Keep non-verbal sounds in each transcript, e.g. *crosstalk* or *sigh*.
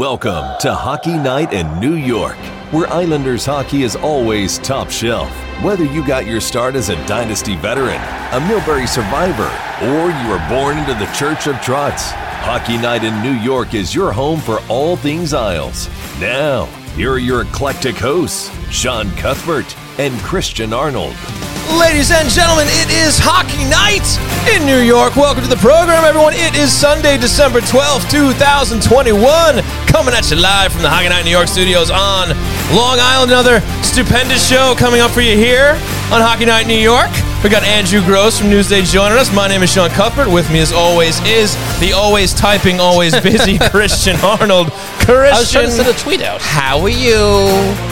Welcome to Hockey Night in New York, where Islanders hockey is always top shelf. Whether you got your start as a Dynasty veteran, a Milbury survivor, or you were born into the Church of Trotz, Hockey Night in New York is your home for all things Isles. Now, here are your eclectic hosts, Sean Cuthbert and Christian Arnold. Ladies and gentlemen, it is hockey night in New York. Welcome to the program, everyone. It is Sunday, December 12th, 2021. Coming at you live from the Hockey Night New York studios on Long Island. Another stupendous show coming up for you here on Hockey Night New York. We got Andrew Gross from Newsday joining us. My name is Sean Cuthbert. With me, as always, is the always typing, always busy *laughs* Christian Arnold. Christian, I was trying to send a tweet out. how are you?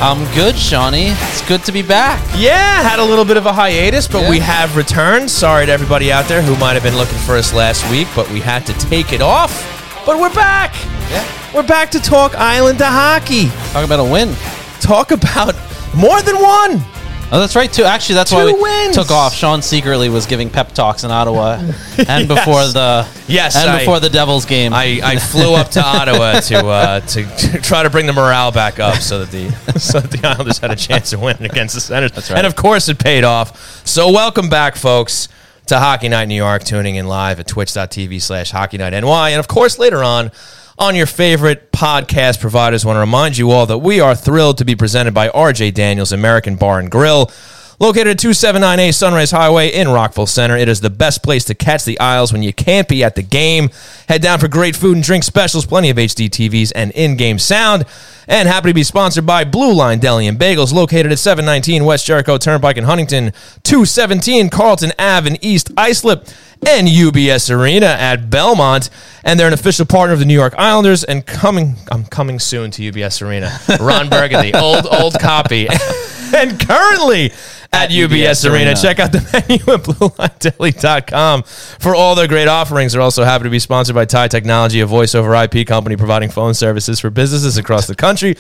I'm good, Shawnee. It's good to be back. Yeah, had a little bit of a hiatus, but Yeah. we have returned. Sorry to everybody out there who might have been looking for us last week, but we had to take it off. But we're back. Yeah. We're back to talk Islander hockey. Talk about a win. Talk about more than one. Oh, that's right, too. Actually, that's why Two we wins. took off. Sean secretly was giving pep talks in Ottawa, *laughs* and before the Yes, and I- before the Devils game. I, I flew up to Ottawa *laughs* to, uh, to to try to bring the morale back up so that the so that the Islanders had a chance to win against the Senators. That's right. And of course, it paid off. So welcome back, folks, to Hockey Night New York. Tuning in live at Twitch.tv slash Hockey Night NY, and of course later on. On your favorite podcast providers, want to remind you all that we are thrilled to be presented by RJ Daniels American Bar and Grill. Located at 279A Sunrise Highway in Rockville Center, it is the best place to catch the Isles when you can't be at the game. Head down for great food and drink specials, plenty of HD TVs, and in game sound. And happy to be sponsored by Blue Line Deli and Bagels, located at 719 West Jericho Turnpike in Huntington, 217 Carlton Ave in East Islip, and UBS Arena at Belmont. And they're an official partner of the New York Islanders. And coming, I'm coming soon to UBS Arena. Ron Burgundy, *laughs* old old copy, *laughs* and currently at, UBS, UBS Arena. Arena. Check out the *laughs* menu at BlueLineDeli.com for all their great offerings. They're also happy to be sponsored by Tie Technology, a voice over IP company providing phone services for businesses across the country.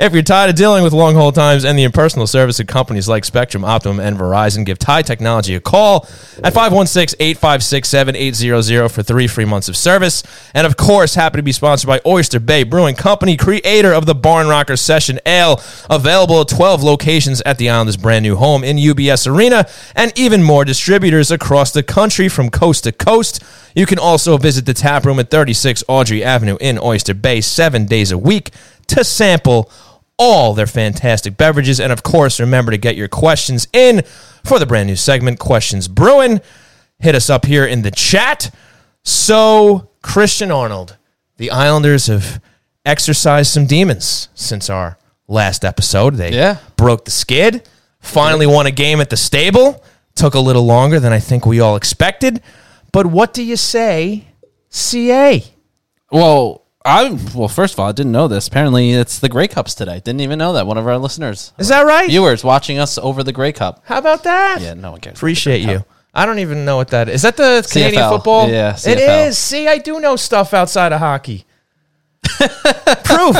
If you're tired of dealing with long hold times and the impersonal service of companies like Spectrum, Optimum, and Verizon, give Tie Technology a call at 516-856-7800 for three free months of service. And of course, happy to be sponsored by Oyster Bay Brewing Company, creator of the Barn Rocker Session Ale, available at 12 locations at the Islanders' brand new home in UBS Arena, and even more distributors across the country from coast to coast. You can also visit the tap room at 36 Audrey Avenue in Oyster Bay seven days a week to sample all their fantastic beverages. And of course, remember to get your questions in for the brand new segment, Questions Brewing. Hit us up here in the chat. So, Christian Arnold, the Islanders have exercised some demons since our last episode. They Yeah. broke the skid, finally won a game at the stable. Took a little longer than I think we all expected. But what do you say, CA? well, I well, first of all, I didn't know this. Apparently, it's the Grey Cups today. Didn't even know that. One of our listeners, Is that right? viewers, watching us over the Grey Cup. How about that? Yeah, no one cares. Appreciate you. I don't even know what that is. Is that the Canadian CFL. football? Yeah, It CFL. is. See, I do know stuff outside of hockey. *laughs* Proof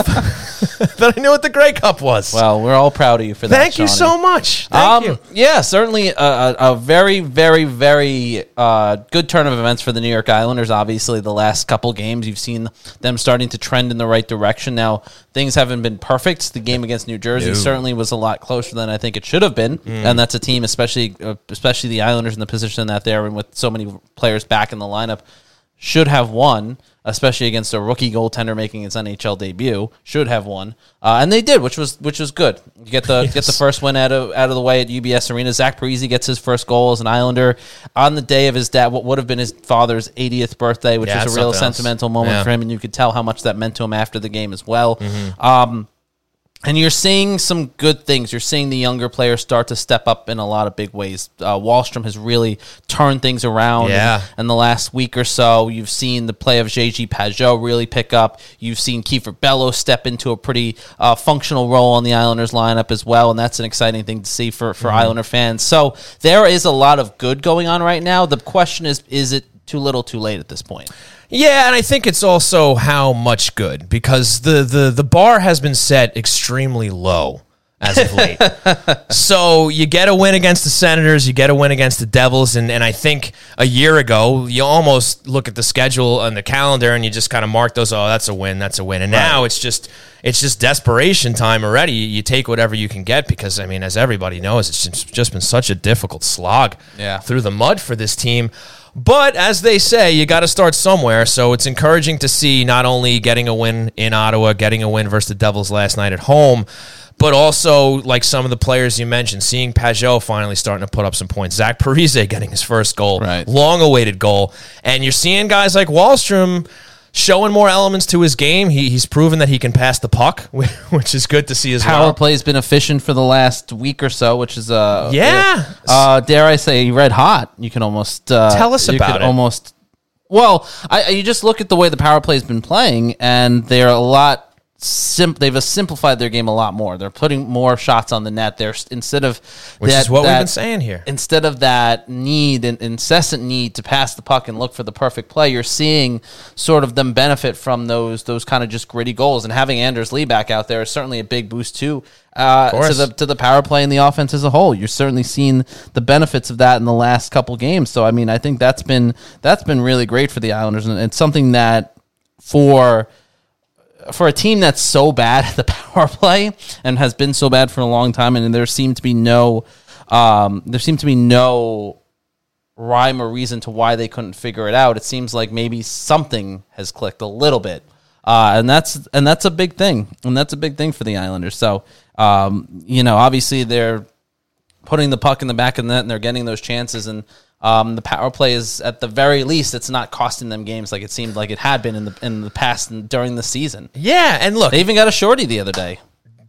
*laughs* that I knew what the Grey Cup was. Well, we're all proud of you for that. Thank you Shawnee. so much. Thank um, you. Yeah, certainly a, a, a very, very, very uh, good turn of events for the New York Islanders. Obviously, the last couple games, you've seen them starting to trend in the right direction. Now, things haven't been perfect. The game against New Jersey No. certainly was a lot closer than I think it should have been, and that's a team, especially uh, especially the Islanders in the position that they're in with so many players back in the lineup, should have won. Especially against a rookie goaltender making his NHL debut, should have won, uh, and they did, which was which was good. You get the *laughs* get the first win out of out of the way at UBS Arena. Zach Parise gets his first goal as an Islander on the day of his dad, what would have been his father's 80th birthday, which Yeah, was a real something else. sentimental moment Yeah. for him, and you could tell how much that meant to him after the game as well. Mm-hmm. Um, and you're seeing some good things. You're seeing the younger players start to step up in a lot of big ways. Uh, Wahlstrom has really turned things around. Yeah. In, in the last week or so, you've seen the play of JG Pageau really pick up. You've seen Kieffer Bellow step into a pretty uh, functional role on the Islanders lineup as well, and that's an exciting thing to see for, for Islander fans. So there is a lot of good going on right now. The question is, is it too little, too late at this point? Yeah, and I think it's also how much good because the the the bar has been set extremely low as of late. *laughs* so you get a win against the Senators, you get a win against the Devils, and, and I think a year ago you almost look at the schedule and the calendar and you just kind of mark those. Oh, that's a win, that's a win. And now it's just it's just desperation time already. You take whatever you can get because I mean, as everybody knows, it's just, just been such a difficult slog Yeah. through the mud for this team. But as they say, you got to start somewhere. So it's encouraging to see not only getting a win in Ottawa, getting a win versus the Devils last night at home, but also like some of the players you mentioned, seeing Pageau finally starting to put up some points. Zach Parise getting his first goal, Right. long awaited goal. And you're seeing guys like Wallstrom showing more elements to his game. He, he's proven that he can pass the puck, *laughs* which is good to see as Power well. play's been efficient for the last week or so, which is uh Yeah. uh dare I say red hot. You can almost uh, Tell us you about it. Almost. Well, I, I- you just look at the way the power play's been playing, and they're a lot. Sim- they've simplified their game a lot more. They're putting more shots on the net. They're instead of Which that- is what we've been saying here. instead of that need and incessant need to pass the puck and look for the perfect play, you're seeing sort of them benefit from those those kind of just gritty goals. And having Anders Lee back out there is certainly a big boost too uh, to the to the power play and the offense as a whole. You're certainly seeing the benefits of that in the last couple games. So I mean, I think that's been that's been really great for the Islanders, and it's something that for for a team that's so bad at the *laughs* power play and has been so bad for a long time, and there seemed to be no, um, there seemed to be no rhyme or reason to why they couldn't figure it out. It seems like maybe something has clicked a little bit, uh, and that's and that's a big thing, and that's a big thing for the Islanders. So, um, you know, obviously they're putting the puck in the back of the net and they're getting those chances and. Um, the power play is at the very least it's not costing them games like it seemed like it had been in the in the past and during the season. Yeah, and look, They even got a shorty the other day.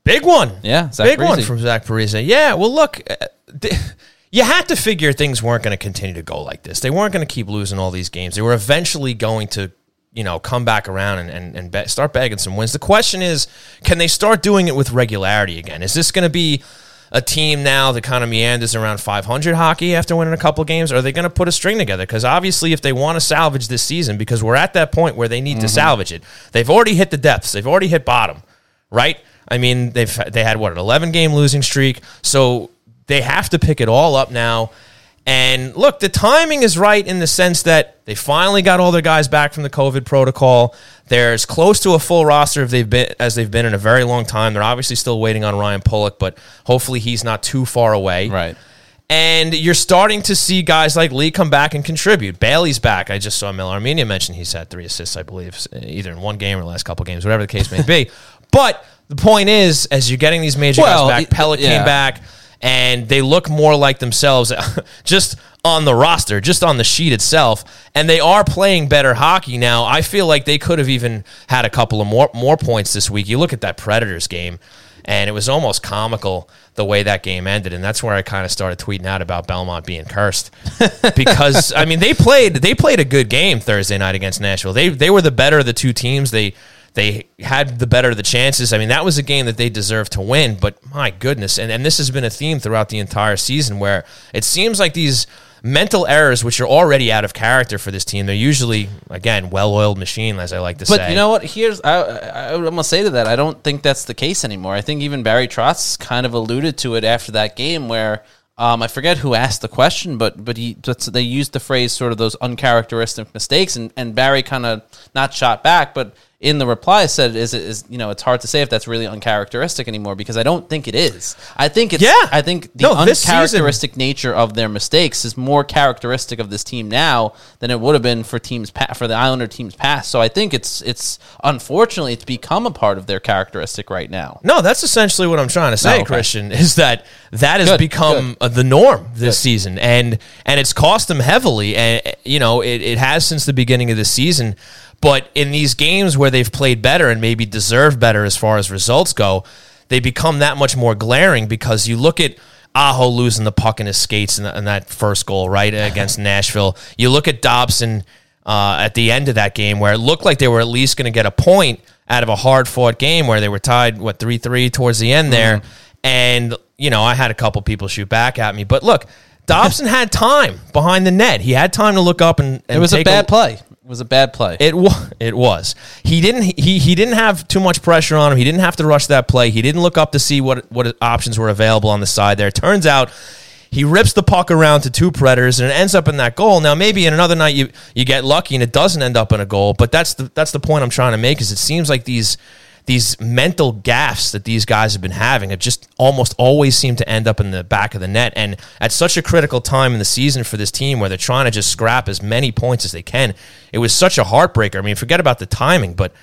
Big one. Yeah, Zach big one from Zach Parise. Yeah, well, look, uh, th- *laughs* you had to figure things weren't going to continue to go like this. They weren't going to keep losing all these games. They were eventually going to, you know, come back around and, and, and bet, start bagging some wins. The question is, can they start doing it with regularity again? Is this going to be a team now that kind of meanders around 500 hockey after winning a couple games? Are they going to put a string together? Because obviously, if they want to salvage this season, because we're at that point where they need to mm-hmm. salvage it, they've already hit the depths, they've already hit bottom, right? I mean, they've they had what an 11 game losing streak, so they have to pick it all up now. And look, the timing is right in the sense that they finally got all their guys back from the COVID protocol. They're as close to a full roster if they've been as they've been in a very long time. They're obviously still waiting on Ryan Pulock, but hopefully he's not too far away. Right. And you're starting to see guys like Lee come back and contribute. Bailey's back. I just saw Mel Armenia mention he's had three assists, I believe, either in one game or the last couple games, whatever the case may be. *laughs* But the point is, as you're getting these major Well, guys back, Pella yeah. came back, and they look more like themselves *laughs* just on the roster, just on the sheet itself. And they are playing better hockey now. I feel like they could have even had a couple of more more points this week. You look at that Predators game, and it was almost comical the way that game ended. And that's where I kind of started tweeting out about Belmont being cursed *laughs* because I mean they played they played a good game Thursday night against Nashville. They they were the better of the two teams. They they had the better of the chances. I mean, that was a game that they deserved to win, but my goodness. And, and this has been a theme throughout the entire season where it seems like these mental errors, which are already out of character for this team, they're usually, again, well oiled machine, as I like to But say. But you know what? Here's I, I, I'm gonna say to that. I don't think that's the case anymore. I think even Barry Trotz kind of alluded to it after that game where. Um, I forget who asked the question, but but he they used the phrase sort of those uncharacteristic mistakes, and, and Barry kind of not shot back, but in the reply said, "Is it is you know it's hard to say if that's really uncharacteristic anymore because I don't think it is. I think it's Yeah. I think the No, uncharacteristic nature of their mistakes is more characteristic of this team now than it would have been for teams pa- for the Islander teams past. So I think it's it's unfortunately it's become a part of their characteristic right now. No, that's essentially what I'm trying to say, Oh, okay. Christian, is that that has Good, become uh, the norm this season, and and it's cost them heavily, and you know it, it has since the beginning of the season. But in these games where they've played better and maybe deserved better as far as results go, they become that much more glaring because you look at Aho losing the puck in his skates in, in that first goal, right, *laughs* against Nashville. You look at Dobson uh, at the end of that game where it looked like they were at least going to get a point out of a hard fought game where they were tied, what, 3 3 towards the end there. And, you know, I had a couple people shoot back at me. But look, Dobson had time behind the net. He had time to look up and, and It was a bad play. Was a bad play. It was. It was. He didn't. He he didn't have too much pressure on him. He didn't have to rush that play. He didn't look up to see what what options were available on the side there. Turns out. He rips the puck around to two predators and it ends up in that goal. Now maybe in another night you you get lucky and it doesn't end up in a goal, but that's the that's the point I'm trying to make is it seems like these these mental gaffes that these guys have been having have just almost always seem to end up in the back of the net. And at such a critical time in the season for this team where they're trying to just scrap as many points as they can, it was such a heartbreaker. I mean, forget about the timing, but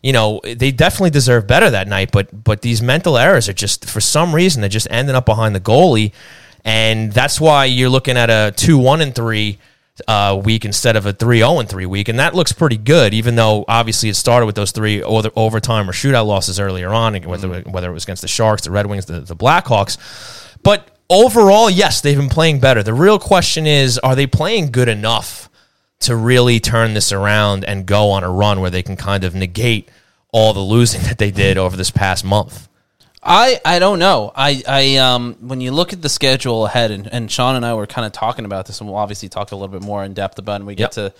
you know, they definitely deserve better that night, but but these mental errors are just for some reason they're just ending up behind the goalie. And that's why you're looking at a two one and three uh, week instead of a 3 0 3 week. And that looks pretty good, even though obviously it started with those three over, overtime or shootout losses earlier on, whether, whether it was against the Sharks, the Red Wings, the, the Blackhawks. But overall, yes, they've been playing better. The real question is are they playing good enough to really turn this around and go on a run where they can kind of negate all the losing *laughs* that they did over this past month? I, I don't know. I, I um when you look at the schedule ahead, and, and Sean and I were kind of talking about this, and we'll obviously talk a little bit more in depth about it when we get to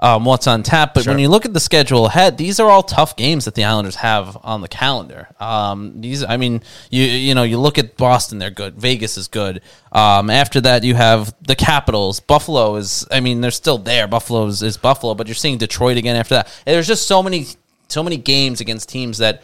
um, what's on tap. But when you look at the schedule ahead, these are all tough games that the Islanders have on the calendar. Um, these, I mean, you you know, you look at Boston, they're good. Vegas is good. Um, after that, you have the Capitals. Buffalo is, I mean, they're still there. Buffalo is, is Buffalo, but you're seeing Detroit again after that. And there's just so many so many games against teams that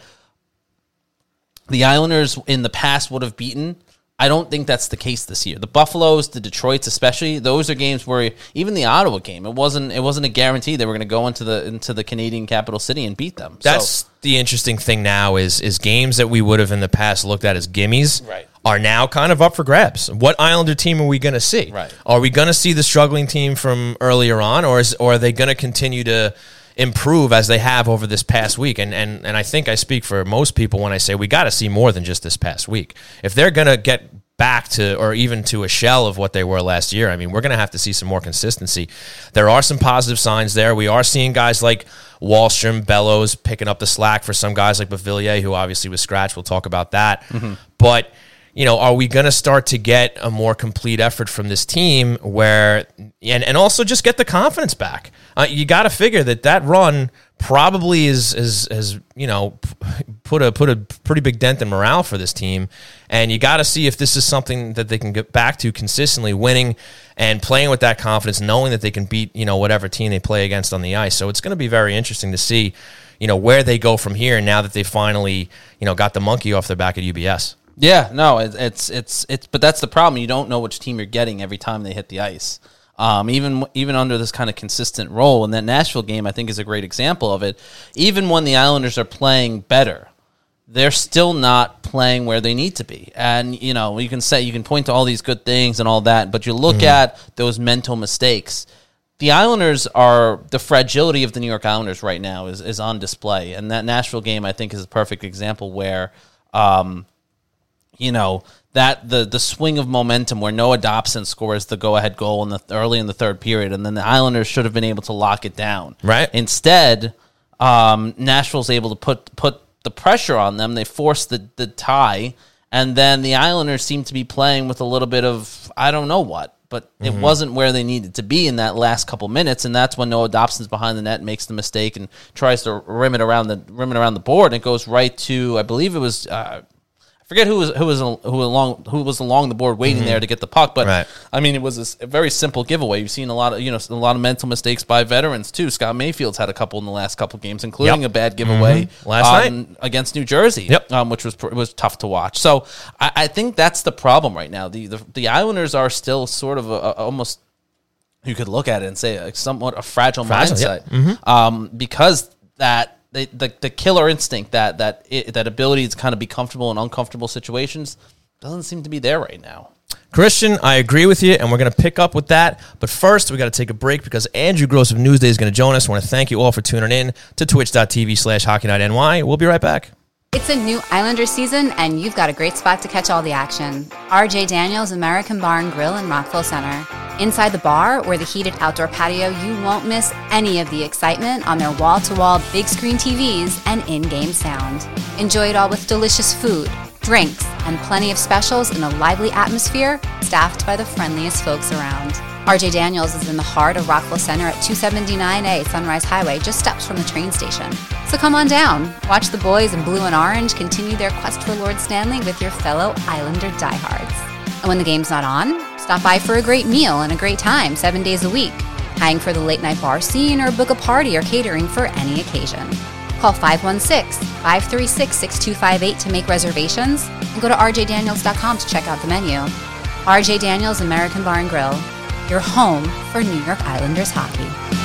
the Islanders in the past would have beaten. I don't think that's the case this year. The Buffaloes, the Detroits, especially, those are games where even the Ottawa game, it wasn't it wasn't a guarantee they were going to go into the into the Canadian capital city and beat them. So- That's the interesting thing now is is games that we would have in the past looked at as gimmies Right. are now kind of up for grabs. What Islander team are we going to see? Right. Are we going to see the struggling team from earlier on, or is or are they going to continue to improve as they have over this past week? And and and I think I speak for most people when I say we got to see more than just this past week. If they're going to get back to or even to a shell of what they were last year. I mean, we're going to have to see some more consistency. There are some positive signs there. We are seeing guys like Wahlstrom, Bellows picking up the slack for some guys like Beauvillier, who obviously was scratched. We'll talk about that. Mm-hmm. But you know, are we going to start to get a more complete effort from this team where, and, and also just get the confidence back? Uh, you got to figure that that run probably is, is, is, you know, put a, put a pretty big dent in morale for this team. And you got to see if this is something that they can get back to consistently winning and playing with that confidence, knowing that they can beat, you know, whatever team they play against on the ice. So it's going to be very interesting to see, you know, where they go from here now that they finally, you know, got the monkey off their back at UBS. Yeah, no, it, it's it's it's but that's the problem. You don't know which team you're getting every time they hit the ice. Um, even even under this kind of consistent role, and that Nashville game I think is a great example of it. Even when the Islanders are playing better, they're still not playing where they need to be. And you know, you can say you can point to all these good things and all that, but you look at those mental mistakes. The Islanders are the fragility of the New York Islanders right now is is on display, and that Nashville game I think is a perfect example where. Um, you know that the the swing of momentum where Noah Dobson scores the go ahead goal in the early in the third period, and then the Islanders should have been able to lock it down. Right. Instead, um, Nashville's able to put put the pressure on them. They force the the tie, and then the Islanders seem to be playing with a little bit of I don't know what. But it wasn't where they needed to be in that last couple minutes, and that's when Noah Dobson's behind the net, makes the mistake, and tries to rim it around the rim it around the board, and it goes right to I believe it was uh, forget who was who was who along who was along the board waiting there to get the puck, but Right. I mean it was a very simple giveaway. You've seen a lot of you know a lot of mental mistakes by veterans too. Scott Mayfield's had a couple in the last couple games, including Yep. a bad giveaway Last um, against New Jersey, Yep. um, which was was tough to watch. So I, I think that's the problem right now. The the, the Islanders are still sort of a, a, almost you could look at it and say a, somewhat a fragile, Fragile, mindset yep. um, because that they, the the killer instinct that that i that ability to kind of be comfortable in uncomfortable situations doesn't seem to be there right now. Christian, I agree with you, and we're going to pick up with that. But first, we got to take a break because Andrew Gross of Newsday is going to join us. I want to thank you all for tuning in to twitch.tv slash hockey night NY. We'll be right back. It's a new Islander season, and you've got a great spot to catch all the action. RJ Daniels American Bar and Grill in Rockville Center. Inside the bar or the heated outdoor patio, you won't miss any of the excitement on their wall to wall big screen TVs and in game sound. Enjoy it all with delicious food, drinks, and plenty of specials in a lively atmosphere staffed by the friendliest folks around. RJ Daniels is in the heart of Rockville Center at 279A Sunrise Highway, just steps from the train station. So come on down, watch the boys in blue and orange continue their quest for Lord Stanley with your fellow Islander diehards. And when the game's not on, stop by for a great meal and a great time seven days a week. Hang for the late night bar scene or book a party or catering for any occasion. Call 516 536 6258 to make reservations and go to rjdaniels.com to check out the menu. RJ Daniels American Bar and Grill, your home for New York Islanders hockey.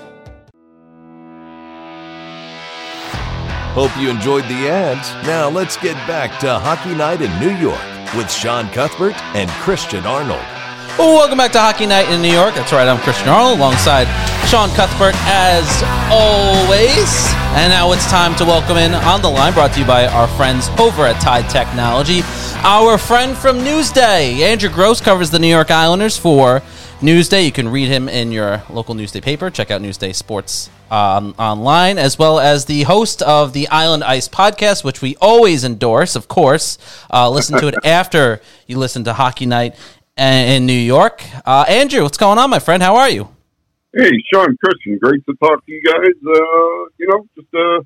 Hope you enjoyed the ads. Now let's get back to Hockey Night in New York with Sean Cuthbert and Christian Arnold. Welcome back to Hockey Night in New York. That's right, I'm Christian Arnold alongside Sean Cuthbert as always. And now it's time to welcome in on the line, brought to you by our friends over at Tie Technology. Our friend from Newsday, Andrew Gross, covers the New York Islanders for Newsday. You can read him in your local Newsday paper. Check out Newsday Sports um, online, as well as the host of the Island Ice podcast, which we always endorse, of course. Uh, listen to it *laughs* after you listen to Hockey Night in New York. Uh, Andrew, what's going on, my friend? How are you? Hey, Sean Christian, great to talk to you guys. Uh, you know, just a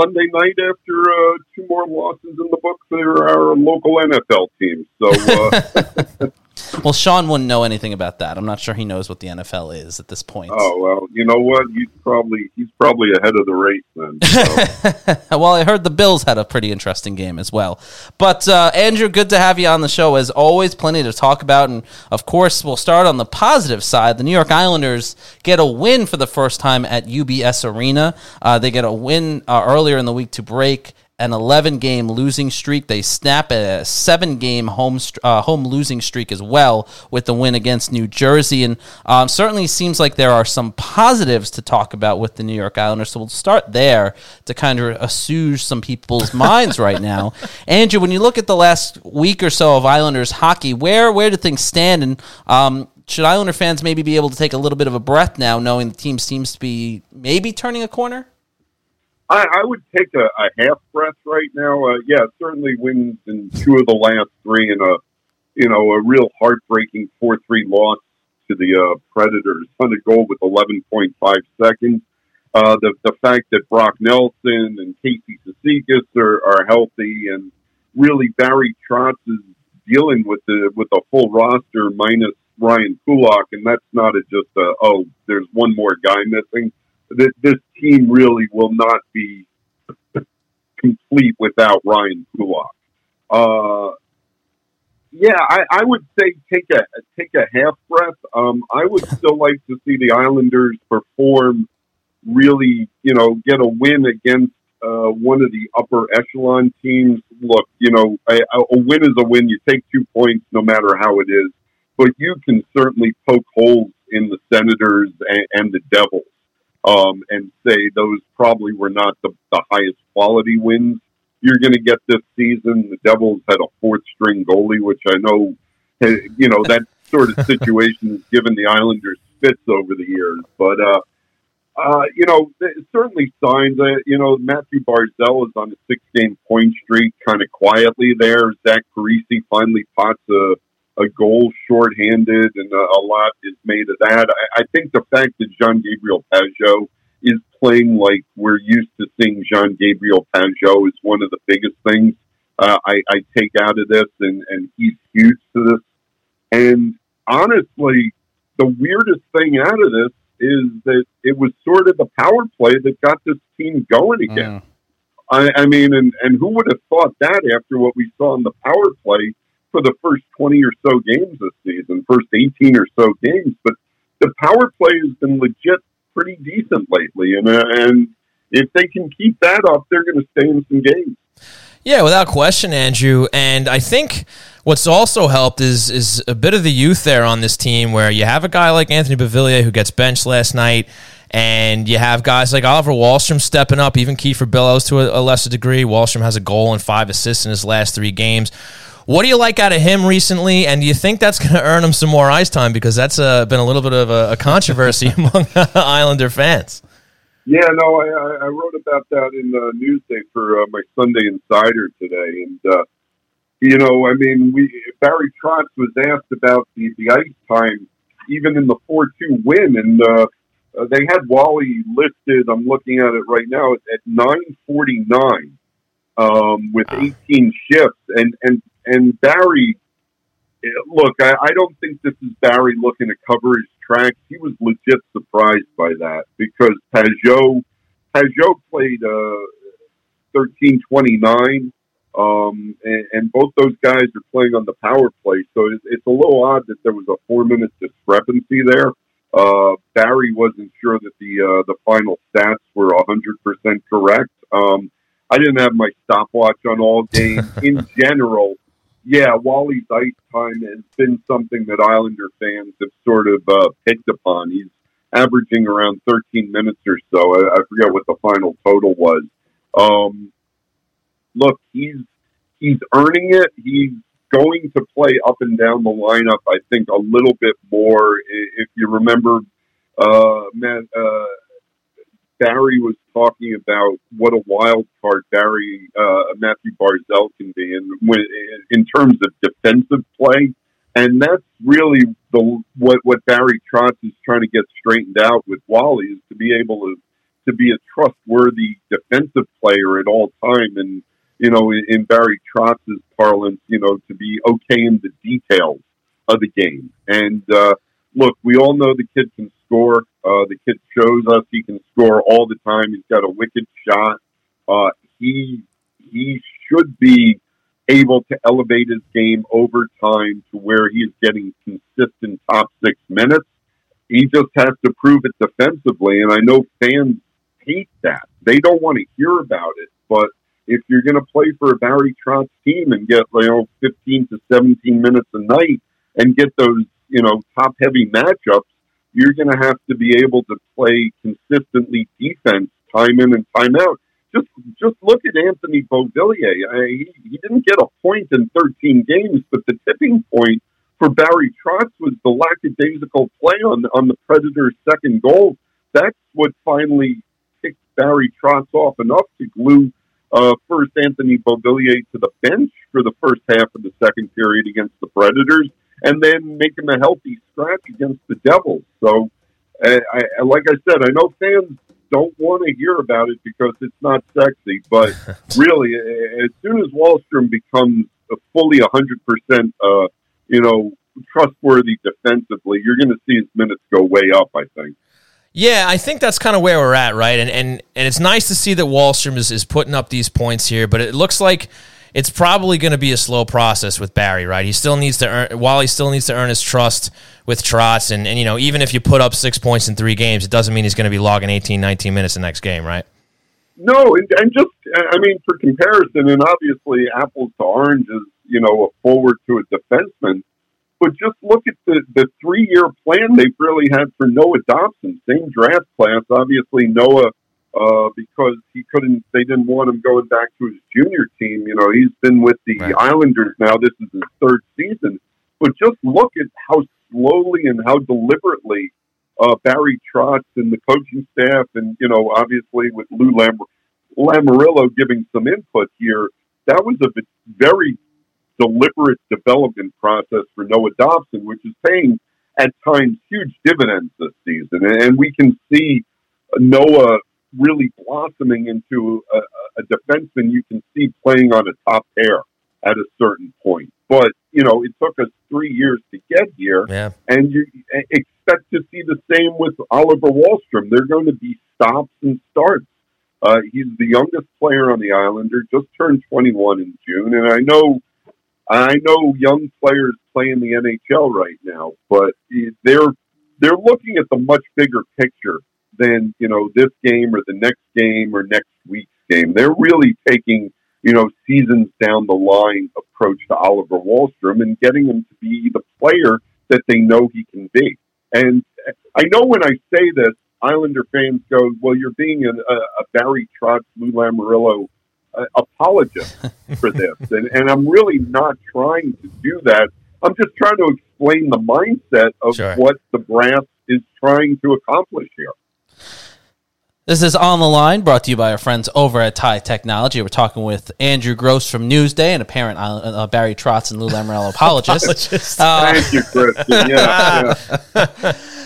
Sunday night after uh, two more losses in the book for our local NFL team. So, uh, *laughs* *laughs* Well, Sean wouldn't know anything about that. I'm not sure he knows what the NFL is at this point. oh well, you know what? He's probably he's probably ahead of the race then. So. *laughs* well, I heard the Bills had a pretty interesting game as well. But uh, Andrew, good to have you on the show as always. Plenty to talk about, and of course, we'll start on the positive side. The New York Islanders get a win for the first time at UBS Arena. Uh, they get a win uh, earlier in the week to break an 11 game losing streak. They snap a seven game home uh, home losing streak as well with the win against New Jersey. And um, certainly seems like there are some positives to talk about with the New York Islanders. So we'll start there to kind of assuage some people's *laughs* minds right now. Andrew, when you look at the last week or so of Islanders hockey, where where do things stand? And um, should Islander fans maybe be able to take a little bit of a breath now, knowing the team seems to be maybe turning a corner? I, I would take a, a half breath right now. Uh, yeah, certainly wins in two of the last three, and a you know a real heartbreaking four three loss to the uh, Predators on goal with eleven point five seconds. Uh, the the fact that Brock Nelson and Casey Cizikas are, are healthy, and really Barry Trotz is dealing with the with a full roster minus Ryan Pulock, and that's not a, just a oh there's one more guy missing this, this team really will not be complete without Ryan Pulock. Uh, yeah, I, I would say take a take a half breath. Um, I would *laughs* still like to see the Islanders perform really, you know, get a win against uh, one of the upper echelon teams. Look, you know, a, a win is a win. You take two points no matter how it is, but you can certainly poke holes in the Senators and, and the Devils um, and say those probably were not the, the highest quality wins you're going to get this season. The Devils had a fourth string goalie, which I know, you know, that *laughs* sort of situation has given the Islanders fits over the years. But, uh, uh, you know, certainly signs that, you know, Mathew Barzal is on a six game point streak kind of quietly there. Zach Parise finally pots a, a goal shorthanded, and a, a lot is made of that. I, I think the fact that Jean Gabriel Pageau is playing like we're used to seeing Jean Gabriel Pageau is one of the biggest things uh, I, I take out of this, and, and he's huge to this. And honestly, the weirdest thing out of this is that it was sort of the power play that got this team going again. Mm. I, I mean, and, and who would have thought that after what we saw in the power play for the first 20 or so games this season, first 18 or so games? But the power play has been legit pretty decent lately. And, uh, and if they can keep that up, they're going to stay in some games. Yeah, without question, Andrew. And I think what's also helped is is a bit of the youth there on this team, where you have a guy like Anthony Beauvillier who gets benched last night, and you have guys like Oliver Wahlstrom stepping up, even Kieffer Bellows to a, a lesser degree. Wahlstrom has a goal and five assists in his last three games. What do you like out of him recently, and do you think that's going *laughs* to earn him some more ice time? Because that's uh, been a little bit of a, a controversy *laughs* among *laughs* Islander fans. Yeah, no, I, I wrote about that in the Newsday for uh, my Sunday Insider today, and uh, you know, I mean, we Barry Trotz was asked about the the ice time, even in the four two win, and uh, uh, they had Wally listed. I'm looking at it right now at nine forty nine, um, with eighteen shifts, and and and Barry. Look, I, I don't think this is Barry looking to cover his tracks. He was legit surprised by that because Pageau, Pageau played uh, thirteen twenty nine, um, and, and, both those guys are playing on the power play. So it's, it's a little odd that there was a four minute discrepancy there. Uh, Barry wasn't sure that the uh, the final stats were hundred percent correct. Um, I didn't have my stopwatch on all games *laughs* in general yeah, Wally's ice time has been something that Islander fans have sort of uh, picked upon. He's averaging around 13 minutes or so. I, I forget what the final total was. Um, look, he's he's earning it. He's going to play up and down the lineup. I think a little bit more. If you remember, uh, Matt, uh, Barry was talking about what a wild card Barry uh, Mathew Barzal can be, and when, in terms of defensive play, and that's really the what what Barry Trotz is trying to get straightened out with Wally is to be able to to be a trustworthy defensive player at all time, and you know, in, in Barry Trotz's parlance, you know, to be okay in the details of the game. And uh, look, we all know the kid can score. Uh, the kid shows us he can score all the time. He's got a wicked shot. Uh, he he should be able to elevate his game over time to where he's getting consistent top six minutes. He just has to prove it defensively, and I know fans hate that. They don't want to hear about it, but if you're going to play for a Barry Trotz team and get you know 15 to 17 minutes a night and get those you know top heavy matchups, you're going to have to be able to play consistently defense time in and time out. Just just look at Anthony Beauvillier. I, he, he didn't get a point in 13 games, but the tipping point for Barry Trotz was the lackadaisical play on on the Predators' second goal. That's what finally kicked Barry Trotz off enough to glue uh, first Anthony Beauvillier to the bench for the first half of the second period against the Predators, and then make him a healthy scratch against the Devils. So, I, I, like I said, I know fans don't want to hear about it because it's not sexy, but *laughs* really, as soon as Wahlstrom becomes a fully 100%, uh, you know, trustworthy defensively, you're going to see his minutes go way up, I think. Yeah, I think that's kind of where we're at, right? And and and it's nice to see that Wahlstrom is, is putting up these points here, but it looks like it's probably going to be a slow process with Barry, right? He still needs to earn, while he still needs to earn his trust with Trotz. And, and, you know, even if you put up six points in three games, it doesn't mean he's going to be logging 18, 19 minutes the next game, right? No, and, and just, I mean, for comparison, and obviously apples to oranges, you know, a forward to a defenseman, but just look at the, the three year plan they've really had for Noah Dobson. Same draft class. Obviously, Noah uh, because he couldn't. They didn't want him going back to his junior team. You know, he's been with the right. Islanders now. This is his third season. But just look at how slowly and how deliberately uh, Barry Trotz and the coaching staff, and you know, obviously with Lou Lam- Lamoriello giving some input here, that was a very deliberate development process for Noah Dobson, which is paying at times huge dividends this season. And we can see Noah really blossoming into a, a defenseman you can see playing on a top pair at a certain point. But you know, it took us three years to get here, Yeah. and you expect to see the same with Oliver Wahlstrom. They're going to be stops and starts. Uh, he's the youngest player on the Islander, just turned 21 in June, and I know, I know young players play in the NHL right now, but they're they're looking at the much bigger picture than you know this game or the next game or next week's game. They're really taking you know seasons down the line approach to Oliver Wahlstrom and getting him to be the player that they know he can be. And I know when I say this, Islander fans go, "Well, you're being a, a Barry Trotz, Lou Lamoriello uh, apologist *laughs* for this," and, and I'm really not trying to do that. I'm just trying to explain the mindset of Sure. what the brass is trying to accomplish here. This is On the Line, brought to you by our friends over at Tie Technology. We're talking with Andrew Gross from Newsday and a parent uh, Barry Trotz and Lou Lamoriello apologist. Uh, *laughs* Thank you, Chris. Yeah, yeah. *laughs*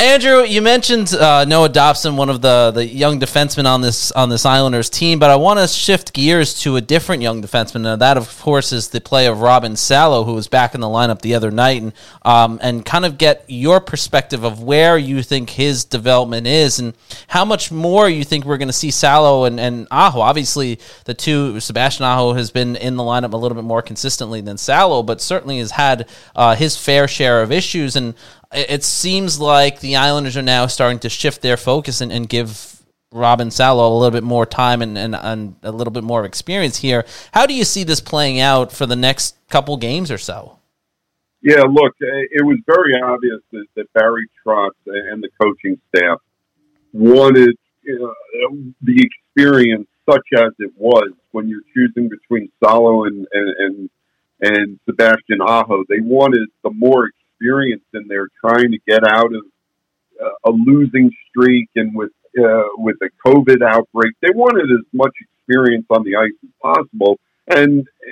Andrew, you mentioned uh, Noah Dobson, one of the, the young defensemen on this on this Islanders team, but I want to shift gears to a different young defenseman. And that, of course, is the play of Robin Salo, who was back in the lineup the other night, and um, and kind of get your perspective of where you think his development is, and how much more you think we're going to see Salo and, and Aho. Obviously, the two Sebastian Aho has been in the lineup a little bit more consistently than Salo, but certainly has had uh, his fair share of issues and it seems like the Islanders are now starting to shift their focus and, and give Robin Salo a little bit more time and, and, and a little bit more experience here. How do you see this playing out for the next couple games or so? Yeah, look, uh, it was very obvious that, that Barry Trotz and the coaching staff wanted the experience, such as it was when you're choosing between Salo and and and, and Sebastian Aho. They wanted the more experience in there, trying to get out of uh, a losing streak and with uh, with a COVID outbreak. They wanted as much experience on the ice as possible, and. uh,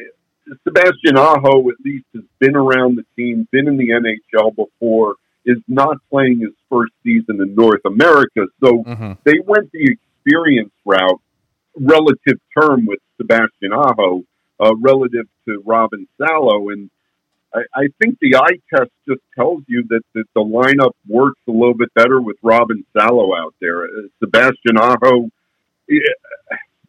Sebastian Aho at least has been around the team, been in the NHL before, is not playing his first season in North America. So they went the experience route, relative term with Sebastian Aho, uh, relative to Robin Salo. And I, I think the eye test just tells you that, that the lineup works a little bit better with Robin Salo out there. Uh, Sebastian Aho, eh,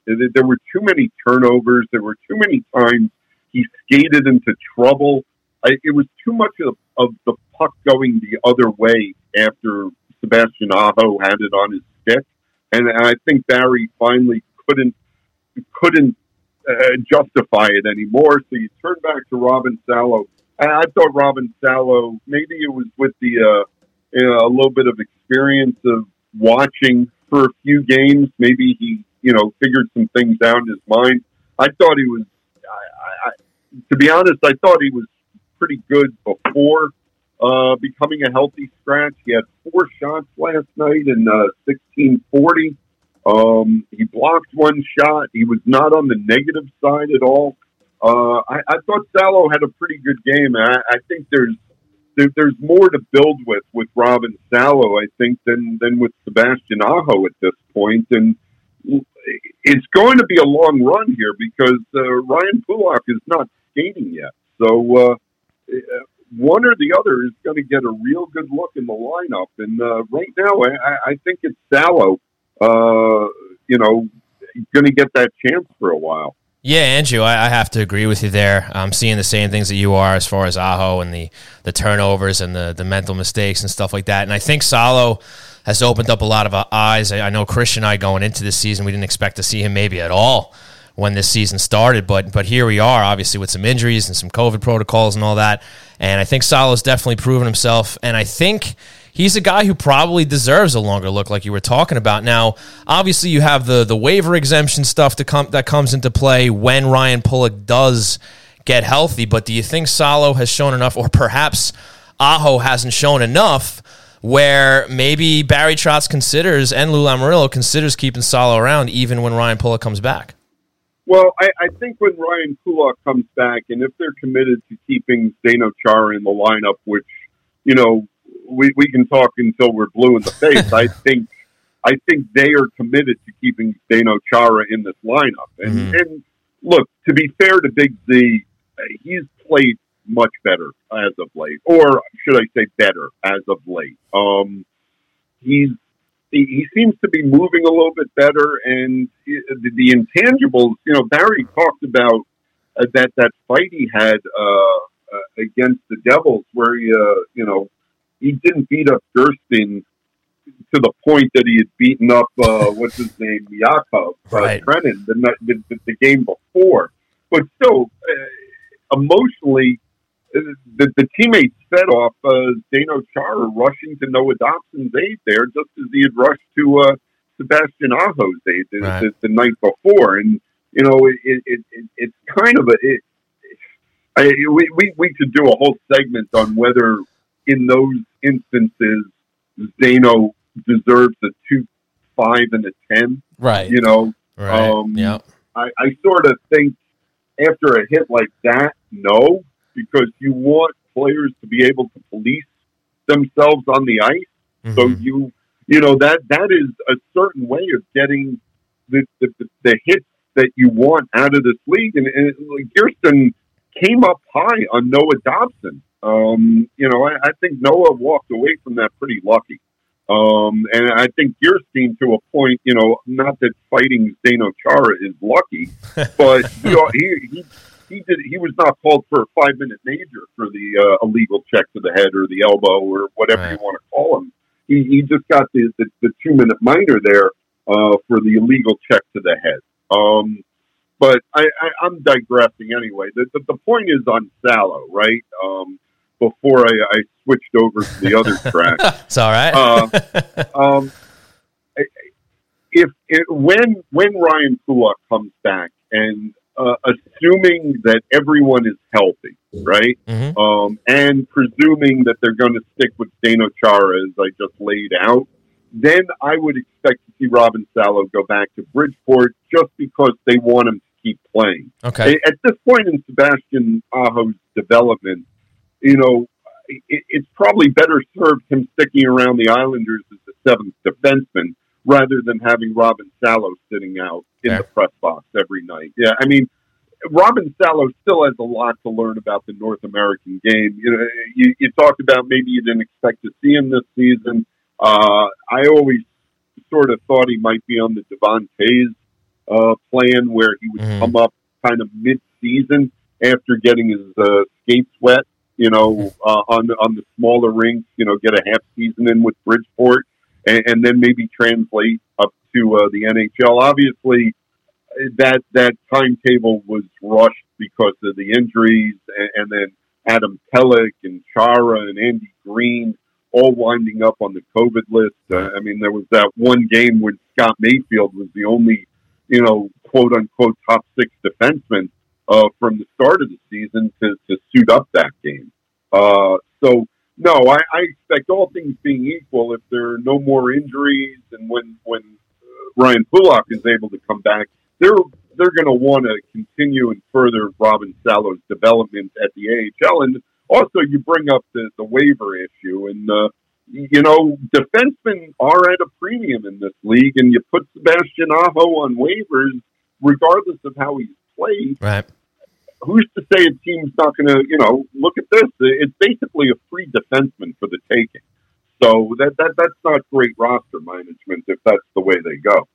there there were too many turnovers. There were too many times he skated into trouble. I, it was too much of, of the puck going the other way after Sebastian Aho had it on his stick, and I think Barry finally couldn't couldn't uh, justify it anymore. So you turn back to Robin Salo. And I thought Robin Salo, maybe it was with the uh, you know, a little bit of experience of watching for a few games. Maybe he you know figured some things out in his mind. I thought he was. I, I, to be honest, I thought he was pretty good before uh, becoming a healthy scratch. He had four shots last night in uh, sixteen forty. Um, he blocked one shot. He was not on the negative side at all. Uh, I, I thought Salo had a pretty good game. I, I think there's there, there's more to build with with Robin Salo. I think than than with Sebastian Aho at this point, and it's going to be a long run here because uh, Ryan Pulock is not skating yet. So uh, one or the other is going to get a real good look in the lineup. And uh, right now, I, I think it's Salo, uh, you know, going to get that chance for a while. Yeah, Andrew, I, I have to agree with you there. I'm seeing the same things that you are as far as Aho and the, the turnovers and the, the mental mistakes and stuff like that. And I think Salo has opened up a lot of uh, eyes. I, I know Christian and I going into this season, we didn't expect to see him maybe at all when this season started, but but here we are, obviously with some injuries and some COVID protocols and all that. And I think Salo's definitely proven himself. And I think he's a guy who probably deserves a longer look, like you were talking about. Now, obviously, you have the the waiver exemption stuff to come that comes into play when Ryan Pulock does get healthy. But do you think Salo has shown enough, or perhaps Aho hasn't shown enough? Where maybe Barry Trotz considers and Lou Lamoriello considers keeping Salo around even when Ryan Pulock comes back. Well, I, I think when Ryan Pulock comes back, and if they're committed to keeping Zdeno Chara in the lineup, which you know we we can talk until we're blue in the face, I *laughs* think I think they are committed to keeping Dano Chara in this lineup. And, Mhm. and look, to be fair to Big Z, uh, he's played much better as of late, or should I say better as of late. Um, he's he, he seems to be moving a little bit better, and the, the intangibles. You know, Barry talked about uh, that that fight he had uh, uh, against the Devils, where he, uh, you know, he didn't beat up Gerstein to the point that he had beaten up uh, what's his name, Yakov uh, Right. Trenin, the, night- the, the game before. But still, uh, emotionally, uh, the, the teammates fed off uh, Zdeno Chara rushing to Noah Dobson's aid there, just as he had rushed to uh, Sebastian Aho's aid the, Right. the, the night before. And you know, it, it, it, it it's kind of a. It, I, we, we we could do a whole segment on whether in those instances Zdeno deserves a two, five, and a ten. Right. You know, Right. Um, yeah. I, I sort of think after a hit like that, no, because you want players to be able to police themselves on the ice. So Mhm. you, you know, that that is a certain way of getting the the, the, the hits that you want out of this league. And, and like, Kirsten came up high on Noah Dobson. Um, you know, I, I think Noah walked away from that pretty lucky. Um, and I think Gearstein, to a point, you know, not that fighting Zdeno Chara is lucky, *laughs* but you know, he, he he did he was not called for a five minute major for the uh, illegal check to the head or the elbow or whatever Right. you want to call him. He, he just got the, the, the two minute minor there uh, for the illegal check to the head. Um, but I, I, I'm digressing anyway. The, the, the point is on Salo, right? Um, before I, I switched over to the other *laughs* track. It's all right. Uh, *laughs* um, if it, when when Ryan Pulock comes back, and uh, assuming that everyone is healthy, right, Mhm. um, and presuming that they're going to stick with Zdeno Chara as I just laid out, then I would expect to see Robin Salo go back to Bridgeport just because they want him to keep playing. Okay. At this point in Sebastian Aho's development, you know, it, it's probably better served him sticking around the Islanders as the seventh defenseman rather than having Robin Salo sitting out in Fair. the press box every night. Yeah, I mean, Robin Salo still has a lot to learn about the North American game. You know, you, you talked about maybe you didn't expect to see him this season. Uh, I always sort of thought he might be on the Devon Toews uh, plan where he would Mhm. come up kind of mid-season after getting his uh, skates wet. You know, uh, on the, on the smaller rinks. You know, get a half season in with Bridgeport, and, and then maybe translate up to uh, the NHL. Obviously, that that timetable was rushed because of the injuries, and, and then Adam Pelech and Chara and Andy Greene all winding up on the COVID list. Uh, I mean, there was that one game when Scott Mayfield was the only, you know, quote unquote top six defenseman uh, from the start of the season to, to suit up that game. Uh, so, no, I, I expect all things being equal, if there are no more injuries and when when uh, Ryan Pulock is able to come back, they're they're going to want to continue and further Robin Salo's development at the AHL. And also, you bring up the, the waiver issue, and uh, you know, defensemen are at a premium in this league, and you put Sebastian Aho on waivers, regardless of how he's played. Right. Who's to say a team's not going to, you know, look at this? It's basically a free defenseman for the taking. So that, that that's not great roster management if that's the way they go.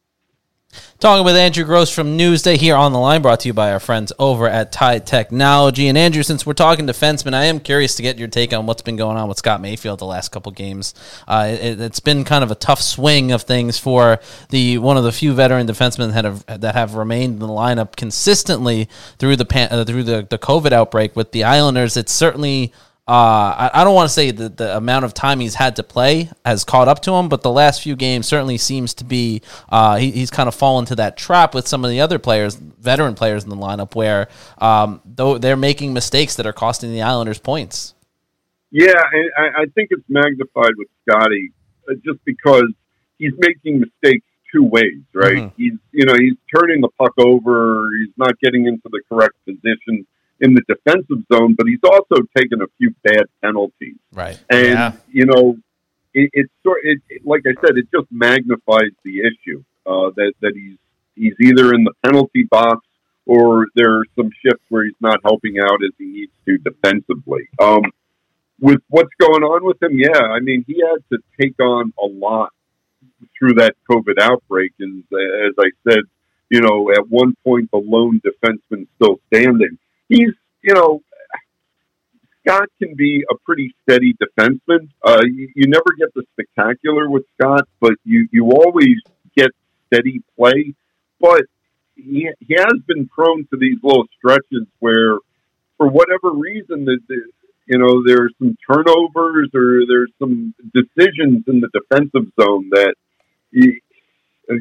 Talking with Andrew Gross from Newsday here on the line, brought to you by our friends over at Tie Technology. And Andrew, since we're talking defensemen, I am curious to get your take on what's been going on with Scott Mayfield the last couple games. Uh, it, it's been kind of a tough swing of things for the one of the few veteran defensemen that have that have remained in the lineup consistently through the pan, uh, through the, the COVID outbreak with the Islanders. It's certainly uh, I, I don't want to say that the amount of time he's had to play has caught up to him, but the last few games certainly seems to be uh, he, he's kind of fallen to that trap with some of the other players, veteran players in the lineup, where um, though they're making mistakes that are costing the Islanders points. Yeah, I, I think it's magnified with Scotty uh, just because he's making mistakes two ways, right? Mhm. He's you know he's turning the puck over, he's not getting into the correct position in the defensive zone, but he's also taken a few bad penalties. Right. And Yeah. you know, it, it's sort it, it, like I said, it just magnifies the issue uh, that that he's he's either in the penalty box or there are some shifts where he's not helping out as he needs to defensively. Um, with what's going on with him, yeah, I mean, he had to take on a lot through that COVID outbreak. And as I said, you know, at one point, the lone defenseman still standing. He's, you know, Scott can be a pretty steady defenseman. Uh, you, you never get the spectacular with Scott, but you, you always get steady play. But he, he has been prone to these little stretches where, for whatever reason, the, the, you know, there's some turnovers or there's some decisions in the defensive zone that, you,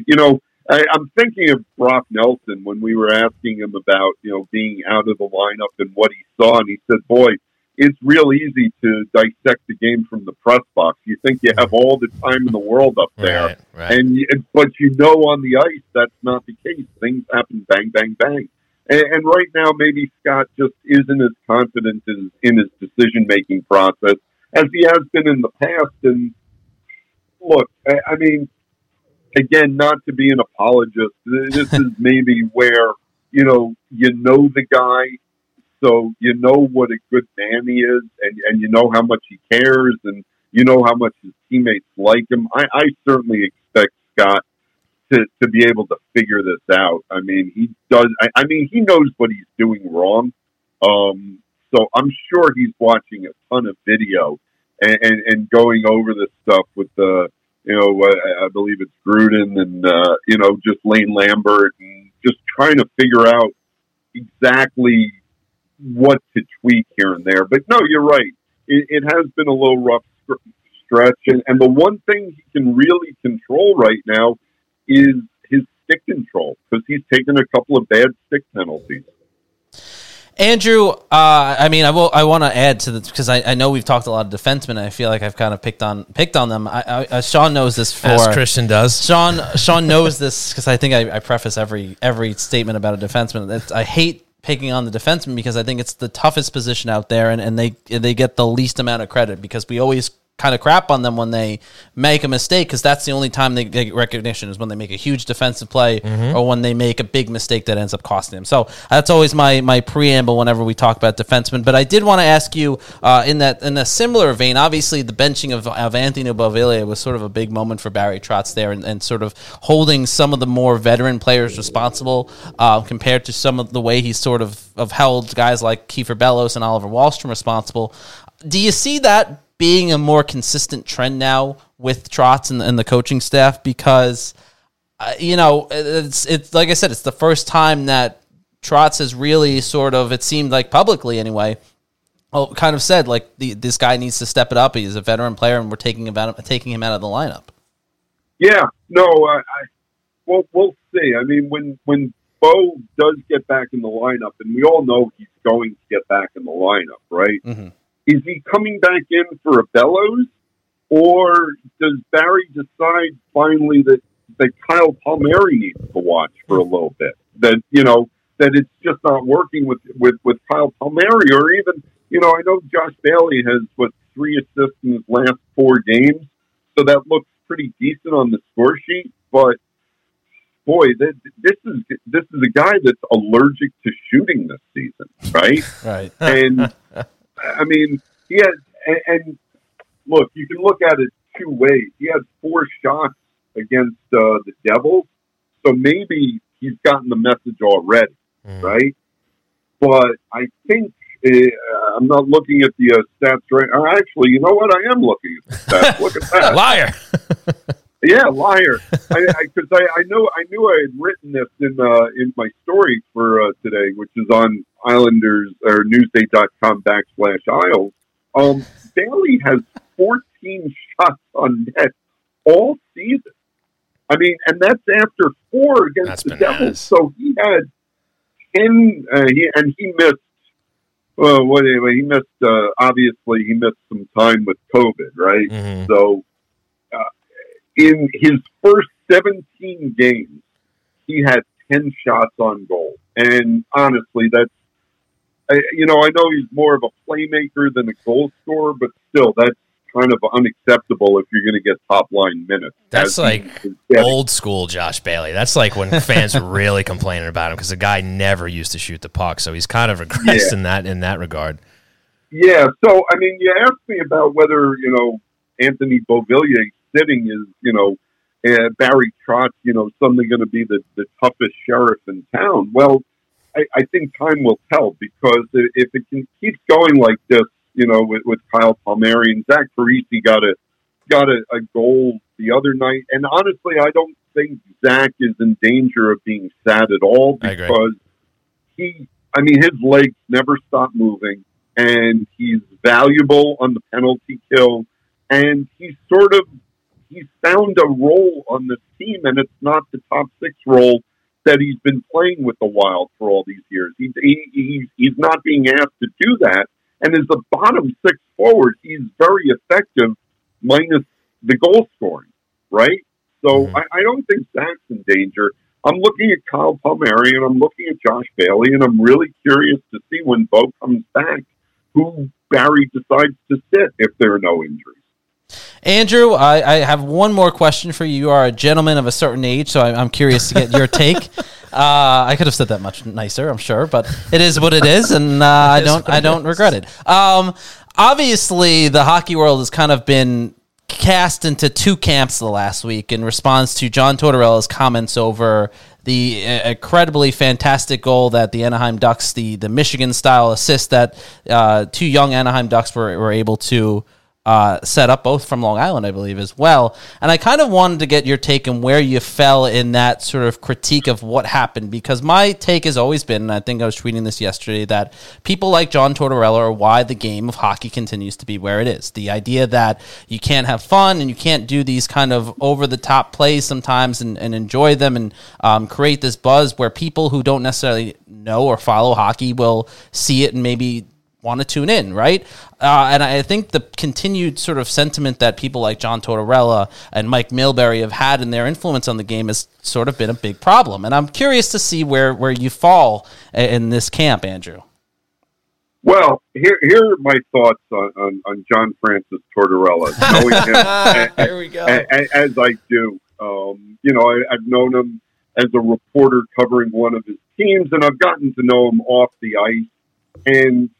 you know, I, I'm thinking of Brock Nelson when we were asking him about, you know, being out of the lineup and what he saw. And he said, boy, it's real easy to dissect the game from the press box. You think you have all the time in the world up there, Right, right. and you, but you know on the ice that's not the case. Things happen bang, bang, bang. And, and right now, maybe Scott just isn't as confident in, in his decision making process as he has been in the past. And look, I, I mean, again, not to be an apologist, this is *laughs* maybe where you know you know the guy so you know what a good man he is, and and you know how much he cares, and you know how much his teammates like him. I, I certainly expect Scott to to be able to figure this out. I mean, he does. I, I mean, he knows what he's doing wrong. Um, so I'm sure he's watching a ton of video and, and, and going over this stuff with the, you know, I, I believe it's Gruden and uh, you know just Lane Lambert and just trying to figure out exactly what to tweak here and there. But no, you're right. It, it has been a little rough stretch, and, and the one thing he can really control right now is his stick control because he's taken a couple of bad stick penalties. Andrew, uh, I mean, I will. I want to add to the because I, I know we've talked a lot of defensemen. And I feel like I've kind of picked on picked on them. I, I, uh, Sean knows this for As Christian does. Sean Sean knows this because I think I, I preface every every statement about a defenseman. That I hate picking on the defenseman because I think it's the toughest position out there, and, and they they get the least amount of credit because we always kind of crap on them when they make a mistake because that's the only time they get recognition is when they make a huge defensive play or when they make a big mistake that ends up costing them. So that's always my my preamble whenever we talk about defensemen. But I did want to ask you uh, in that in a similar vein. Obviously, the benching of, of Anthony Beauvillier was sort of a big moment for Barry Trotz there, and, and sort of holding some of the more veteran players responsible uh, compared to some of the way he sort of, of held guys like Kieffer Bellows and Oliver Wahlstrom responsible. Do you see that being a more consistent trend now with Trotz and, and the coaching staff? Because, uh, you know, it's, it's like I said, it's the first time that Trotz has really sort of, it seemed like publicly anyway, well, kind of said like the, this guy needs to step it up. He's a veteran player, and we're taking him out, taking him out of the lineup. Yeah, no, I, I well, we'll see. I mean, when when Bo does get back in the lineup, and we all know he's going to get back in the lineup, right? Mhm. Is he coming back in for a Bellows, or does Barry decide finally that that Kyle Palmieri needs to watch for a little bit? That you know that it's just not working with with with Kyle Palmieri, or even you know I know Josh Bailey has what three assists in his last four games, so that looks pretty decent on the score sheet, but boy, this is this is a guy that's allergic to shooting this season, right? *laughs* Right. and I mean, he had and, and look, you can look at it two ways. He had four shots against uh, the Devils, so maybe he's gotten the message already, right? But I think. Uh, I'm not looking at the uh, stats right. Uh, actually, you know what? I am looking at the stats. Look at *laughs* that. Liar. *laughs* Yeah, liar. Because I, because I, I, know I knew I had written this in uh, in my story for uh, today, which is on Islanders or Newsday.com backslash Isles. Um, Bailey has 14 shots on net all season. I mean, and that's after four against That's the. Devils. So he had ten, uh, he, and he missed. Well, what anyway? He missed. Uh, obviously, he missed some time with COVID, right? Mhm. So, in his first 17 games, he had 10 shots on goal. And honestly, that's, I, you know, I know he's more of a playmaker than a goal scorer, but still, that's kind of unacceptable if you're going to get top line minutes. That's like old school Josh Bailey. That's like when fans were *laughs* really complaining about him because the guy never used to shoot the puck. So he's kind of regressed Yeah. in that in that regard. Yeah, so I mean, you asked me about whether you know Anthony Beauvillier sitting is you know uh, Barry Trotz, you know, suddenly going to be the, the toughest sheriff in town. Well, I, I think time will tell because if it can, keeps going like this, you know, with, with Kyle Palmieri and Zach Parise got a got a, a goal the other night, and honestly, I don't think Zach is in danger of being sad at all because he, I mean, his legs never stop moving, and he's valuable on the penalty kill, and he's sort of he's found a role on this team, and it's not the top six role that he's been playing with the Wild for all these years. He's he, he's he's not being asked to do that, and as a bottom six forward, he's very effective, minus the goal scoring, right? So Mhm. I, I don't think Zach's in danger. I'm looking at Kyle Palmieri and I'm looking at Josh Bailey, and I'm really curious to see when Bo comes back who Barry decides to sit if there are no injuries. Andrew, I, I have one more question for you. You are a gentleman of a certain age, so I, I'm curious to get your take. *laughs* Uh, I could have said that much nicer, I'm sure, but it is what it is, and uh, *laughs* I don't I don't regret it. Um, obviously, the hockey world has kind of been cast into two camps the last week in response to John Tortorella's comments over the uh, incredibly fantastic goal that the Anaheim Ducks, the the Michigan style assist that uh, two young Anaheim Ducks were, were able to uh, set up, both from Long Island, I believe, as well. And I kind of wanted to get your take on where you fell in that sort of critique of what happened, because my take has always been, and I think I was tweeting this yesterday, that people like John Tortorella are why the game of hockey continues to be where it is. The idea that you can't have fun and you can't do these kind of over the top plays sometimes and, and enjoy them and um, create this buzz where people who don't necessarily know or follow hockey will see it and maybe want to tune in, right? Uh, and I think the continued sort of sentiment that people like John Tortorella and Mike Milbury have had in their influence on the game has sort of been a big problem. And I'm curious to see where, where you fall in this camp, Andrew. Well, here here are my thoughts on, on, on John Francis Tortorella. Knowing *laughs* him a- a- Here we go. a- a- as I do, um, you know, I, I've known him as a reporter covering one of his teams, and I've gotten to know him off the ice. And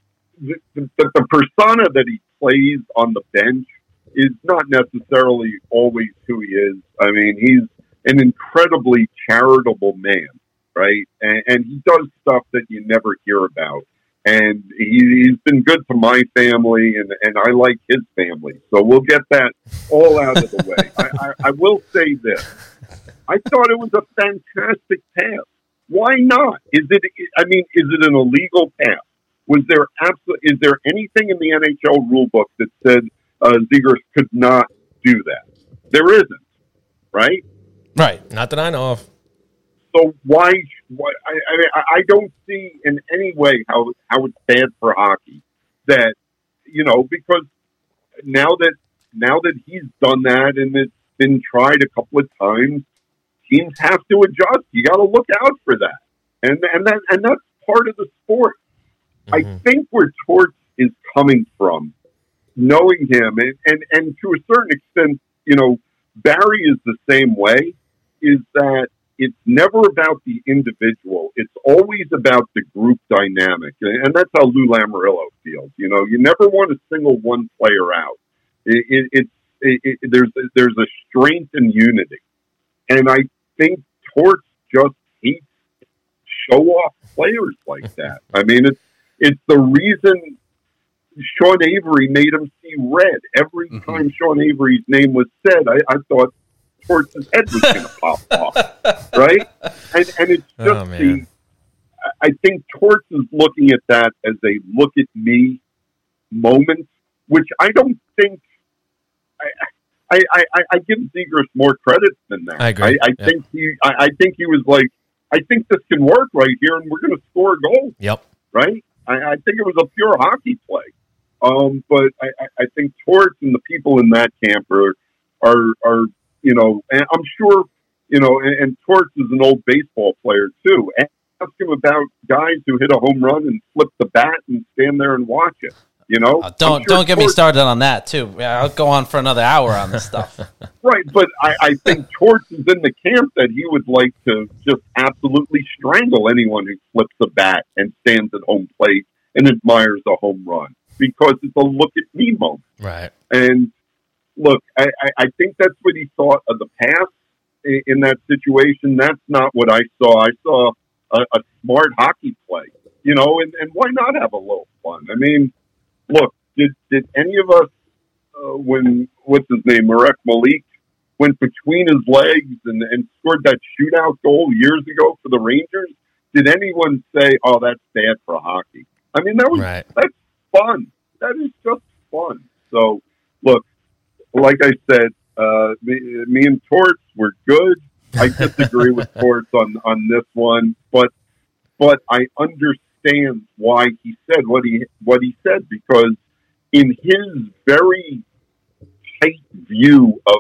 the, the, the persona that he plays on the bench is not necessarily always who he is. I mean, he's an incredibly charitable man, right? And, and he does stuff that you never hear about. And he, he's been good to my family, and, and I like his family. So we'll get that all out of the way. *laughs* I, I, I will say this. I thought it was a fantastic pass. Why not? Is it? I mean, is it an illegal pass? Was there absolutely? Is there anything in the NHL rulebook that said uh, Zegras could not do that? There isn't, right? Right. Not that I know of. So why? why I, I, mean, I- I don't see in any way how how it's bad for hockey that you know because now that now that he's done that and it's been tried a couple of times, teams have to adjust. You got to look out for that, and and that and that's part of the sport. I Mhm. think where Torts is coming from, knowing him, and, and and to a certain extent, you know, Barry is the same way. Is that it's never about the individual. It's always about the group dynamic, and and that's how Lou Lamoriello feels. You know, you never want to single one player out. It, it, it's it, it, there's there's a strength in unity, and I think Torts just hates show off players like that. I mean, it's it's the reason Sean Avery made him see red every Mhm. time Sean Avery's name was said. I, I thought Torts' head was going to pop off, *laughs* right? And and it's just Oh, the. I think Torts is looking at that as a look at me moment, which I don't think. I, I, I, I- give Zegras more credit than that. I agree. I, I Yeah. think he. I, I think he was like, I think this can work right here, and we're going to score a goal Yep. right? I, I think it was a pure hockey play. Um, but I, I, think Torts and the people in that camp are, are, are you know, and I'm sure, you know, and, and Torts is an old baseball player too. Ask him about guys who hit a home run and flip the bat and stand there and watch it. You know, Uh, don't sure don't get me started on that too. I'll go on for another hour on this stuff. *laughs* Right, but I, I think *laughs* Torts is in the camp that he would like to just absolutely strangle anyone who flips a bat and stands at home plate and admires a home run because it's a look at me moment. Right. And look, I, I, I think that's what he thought of the past in, in that situation. That's not what I saw. I saw a, a smart hockey play, you know, and, and why not have a little fun? I mean, look, did, did any of us, uh, when, what's his name, Marek Malik, went between his legs and, and scored that shootout goal years ago for the Rangers? Did anyone say, oh, that's bad for hockey? I mean, that was Right. that's fun. That is just fun. So, look, like I said, uh, me, me and Torts were good. I disagree with *laughs* Torts on on this one, but but I understand why he said what he what he said because in his very tight view of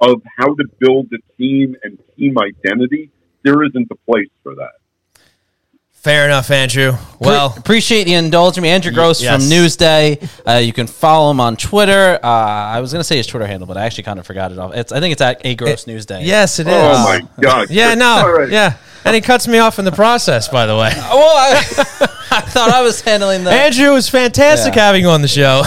of how to build a team and team identity, there isn't a place for that. Fair enough, Andrew. Well, appreciate you indulging me, Andrew Gross yes. from Newsday. Uh, you can follow him on Twitter. Uh, I was going to say his Twitter handle, but I actually kind of forgot it off. It's I think it's at a Gross Newsday. yes, it is. Oh my God! Yeah, no, All right. yeah, and he cuts me off in the process. By the way, *laughs* Well, I, *laughs* I thought I was handling the. Andrew, it was fantastic Yeah. having you on the show,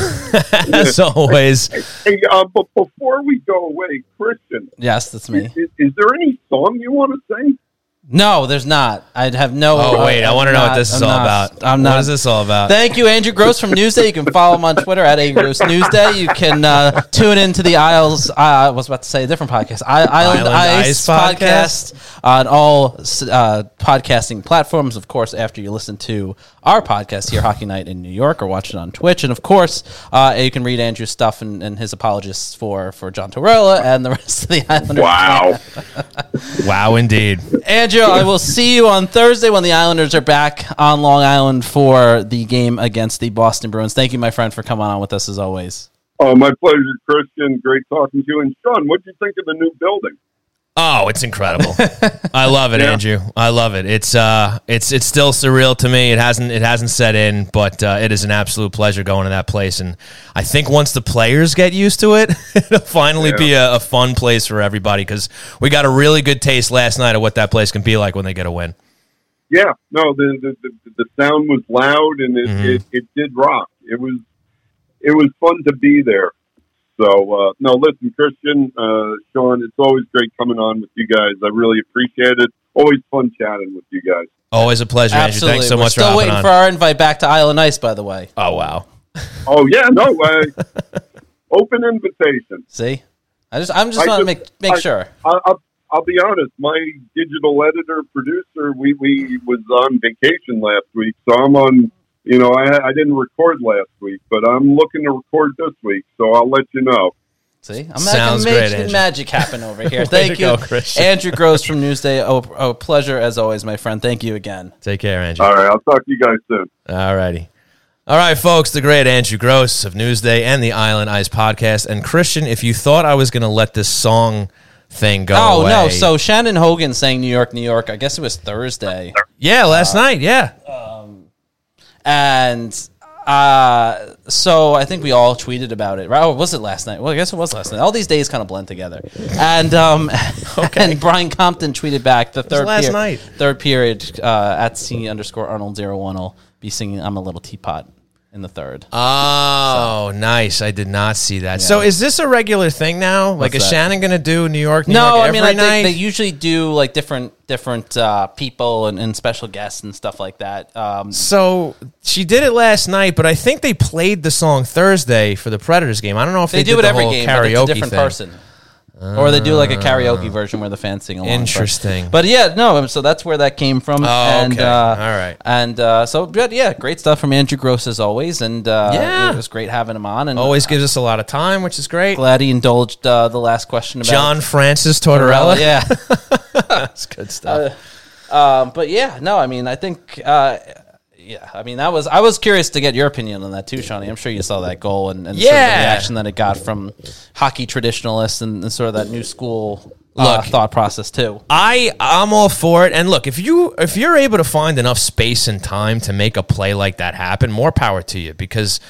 *laughs* as always. Hey, uh, but before we go away, Christian, yes, that's me. is, is there any song you want to sing? No, there's not. I'd have no. Oh wait, I I'm want to know what this is I'm all not- about. I'm not. What is this all about? Thank you, Andrew Gross from Newsday. You can follow him on Twitter at A Gross Newsday. You can uh, tune into the Isles. Uh, I was about to say a different podcast. I, Island, Island Ice, Ice podcast on all uh, podcasting platforms. Of course, after you listen to our podcast here, Hockey Night in New York, or watch it on Twitch, and of course, uh, you can read Andrew's stuff and, and his apologists for for John Torella and the rest of the Islanders. Wow. *laughs* wow, indeed. Andrew, I will see you on Thursday when the Islanders are back on Long Island for the game against the Boston Bruins. Thank you, my friend, for coming on with us as always. Oh, my pleasure, Christian. Great talking to you. And Sean, what do you think of the new building? Oh, it's incredible. *laughs* I love it, Yeah. Andrew. I love it. It's uh it's it's still surreal to me. It hasn't it hasn't set in, but uh, it is an absolute pleasure going to that place and I think once the players get used to it, *laughs* it'll finally Yeah. be a, a fun place for everybody cuz we got a really good taste last night of what that place can be like when they get a win. Yeah, no, the the, the, the sound was loud and it, Mhm. it, it did rock. It was it was fun to be there. So uh, no, listen, Christian, uh, Sean, it's always great coming on with you guys. I really appreciate it. Always fun chatting with you guys. Always a pleasure, Andrew. Absolutely. Thanks so We're much for still hopping waiting on. for our invite back to Isle of Ice, by the way. oh wow. *laughs* Oh yeah, no, way. *laughs* open invitation. See? I just I'm just I want to make make I- sure. I'll, I'll, I'll be honest. My digital editor producer, we, we was on vacation last week, so I'm on. You know, I, I didn't record last week, but I'm looking to record this week, so I'll let you know. See? I'm Sounds making great, magic, Andrew. magic happen over here. *laughs* Thank you. go, Andrew Gross from Newsday. Oh, oh, pleasure as always, my friend. Thank you again. Take care, Andrew. All right, I'll talk to you guys soon. All righty. All right, folks, the great Andrew Gross of Newsday and the Island Ice podcast. And Christian, if you thought I was going to let this song thing go Oh away. no! So Shannon Hogan sang New York, New York. I guess it was Thursday, yeah, last Uh, night, yeah. And uh, so I think we all tweeted about it. Right? Oh, was it last night? Well, I guess it was last night. All these days kind of blend together. And um, *laughs* and Brian Compton tweeted back the third last period, night. Third period uh, at C underscore Arnold zero one will be singing "I'm a Little Teapot" in the third. Oh, nice. I did not see that. So is this a regular thing now? like, is that? Shannon going to do New York, New no, York I mean I night? think they usually do like different different uh, people and, and special guests and stuff like that. Um, so she did it last night, but I think they played the song Thursday for the Predators game. I don't know if they, they do did it the every game, karaoke but it's a different thing. person. Or they do like a karaoke version where the fans sing along. Interesting. But, yeah, no. So that's where that came from. Oh, and, okay. Uh, All right. And uh, so, but yeah, great stuff from Andrew Gross as always. And uh, Yeah. it was great having him on. And Always gives us a lot of time, which is great. glad he indulged uh, the last question about John Francis Tortorella. Yeah. *laughs* That's good stuff. Um, but yeah, no, I mean, I think, uh, yeah, I mean, that was, I was curious to get your opinion on that too, Shawnee. I'm sure you saw that goal and, and sort of the reaction that it got from hockey traditionalists and, and sort of that new school uh, Look. thought process too. I I'm all for it. And look, if you if you're able to find enough space and time to make a play like that happen, more power to you because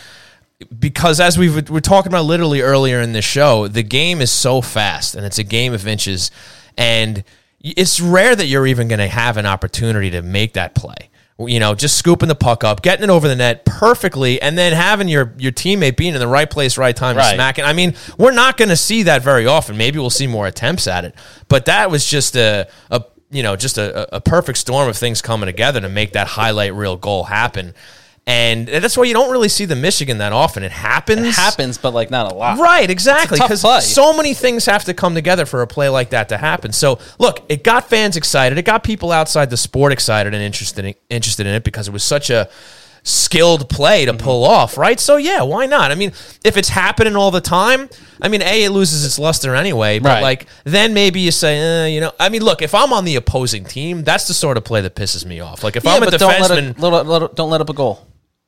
because as we were talking about literally earlier in the show, the game is so fast and it's a game of inches, and it's rare that you're even going to have an opportunity to make that play. You know, just scooping the puck up, getting it over the net perfectly, and then having your your teammate being in the right place, right time, Right. to smack it. I mean, we're not going to see that very often. Maybe we'll see more attempts at it, but that was just a a you know just a, a perfect storm of things coming together to make that highlight reel goal happen. And that's why you don't really see the Michigan that often. It happens. It happens, but like not a lot. Right, exactly. Because so many things have to come together for a play like that to happen. So, look, it got fans excited. It got people outside the sport excited and interested in, interested in it because it was such a skilled play Mm-hmm. to pull off, right? So, yeah, why not? I mean, if it's happening all the time, I mean, A, it loses its luster anyway. But, Right. like, then maybe you say, eh, you know, I mean, look, if I'm on the opposing team, that's the sort of play that pisses me off. Like, if Yeah, I'm a but don't let, defenseman. it, let, it- let it- don't let up a goal.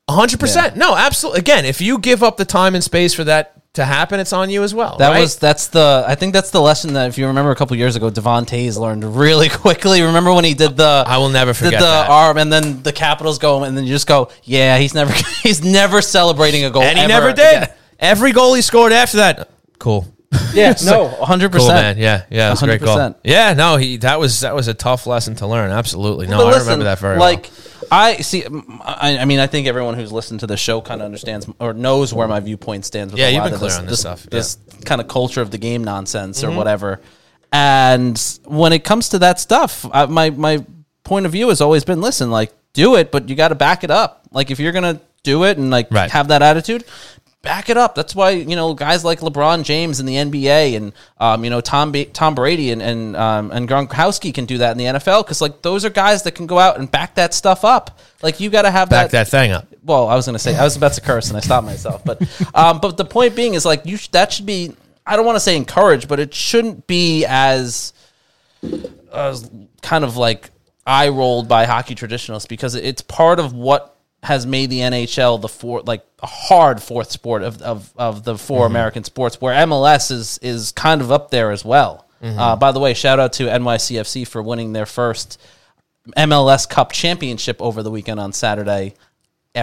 Hundred percent. No, absolutely. Again, if you give up the time and space for that to happen, it's on you as well. That right? was that's the I think that's the lesson that if you remember a couple years ago, Devon Toews learned really *laughs* quickly. Remember when he did the I will never forget the that. arm and then the Capitals go and then you just go, yeah, he's never *laughs* he's never celebrating a goal, and he ever never did. again. Every goal he scored after that, cool. Yeah, no, *laughs* like, hundred Cool man, percent. yeah, yeah, that's a great goal. Yeah, no, he that was that was a tough lesson to learn. Absolutely, no, But I remember that very like well. I see. I mean, I think everyone who's listened to the show kind of understands or knows where my viewpoint stands. With Yeah, a you've lot been of clear this, on this stuff, This kind of culture of the game nonsense Mm-hmm. or whatever. And when it comes to that stuff, I, my my point of view has always been: listen, like do it, but you got to back it up. Like if you're gonna do it and like Right. have that attitude. Back it up. That's why you know guys like LeBron James in the NBA and um, you know Tom B- Tom Brady and and um, and Gronkowski can do that in the NFL because like those are guys that can go out and back that stuff up. Like you got to have that Back that thing up. well, I was going to say I was about to curse and I stopped myself, but *laughs* um, but the point being is like you sh- that should be I don't want to say encouraged, but it shouldn't be as as kind of like eye rolled by hockey traditionalists because it's part of what has made the NHL the four like a hard fourth sport of of, of the 4 American sports where MLS is is kind of up there as well. Uh, by the way, shout out to NYCFC for winning their first MLS Cup championship over the weekend on Saturday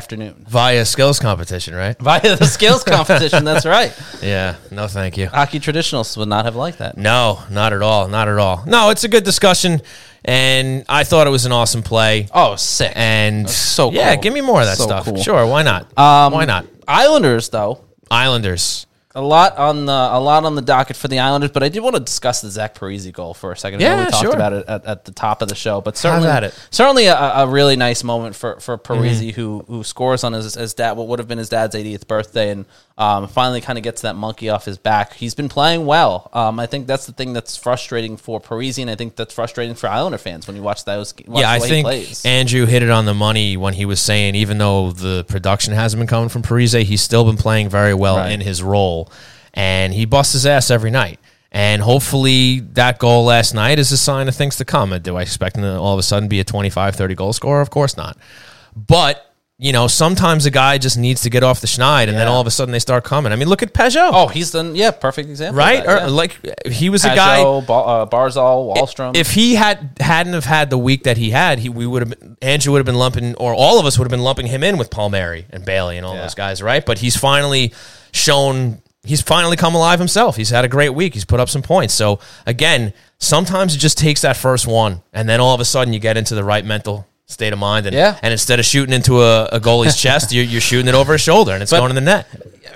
afternoon Via skills competition, right? *laughs* via the skills competition. That's *laughs* right. Yeah, no, thank you. Hockey traditionalists would not have liked that. No, not at all, not at all. No, it's a good discussion, and I thought it was an awesome play. Oh, sick! And so yeah, cool. give me more of that So stuff. cool. Sure, why not? Um, why not? Islanders though, Islanders. A lot on the a lot on the docket for the Islanders, but I did want to discuss the Zach Parise goal for a second. Yeah, we talked sure. about it at, at the top of the show, but certainly, certainly a, a really nice moment for for Parise Mm-hmm. who who scores on his, his dad what would have been his dad's 80th birthday and um, finally kind of gets that monkey off his back. He's been playing well. Um, I think that's the thing that's frustrating for Parisian. I think that's frustrating for Islander fans when you watch those. Watch yeah, I think. Andrew hit it on the money when he was saying even though the production hasn't been coming from Parise, he's still been playing very well Right. in his role, and he busts his ass every night. And hopefully that goal last night is a sign of things to come. Do I expect him to all of a sudden be a 25, 30 goal scorer? Of course not. But, you know, sometimes a guy just needs to get off the schneid and then all of a sudden they start coming. I mean, look at Pageau. oh, he's done yeah, perfect example, right? that, Or like he was a guy Ba- uh, Barzal, Wahlstrom. if he had hadn't have had the week that he had, he we would have been, Andrew would have been lumping, or all of us would have been lumping him in with Palmieri and Bailey and all Yeah. those guys, right? But he's finally shown he's finally come alive himself. He's had a great week. He's put up some points. So again, sometimes it just takes that first one, and then all of a sudden you get into the right mental state of mind, and Yeah. and instead of shooting into a, a goalie's *laughs* chest, you're, you're shooting it over his shoulder, and it's going in the net.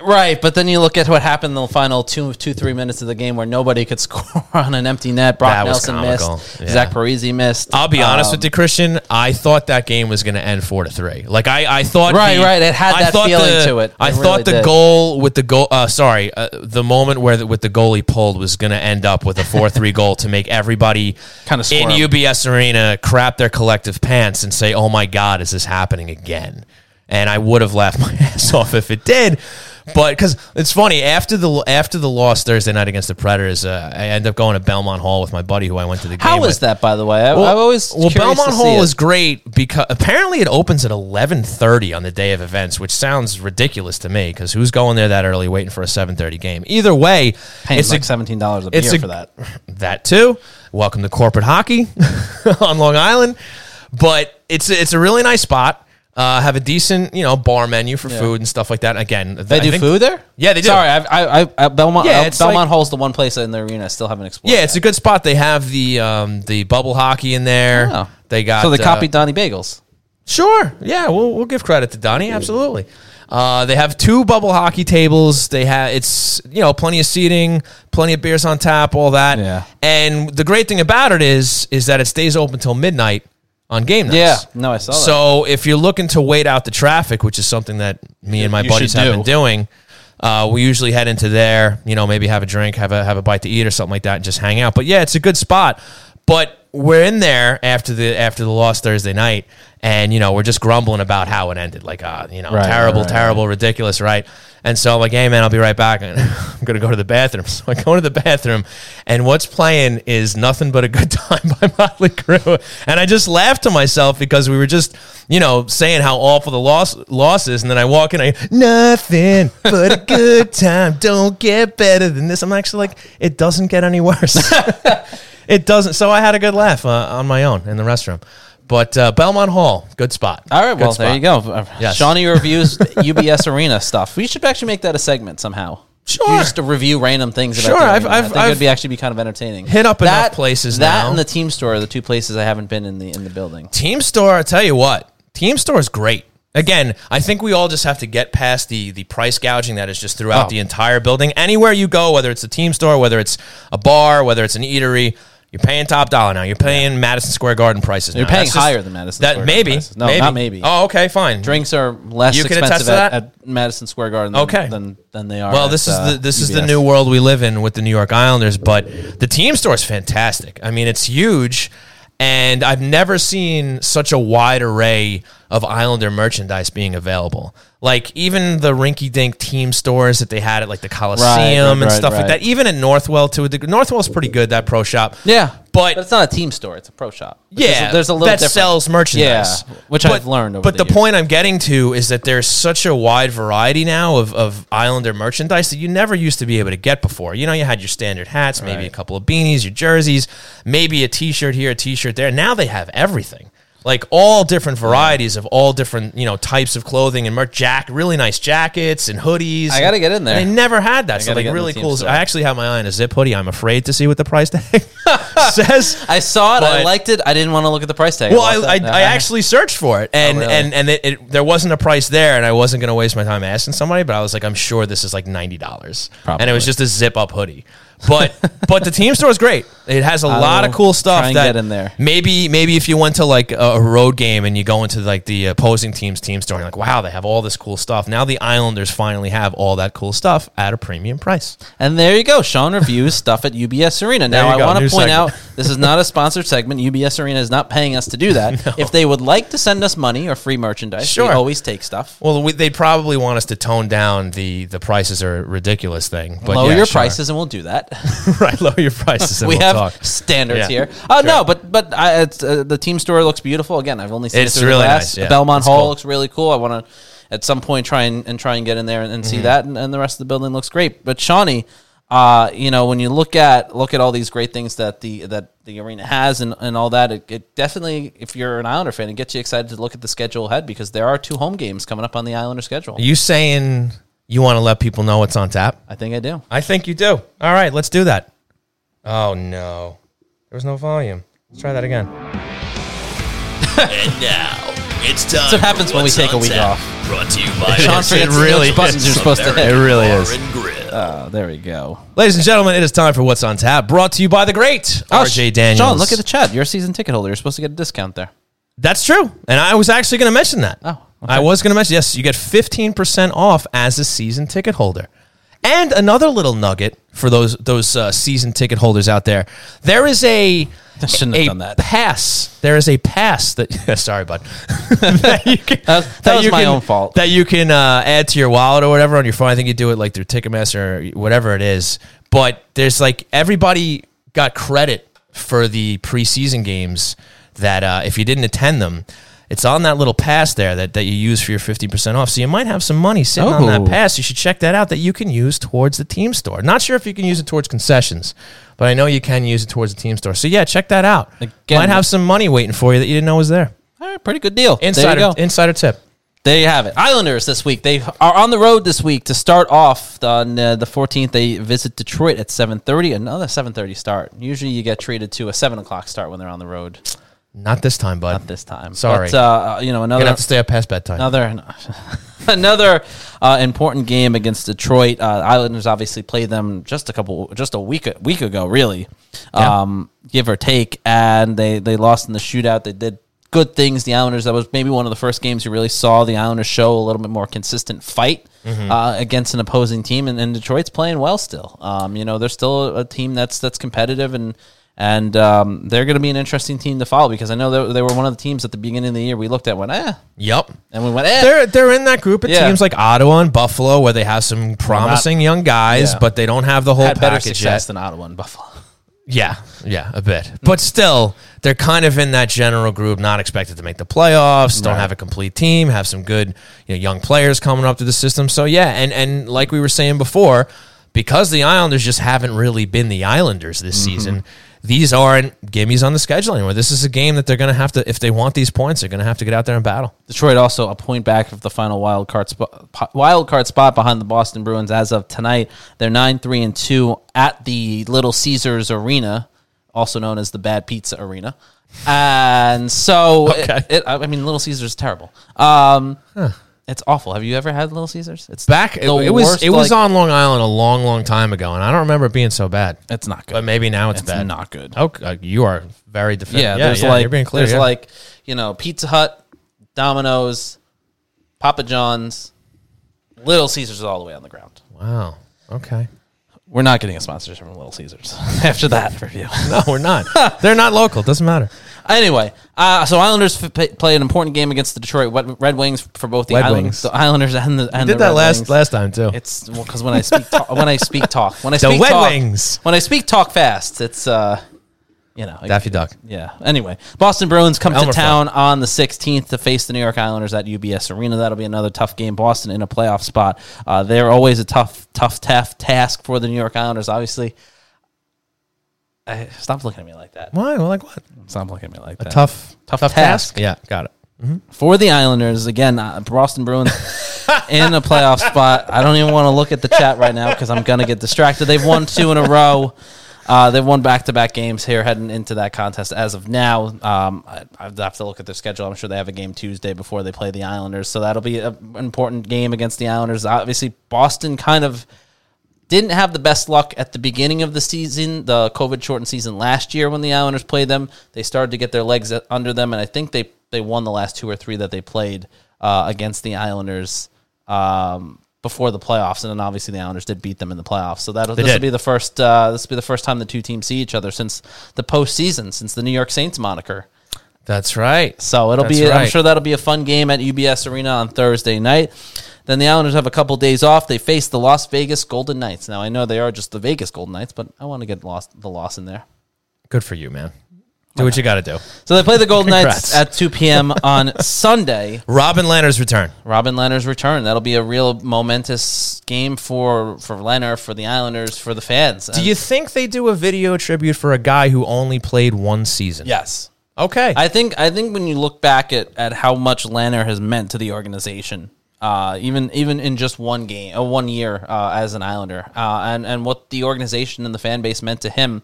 right, but then you look at what happened in the final two, two, three minutes of the game where nobody could *laughs* score on an empty net. Brock That Nelson missed. Yeah. Zach Parise missed. I'll be honest Um, with you, Christian. I thought that game was going to end four to three. Like I, I thought. Right, the- right. It had that feeling the- to it. It I really thought the did. goal with the goal. Uh, sorry, uh, the moment where the, with the goalie pulled was going to end up with a four three goal to make everybody Kinda in. UBS Arena crap their collective pants and say, "Oh my God, is this happening again?" And I would have laughed *laughs* my ass off if it did. But because it's funny after the after the loss Thursday night against the Predators, uh, I end up going to Belmont Hall with my buddy who I went to the game. How with. is that, by the way? I, Well, I've always well Belmont Hall is great because apparently it opens at eleven thirty on the day of events, which sounds ridiculous to me because who's going there that early waiting for a seven thirty game? Either way, paying it's like a, seventeen dollars a beer a- for that. *laughs* that too. Welcome to corporate hockey *laughs* on Long Island, but it's it's a really nice spot. Uh, have a decent, you know, bar menu for food and stuff like that. Again, They do food there. Yeah, they do. Sorry, I've, I, I, I Belmont. Yeah, uh, it's Belmont like- Hall's the one place in the arena I still haven't explored. Yeah, it's a good spot. They have the um, the bubble hockey in there. Oh. They got so they uh, copied Donnie Bagels. Sure. Yeah, we'll we'll give credit to Donnie. Absolutely. Uh, they have two bubble hockey tables. They have it's you know plenty of seating, plenty of beers on tap, all that. Yeah. And the great thing about it is is that it stays open till midnight on game nights. Yeah, no, I saw that. So if you're looking to wait out the traffic, which is something that me and my You buddies should have do. been doing, uh, we usually head into there. You know, maybe have a drink, have a have a bite to eat or something like that, and just hang out. But yeah, it's a good spot. But we're in there after the after the loss Thursday night, and you know we're just grumbling about how it ended. Like, ah, you know, Right, terrible, right, terrible, ridiculous, right? And so I'm like, hey man, I'll be right back. And *laughs* I'm gonna go to the bathroom. *laughs* So I go to the bathroom, and what's playing is nothing but a good *laughs* time by Motley Crue. And I just laughed to myself because we were just, you know, saying how awful the loss loss is. And then I walk in, I nothing but a good time. Don't get better than this. I'm actually like, it doesn't get any worse. It doesn't. So I had a good laugh uh, on my own in the restroom. But uh, Belmont Hall, good spot. All right, Good well spot. there you go. Uh, Yes. Shawnee *laughs* reviews UBS Arena stuff. We should actually make that a segment somehow. Sure. You just to review random things. About Sure, I've- I've- I think I've it'd be actually be kind of entertaining. hit up enough places That now. and the Team Store are the two places I haven't been in the in the building. Team Store, I tell you what, Team Store is great. Again, I think we all just have to get past the the price gouging that is just throughout Oh. the entire building. Anywhere you go, whether it's a Team Store, whether it's a bar, whether it's an eatery, you're paying top dollar now. You're paying Madison Square Garden prices. You're now. paying That's just- higher than Madison That Square Garden maybe, prices. No, maybe. not maybe. Oh, okay, fine. Drinks are less You can attest expensive to at, that? at Madison Square Garden than, Okay. than, than they are. Well, at, this is uh, the this is the UBS. new world we live in with the New York Islanders, but the team store is fantastic. I mean, it's huge, and I've never seen such a wide array of Islander merchandise being available. Like even the rinky-dink team stores that they had at like the Coliseum right, and right, stuff like that. Even at Northwell too. The Northwell's pretty good. That pro shop. Yeah, But- it's not a team store; it's a pro shop. Yeah, a, there's a little that difference. sells merchandise. Yeah, which I've learned over but the the, point I'm getting to is that there's such a wide variety now of, of Islander merchandise that you never used to be able to get before. You know, you had your standard hats, maybe a couple of beanies, your jerseys, maybe a T-shirt here, a T-shirt there. Now they have everything. Like all different varieties of all different, you know, types of clothing and merch, jack, really nice jackets and hoodies. I gotta get in there. And they never had that. So like get in the really cool. store. I actually have my eye on a zip hoodie. I'm afraid to see what the price tag *laughs* says. I saw it. I liked it. I didn't want to look at the price tag. Well, walked I, I, I uh-huh. actually searched for it, oh, and Oh, really? and and it, it, there wasn't a price there, and I wasn't going to waste my time asking somebody. But I was like, I'm sure this is like ninety dollars, and it was just a zip up hoodie. But *laughs* but the team store is great. It has a lot of cool stuff. that get in there. Maybe maybe if you went to like a, road game and you go into like the opposing team's team store, you're like, wow, they have all this cool stuff. Now the Islanders finally have all that cool stuff at a premium price. And there you go. Sean reviews stuff at UBS Arena. Now, I want to point segment. out this is not a sponsored segment. UBS Arena is not paying us to do that. *laughs* If they would like to send us money or free merchandise, Sure. we always take stuff. Well, we, they'd probably want us to tone down the the prices are ridiculous thing. But Lower yeah, your sure. prices, and we'll do that. *laughs* right, lower your prices. And we we'll have talk. standards Yeah. here. Oh Sure. no, but but I, it's, uh, the team store looks beautiful. Again, I've only seen It's it through really the glass. nice, yeah. Belmont It's Hall cool. looks really cool. I want to at some point try and, and try and get in there and, and Mm-hmm. see that, and, and the rest of the building looks great. But Shawnee, uh, you know, when you look at look at all these great things that the that the arena has and, and all that, it, it definitely, if you're an Islander fan, it gets you excited to look at the schedule ahead because there are two home games coming up on the Islander schedule. Are you saying you want to let people know what's on tap? I think I do. I think you do. All right, let's do that. Oh no, there was no volume. Let's try that again. And now it's time. That's what happens for when we take a week Tap, off. Brought to you by Sean is. forgets It really which buttons you're supposed to hit. It really is. Oh, there we go. Ladies and gentlemen, it is time for what's on tap. Brought to you by the great oh, RJ Daniels. John, look at the chat. You're a season ticket holder. You're supposed to get a discount there. That's true, and I was actually going to mention that. Oh, okay. I was going to mention yes. You get fifteen percent off as a season ticket holder. And another little nugget for those those uh, season ticket holders out there, there is a I shouldn't have done that. pass. There is a pass that. *laughs* sorry, bud. *laughs* that you can, That- that was you my can- own fault. That you can uh, add to your wallet or whatever on your phone. I think you do it like through Ticketmaster or whatever it is. But there's like everybody got credit for the preseason games that uh, if you didn't attend them. It's on that little pass there that, that you use for your 50% off. So you might have some money sitting on that Oh. pass. You should check that out that you can use towards the team store. Not sure if you can use it towards concessions, but I know you can use it towards the team store. So yeah, check that out. Again- might have some money waiting for you that you didn't know was there. All right, pretty good deal. Insider there you go. insider tip. There you have it. Islanders this week. They are on the road this week to start off on uh, the 14th. They visit Detroit at 7:30. Another 7:30 start. Usually, you get treated to a seven o'clock start when they're on the road. Not this time, bud. Not this time. Sorry. But, uh, you know, another gonna have to stay up past bedtime. another *laughs* another uh, important game against Detroit. Uh, Islanders obviously played them just a couple, just a week week ago, really, Yeah. um, give or take, and they they lost in the shootout. They did good things. The Islanders that was maybe one of the first games you really saw the Islanders show a little bit more consistent fight uh, against an opposing team, and, and Detroit's playing well still. Um, you know, they're still a team that's that's competitive and. And um, they're going to be an interesting team to follow because I know they, they were one of the teams at the beginning of the year we looked at went, eh, Yep. and we went, eh. They're they're in that group of Yeah. teams like Ottawa and Buffalo where they have some promising young guys, Yeah. but they don't have the whole had better package success yet. than Ottawa and Buffalo. *laughs* Yeah, yeah, a bit. But still, they're kind of in that general group, not expected to make the playoffs, don't have a complete team, have some good you know, young players coming up to the system. So yeah, and and like we were saying before, because the Islanders just haven't really been the Islanders this Mm-hmm. season. These aren't gimmies on the schedule anymore. This is a game that they're going to have to, if they want these points, they're going to have to get out there and battle. Detroit also a point back of the final wild card spot, wild card spot behind the Boston Bruins as of tonight. They're nine three and two at the Little Caesars Arena, also known as the Bad Pizza Arena. And so, Okay. it, I mean, Little Caesars is terrible. Um, It's awful. Have you ever had Little Caesars? It's Back, it, the it was worst, it was like- on Long Island a long, long time ago, and I don't remember it being so bad. It's not good. But maybe now it's, It's bad. not good. Okay, uh, you are very defensive. Yeah, there's like you're being clear. there's yeah. like you know Pizza Hut, Domino's, Papa John's, Little Caesars is all the way on the ground. wow. Okay. We're not getting a sponsorship from Little Caesars *laughs* after that *laughs* review. No, we're not. *laughs* They're not local. Doesn't matter. anyway, uh, so Islanders f- p- play an important game against the Detroit Red Wings for both the, Red Island- Wings. the Islanders and the and did the that Red last Wings. last time too. It's because when I speak talk, when I speak talk when I speak The Red talk, Wings. when I speak talk fast, it's uh you know Daffy Duck. Yeah. Anyway, Boston Bruins come Elmer to town on the 16th to face the New York Islanders at UBS Arena. That'll be another tough game. Boston in a playoff spot. Uh, they're always a tough, tough, tough task for the New York Islanders. Obviously, I, stop looking at me like that. Why? Well, like what? Stop looking at me like that. A tough, Tough task. task. Yeah, got it. for the Islanders again. Uh, Boston Bruins *laughs* in a playoff spot. I don't even want to look at the chat right now because I'm gonna get distracted. They've won two in a row. Uh, they've won back-to-back games here heading into that contest as of now. Um, I, I have to look at their schedule. I'm sure they have a game Tuesday before they play the Islanders, so that'll be an important game against the Islanders. Obviously, Boston kind of didn't have the best luck at the beginning of the season, the COVID shortened season last year when the Islanders played them. They started to get their legs under them, and I think they, they won the last two or three that they played uh, against the Islanders um, before the playoffs. And then obviously the Islanders did beat them in the playoffs. So that'll this will be the first uh, this will be the first time the two teams see each other since the postseason, since the New York Saints moniker. That's right. So it'll That's be. I'm sure that'll be a fun game at UBS Arena on Thursday night. Then the Islanders have a couple days off. They face the Las Vegas Golden Knights. Now I know they are just the Vegas Golden Knights, but I want to get lost the loss in there. Good for you, man. Do what you got to do. So they play the Golden Knights at 2 p.m. on *laughs* Sunday. Robin Lehner's return. Robin Lehner's return. That'll be a real momentous game for for Leonard, for the Islanders, for the fans. Do you think they do a video tribute for a guy who only played one season? Yes. Okay. I think I think when you look back at, at how much Lanner has meant to the organization, uh, even even in just one game, uh, one year uh, as an Islander, uh, and and what the organization and the fan base meant to him,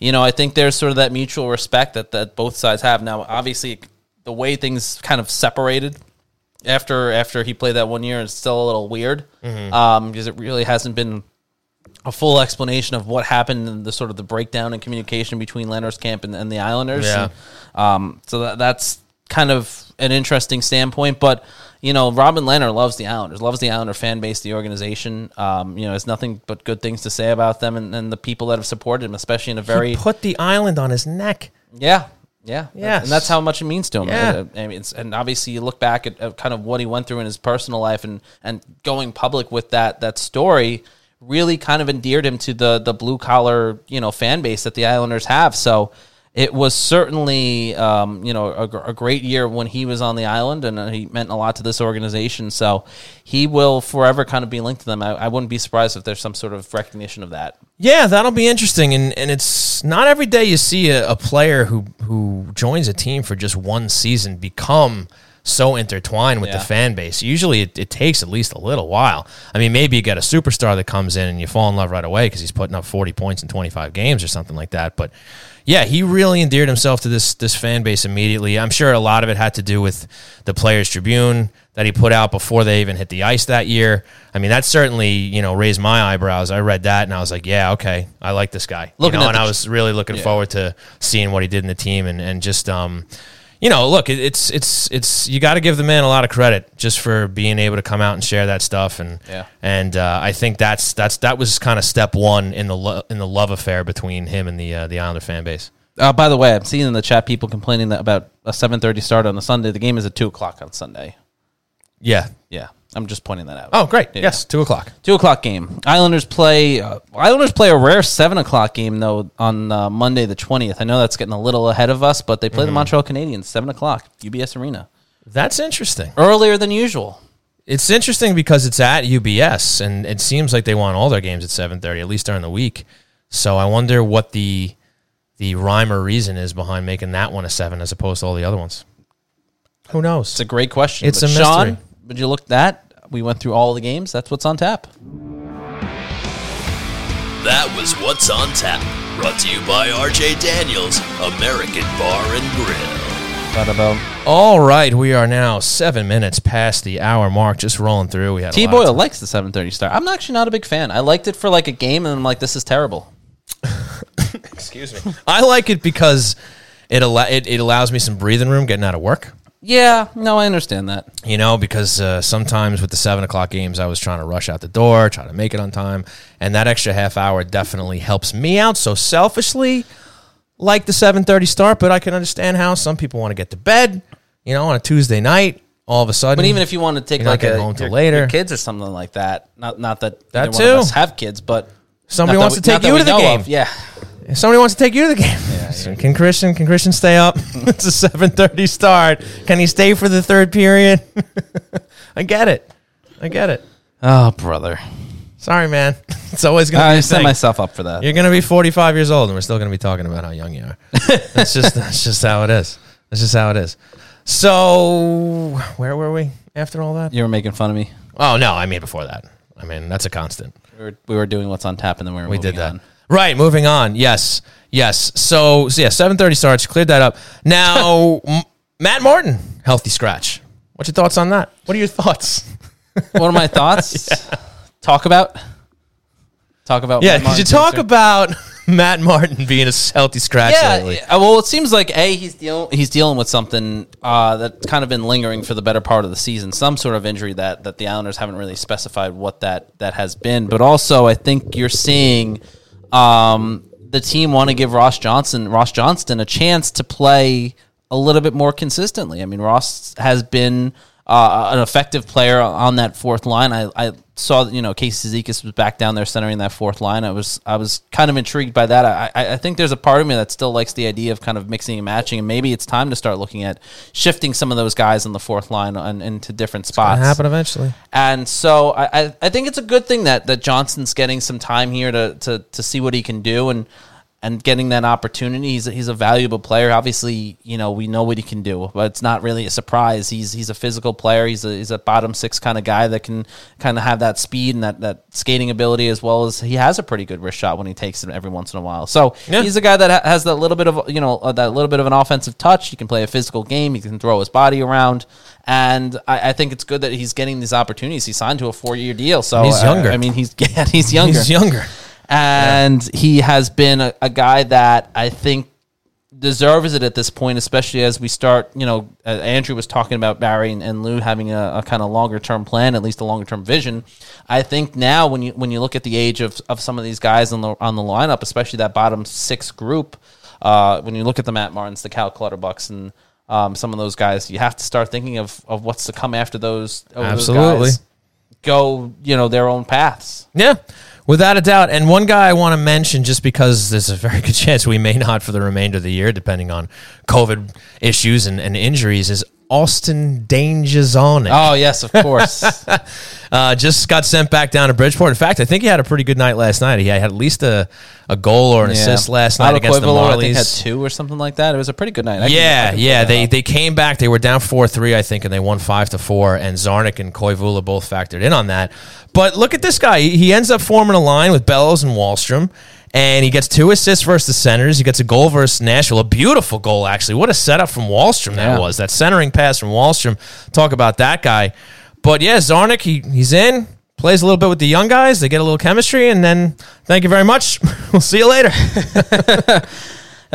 you know, I think there's sort of that mutual respect that that both sides have. Now, obviously, the way things kind of separated after after he played that one year is still a little weird um, because it really hasn't been a full explanation of what happened and the sort of the breakdown in communication between Lehner's camp and, and the Islanders. Yeah. And, um, so that, that's kind of an interesting standpoint, but you know, Robin Lehner loves the Islanders, loves the Islander fan base, the organization. Um, you know, has nothing but good things to say about them and, and the people that have supported him, especially in a very he put the island on his neck. yeah, yeah, yeah, and that's how much it means to him. Yeah. I mean, it's, and obviously, you look back at, at kind of what he went through in his personal life, and and going public with that that story really kind of endeared him to the the blue collar you know fan base that the Islanders have. So it was certainly um, you know a, a great year when he was on the island, and uh, he meant a lot to this organization. So he will forever kind of be linked to them. I, I wouldn't be surprised if there's some sort of recognition of that. Yeah, that'll be interesting, and and it's not every day you see a, a player who who joins a team for just one season become so intertwined with Yeah. the fan base. Usually, it, it takes at least a little while. I mean, maybe you get a superstar that comes in and you fall in love right away because he's putting up forty points in twenty five games or something like that. But yeah, he really endeared himself to this this fan base immediately. I'm sure a lot of it had to do with the Players Tribune that he put out before they even hit the ice that year. I mean, that certainly you know raised my eyebrows. I read that and I was like, yeah, okay, I like this guy. Looking you know, and I was really looking forward to seeing what he did in the team and and just um. You know, look, it's it's it's you got to give the man a lot of credit just for being able to come out and share that stuff, and Yeah. and uh, I think that's that's that was kind of step one in the lo- in the love affair between him and the uh, the Islander fan base. Uh, by the way, I'm seeing in the chat people complaining that about a 7:30 start on a Sunday. The game is at two o'clock on Sunday. Yeah. Yeah, I'm just pointing that out. Oh, great. Yeah. Yes, two o'clock. Two o'clock game. Islanders play. Uh, Islanders play a rare seven o'clock game though on uh, Monday the twentieth. I know that's getting a little ahead of us, but they play the Montreal Canadiens seven o'clock, UBS Arena, That's interesting. earlier than usual. It's interesting because it's at UBS, and it seems like they want all their games at seven thirty, at least during the week. So I wonder what the the rhyme or reason is behind making that one a seven as opposed to all the other ones. Who knows? It's a great question. It's a Sean, mystery. would you look that? We went through all the games. That's what's on tap. That was What's on Tap. Brought to you by RJ Daniels, American Bar and Grill. All right, we are now seven minutes past the hour mark, just rolling through. We had a T lot of Boyle likes the seven thirty start. I'm actually not a big fan. I liked it for like a game, and I'm like, this is terrible. *laughs* Excuse me. I like it because it, al- it it allows me some breathing room getting out of work. Yeah, no, I understand that. You know, because uh, sometimes with the seven o'clock games, I was trying to rush out the door, try to make it on time, and that extra half hour definitely helps me out. So selfishly, like the seven thirty start, but I can understand how some people want to get to bed. You know, on a Tuesday night, all of a sudden. But even if you want to take like a, home till your, later. your kids or something like that, not not that That either one too. of us have kids, but somebody not wants that to take you we to the game, of. yeah. If somebody wants to take you to the game, So *laughs* can Christian can Christian stay up? *laughs* it's a seven thirty start. Can he stay for the third period? *laughs* I get it. I get it. Oh, brother, Sorry, man. It's always going to be I set myself up for that. You're going to be 45 years old, and we're still going to be talking about how young you are. that's just that's just how it is. That's just how it is. So, where were we after all that? You were making fun of me. Oh no, I mean before that. I mean that's a constant. We were, we were doing what's on tap, and then we were We did that. on. Right, moving on. Yes, yes. So, so yeah, 7:30 starts. Cleared that up. Now, *laughs* M- Matt Martin, healthy scratch. What's your thoughts on that? What are your thoughts? What are my thoughts? *laughs* Talk about. Talk about. Yeah, could you talk about *laughs* Matt Martin being a healthy scratch Yeah, lately? uh, well, it seems like a he's dealing he's dealing with something uh, that's kind of been lingering for the better part of the season, some sort of injury that that the Islanders haven't really specified what that that has been. But also, I think you're seeing um, the team want to give Ross Johnson Ross Johnston a chance to play a little bit more consistently. I mean, Ross has been uh, an effective player on that fourth line. I, I saw you know Casey Cizikas was back down there centering that fourth line. I was I was kind of intrigued by that. I, I think there's a part of me that still likes the idea of kind of mixing and matching, and maybe it's time to start looking at shifting some of those guys on the fourth line on, into different spots. Gonna happen eventually. And so I, I, I think it's a good thing that, that Johnston's getting some time here to, to, to see what he can do and and getting that opportunity. He's a, he's a valuable player. Obviously, you know we know what he can do, but it's not really a surprise. He's he's a physical player. He's a he's a bottom six kind of guy that can kind of have that speed and that, that skating ability as well as he has a pretty good wrist shot when he takes it every once in a while. So Yeah. he's a guy that has that little bit of you know uh, that little bit of an offensive touch. He can play a physical game. He can throw his body around. And I, I think it's good that he's getting these opportunities. He signed to a four-year deal, so He's I- younger. I, mean, he's *laughs* yeah, he's younger He's younger. And he has been a, a guy that I think deserves it at this point, especially as we start. You know, uh, Andrew was talking about Barry and, and Lou having a, a kind of longer term plan, at least a longer term vision. I think now when you when you look at the age of, of some of these guys on the on the lineup, especially that bottom six group, uh, when you look at the Matt Martins, the Cal Clutterbucks, and um, some of those guys, you have to start thinking of, of what's to come after those. those Absolutely. guys. go, you know, their own paths. Yeah, without a doubt. And one guy I want to mention, just because there's a very good *laughs* chance we may not for the remainder of the year, depending on COVID issues and, and injuries, is Austin Dangerzonic. Oh yes, of course. *laughs* Uh, just got sent back down to Bridgeport. In fact, I think he had a pretty good night last night. He had at least a, a goal or an assist last night Otto against the I think, had two or something like that. It was a pretty good night. I can- I Yeah, yeah. They up. they came back. They were down four three, I think, and they won five to four. And Czarnik and Koivula both factored in on that. But look at this guy. He, he ends up forming a line with Bellows and Wahlstrom. And he gets two assists versus the centers. He gets a goal versus Nashville. A beautiful goal, actually. What a setup from Wahlstrom that Yeah. was. That centering pass from Wahlstrom. Talk about that guy. But yeah, Czarnik, he, he's in, plays a little bit with the young guys. They get a little chemistry. And then, thank you very much. *laughs* we'll see you later. *laughs*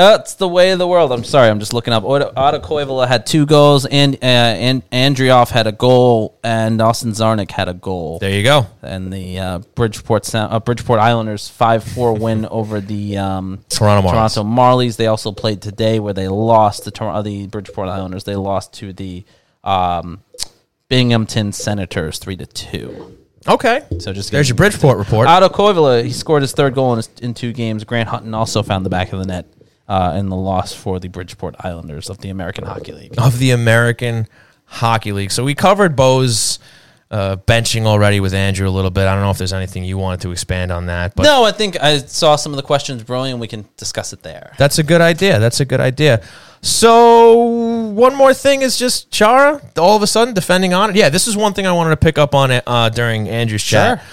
That's the way of the world. I'm sorry, I'm just looking up. Koivula had two goals, and uh, and Andreoff had a goal, and Austin Czarnik had a goal. There you go. And the uh, Bridgeport Sound, uh, Bridgeport Islanders five four win *laughs* over the um, Toronto Marlies. Toronto Marlies. They also played today, where they lost the Tor- uh, the Bridgeport Islanders. They lost to the um, Binghamton Senators three to two. Okay. So just There's your Bridgeport report. Otto Koivula, he scored his third goal in, his, in two games. Grant Hutton also found the back of the net uh, in the loss for the Bridgeport Islanders of the American Hockey League. of the American Hockey League. So we covered Bo's uh, benching already with Andrew a little bit. I don't know if there's anything you wanted to expand on that, but no, I think I saw some of the questions brewing, and we can discuss it there. that's a good idea. That's a good idea. So one more thing is just Chara all of a sudden defending on it. Yeah, this is one thing I wanted to pick up on it uh, during Andrew's chat. Sure.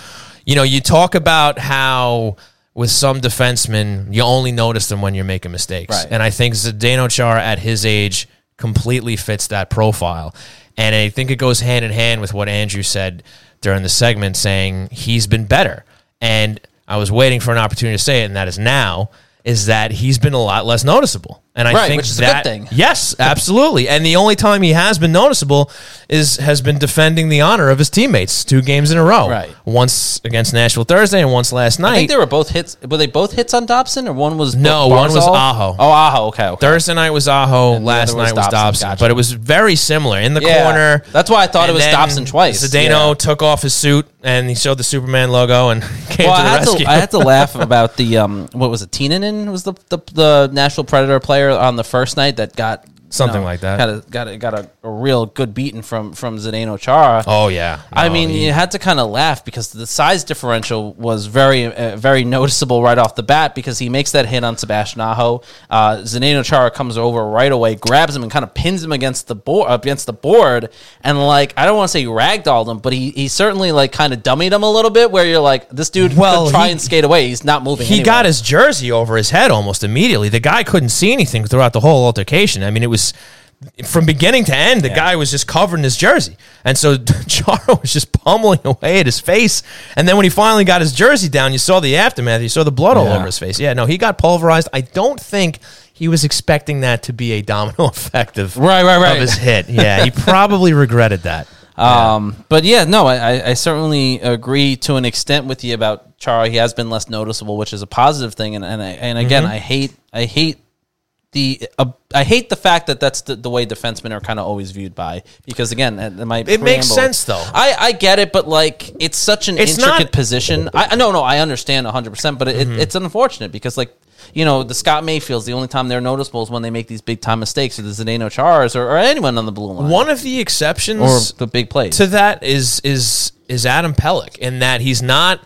You know, you talk about how with some defensemen you only notice them when you're making mistakes, Right. and I think Zdeno Chara at his age completely fits that profile. And I think it goes hand in hand with what Andrew said during the segment, saying he's been better. And I was waiting for an opportunity to say it, and that is now. Is that he's been a lot less noticeable, and I Right, think which is a good that thing. yes, absolutely. And the only time he has been noticeable is has been defending the honor of his teammates two games in a row. Right. once against Nashville Thursday, and once last night. I think they were both hits. Were they both hits on Dobson, or one was No, Barzal? one was Aho. Oh, Aho. Okay, okay. Thursday night was Aho. And Last was night was Dobson. Dobson. Gotcha. But it was very similar in the Yeah. corner. That's why I thought it was Dobson twice. Zdeno Yeah. took off his suit and he showed the Superman logo and *laughs* came Well, to I the had rescue. to, I had to *laughs* laugh about the um, what was it? Trenin was the, the the Nashville Predator player on the first night that got Something like that. Got a got a, got a, a real good beating from from Zdeno Chara. oh yeah. I mean, he- you had to kind of laugh because the size differential was very, uh, very noticeable right off the bat because he makes that hit on Sebastian Aho. Uh, Zdeno Chara comes over right away, grabs him, and kind of pins him against the board, against the board, and like I don't want to say ragdolled him, but he, he certainly like kind of dummied him a little bit. Where you're like, this dude Well, could try he- and skate away. He's not moving. he anywhere. got his jersey over his head almost immediately. The guy couldn't see anything throughout the whole altercation. I mean, it was from beginning to end. The guy was just covered in his jersey, and so *laughs* Chara was just pummeling away at his face. And then when he finally got his jersey down, you saw the aftermath. You saw the blood all Yeah. over his face. Yeah, no, he got pulverized. I don't think. He was expecting that to be a domino *laughs* effect of, Right, right, right. of his hit. Yeah, he probably regretted that. *laughs* Um, but yeah, no, I, I- certainly agree to an extent with you about Chara. He has been less noticeable, which is a positive thing. And and, I, and again, Mm-hmm. I hate I hate the uh, I hate the fact that that's the, the way defensemen are kind of always viewed by because again, that, that might It makes sense, though. I, I get it, but like it's such an It's intricate not- position. I no no I understand hundred percent, but it, Mm-hmm. it's unfortunate because like. You know, the Scott Mayfields, the only time they're noticeable is when they make these big time mistakes, or the Zdeno Charas, or, or anyone on the blue line, One of the exceptions or the big plays. to that is is is Adam Pelech in that he's not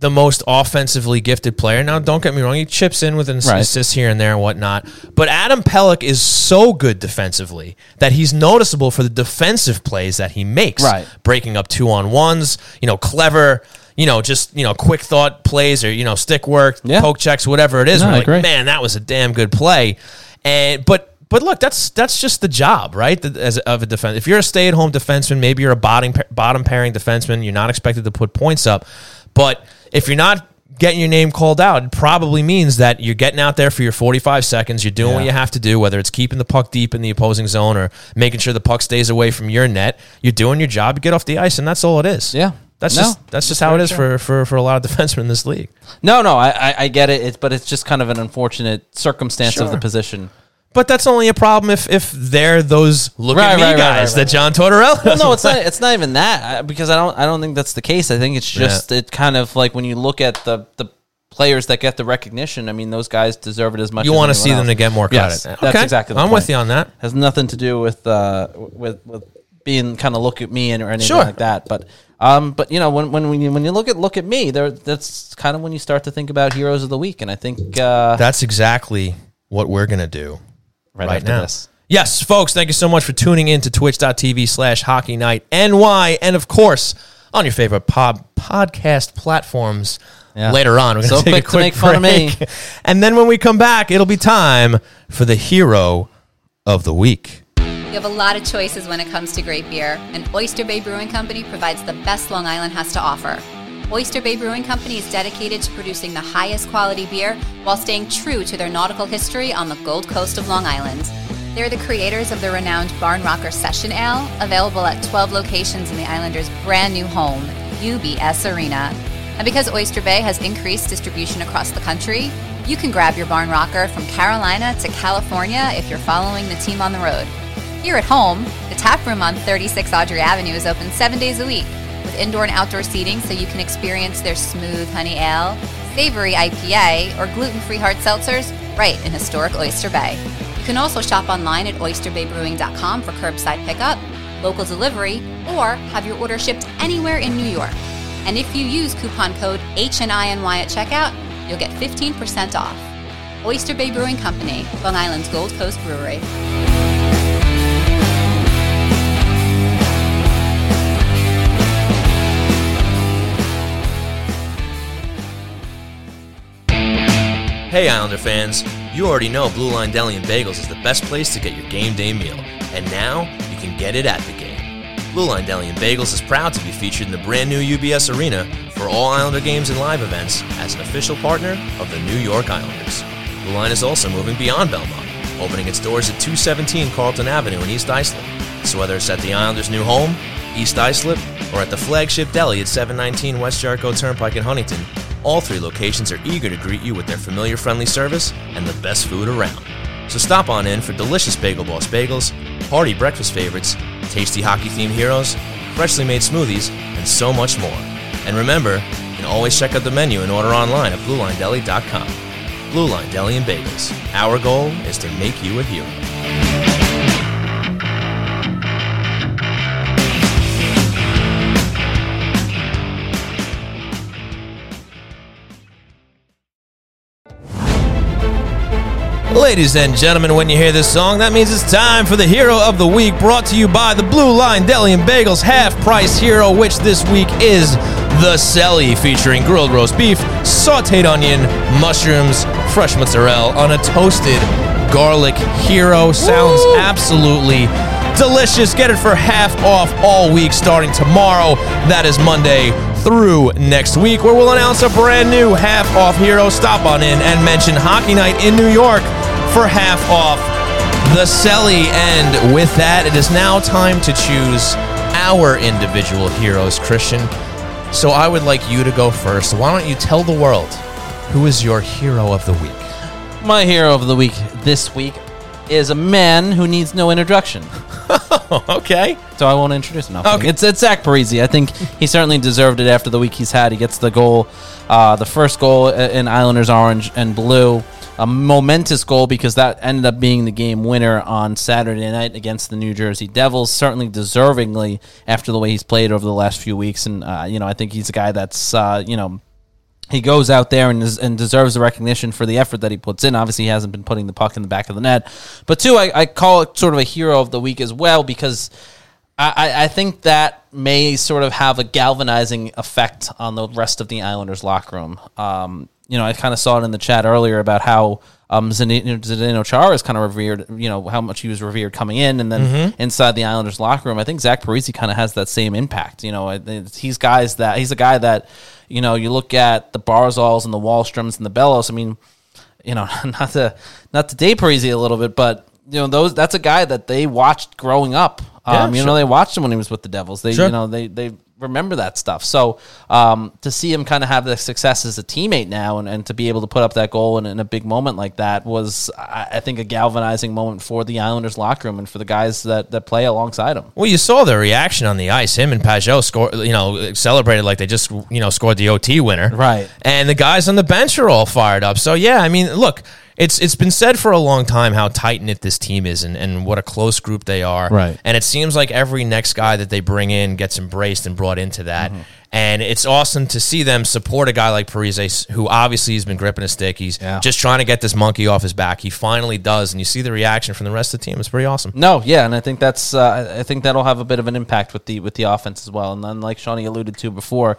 the most offensively gifted player. Now, don't get me wrong; he chips in with an Right. assist here and there and whatnot. But Adam Pelech is so good defensively that he's noticeable for the defensive plays that he makes, Right. breaking up two on ones. You know, clever. You know, just you know, quick thought plays or you know, stick work, Yeah. poke checks, whatever it is. No, We're I like, agree. man, that was a damn good play. And but but look, that's that's just the job, right? As of a defense, if you're a stay-at-home defenseman, maybe you're a bottom bottom pairing defenseman, you're not expected to put points up. But if you're not getting your name called out, it probably means that you're getting out there for your 45 seconds. You're doing what you have to do, whether it's keeping the puck deep in the opposing zone or making sure the puck stays away from your net. You're doing your job. You get off the ice, and that's all it is. Yeah. That's No, just that's just how it is for, for for a lot of defensemen in this league. No, no, I, I, I get it. It's, but it's just kind of an unfortunate circumstance of the position. But that's only a problem if if they're those look Right, at me right, right, guys right, that. John Tortorella. well, no, it's *laughs* not. It's not even that I- because I don't. I don't think that's the case. I think it's just it kind of like when you look at the the players that get the recognition. I mean, those guys deserve it as much. You want to see them to get more Yes, credit. that's exactly. The I'm point. with you on that. Has nothing to do with uh with with being kind of look at me and or anything Sure. like that. But um, but you know when when when you, when you look at look at me, there that's kind of when you start to think about heroes of the week, and I think uh, That's exactly what we're gonna do right, right, now. this. Yes, folks, thank you so much for tuning in to twitch.tv slash hockey night NY. And of course, on your favorite pod, podcast platforms Yeah. later on. We're going So take a quick to quick make fun of me. break. *laughs* And then when we come back, it'll be time for the hero of the week. You have a lot of choices when it comes to great beer, and Oyster Bay Brewing Company provides the best Long Island has to offer. Oyster Bay Brewing Company is dedicated to producing the highest quality beer while staying true to their nautical history on the Gold Coast of Long Island. They're the creators of the renowned Barn Rocker Session Ale, available at 12 locations in the Islanders' brand new home, UBS Arena. And because Oyster Bay has increased distribution across the country, you can grab your Barn Rocker from Carolina to California if you're following the team on the road. Here at home, the tap room on 36 Audrey Avenue is open seven days a week indoor and outdoor seating so you can experience their smooth honey ale, savory IPA, or gluten free hard seltzers right in historic Oyster Bay. You can also shop online at oysterbaybrewing.com for curbside pickup, local delivery, or have your order shipped anywhere in New York. And if you use coupon code HNINY at checkout, you'll get 15% off. Oyster Bay Brewing Company, Long Island's Gold Coast Brewery. Hey, Islander fans, you already know Blue Line Deli and Bagels is the best place to get your game day meal, and now you can get it at the game. Blue Line Deli and Bagels is proud to be featured in the brand new UBS Arena for all Islander games and live events as an official partner of the New York Islanders. Blue Line is also moving beyond Belmont, opening its doors at 217 Carlton Avenue in East Islip. So whether it's at the Islanders' new home, East Islip, or at the flagship deli at 719 West Jericho Turnpike in Huntington, all three locations are eager to greet you with their familiar friendly service and the best food around. So stop on in for delicious Bagel Boss bagels, hearty breakfast favorites, tasty hockey themed heroes, freshly made smoothies, and so much more. And remember, you can always check out the menu and order online at BlueLineDeli.com. Blue Line Deli and Bagels. Our goal is to make you a hero. Ladies and gentlemen, when you hear this song, that means it's time for the Hero of the Week, brought to you by the Blue Line Deli and Bagels Half Price Hero, which this week is the Selly, featuring grilled roast beef, sauteed onion, mushrooms, fresh mozzarella on a toasted garlic hero. Sounds absolutely delicious. Get it for half off all week starting tomorrow. That is Monday through next week, where we'll announce a brand new half off hero. Stop on in and mention Hockey Night in New York for half off the Selly. And with that, it is now time to choose our individual heroes, Christian. So I would like you to go first. Why don't you tell the world who is your hero of the week? My hero of the week this week is a man who needs no introduction. *laughs* okay. So I won't introduce him. Okay. It's it's Zach Parise. I think he certainly deserved it after the week he's had. He gets the goal, uh, the first goal in Islanders orange and blue. A momentous goal because that ended up being the game winner on Saturday night against the New Jersey Devils. Certainly deservingly after the way he's played over the last few weeks, and uh, you know I think he's a guy that's uh, you know he goes out there and, is, and deserves the recognition for the effort that he puts in. Obviously, he hasn't been putting the puck in the back of the net. But two, I, I call it sort of a hero of the week as well because I, I- think that may sort of have a galvanizing effect on the rest of the Islanders locker room. Um, you know, I kind of saw it in the chat earlier about how um, Zdeno Zdeno Chara is kind of revered, you know, how much he was revered coming in and then inside the Islanders locker room. I think Zach Parise kind of has that same impact. You know, he's guys that he's a guy that, you know, you look at the Barzals and the Wahlstroms and the Bellows. I mean, you know, *laughs* not to not to date Parise a little bit, but you know, those that's a guy that they watched growing up. Um, Yeah, you sure. know, they watched him when he was with the Devils. They, Sure. you know, they they remember that stuff. So um, to see him kind of have the success as a teammate now and, and to be able to put up that goal in, in a big moment like that was, I, I think, a galvanizing moment for the Islanders locker room and for the guys that, that play alongside him. Well, you saw the reaction on the ice. Him and Pageau scored, you know, celebrated like they just, you know, scored the OT winner. Right. And the guys on the bench are all fired up. So yeah, I mean, look, it's it's been said for a long time how tight knit this team is and, and what a close group they are. Right. And it seems like every next guy that they bring in gets embraced and brought into that. Mm-hmm. And it's awesome to see them support a guy like Parise, who obviously has been gripping a stick. He's Yeah. just trying to get this monkey off his back. He finally does, and you see the reaction from the rest of the team. It's pretty awesome. No, yeah, and I think that's uh, I think that'll have a bit of an impact with the with the offense as well. And then, like Shawnee alluded to before,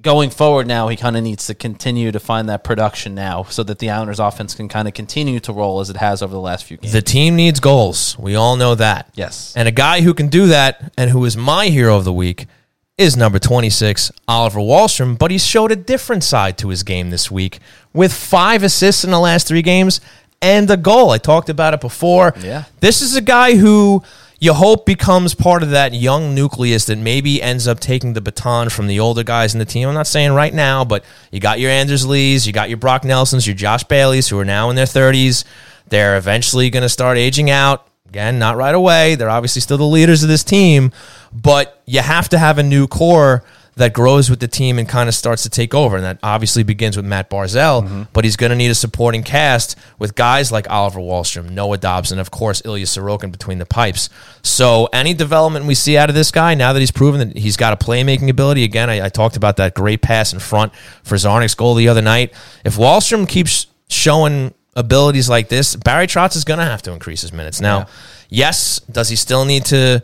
going forward now, he kind of needs to continue to find that production now, so that the Islanders' offense can kind of continue to roll as it has over the last few games. The team needs goals. We all know that. Yes. And a guy who can do that and who is my hero of the week is number 26, Oliver Wahlstrom, but he showed a different side to his game this week with five assists in the last three games and a goal. I talked about it before. Yeah. This is a guy who you hope becomes part of that young nucleus that maybe ends up taking the baton from the older guys in the team. I'm not saying right now, but you got your Anders Lees, you got your Brock Nelsons, your Josh Baileys, who are now in their 30s. They're eventually going to start aging out. Again, not right away. They're obviously still the leaders of this team, but you have to have a new core that grows with the team and kind of starts to take over. And that obviously begins with Matt Barzal, mm-hmm. but he's going to need a supporting cast with guys like Oliver Wahlstrom, Noah Dobson, of course, Ilya Sorokin between the pipes. So any development we see out of this guy, now that he's proven that he's got a playmaking ability, again, I, I talked about that great pass in front for Czarnik's goal the other night. If Wahlstrom keeps showing abilities like this, Barry Trotz is going to have to increase his minutes. Now, yes, does he still need to,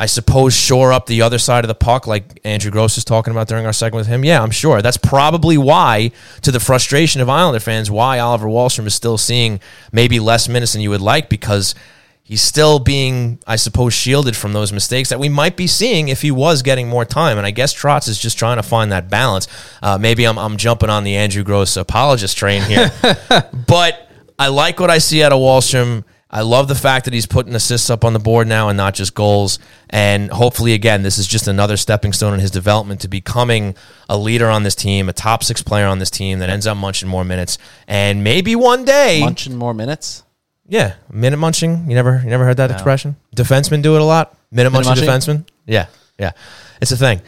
I suppose, shore up the other side of the puck like Andrew Gross was talking about during our segment with him? Yeah, I'm sure. That's probably why, to the frustration of Islander fans, why Oliver Wahlstrom is still seeing maybe less minutes than you would like because he's still being, I suppose, shielded from those mistakes that we might be seeing if he was getting more time. And I guess Trotz is just trying to find that balance. Uh, maybe I'm, I'm jumping on the Andrew Gross apologist train here, *laughs* but I like what I see out of Wahlstrom. I love the fact that he's putting assists up on the board now and not just goals. And hopefully, again, this is just another stepping stone in his development to becoming a leader on this team, a top six player on this team that ends up munching more minutes. And maybe one day, Munching more minutes. yeah, minute munching. You never, you never heard that expression? Defensemen do it a lot. Minute munching munching? defenseman. Yeah, yeah, it's a thing.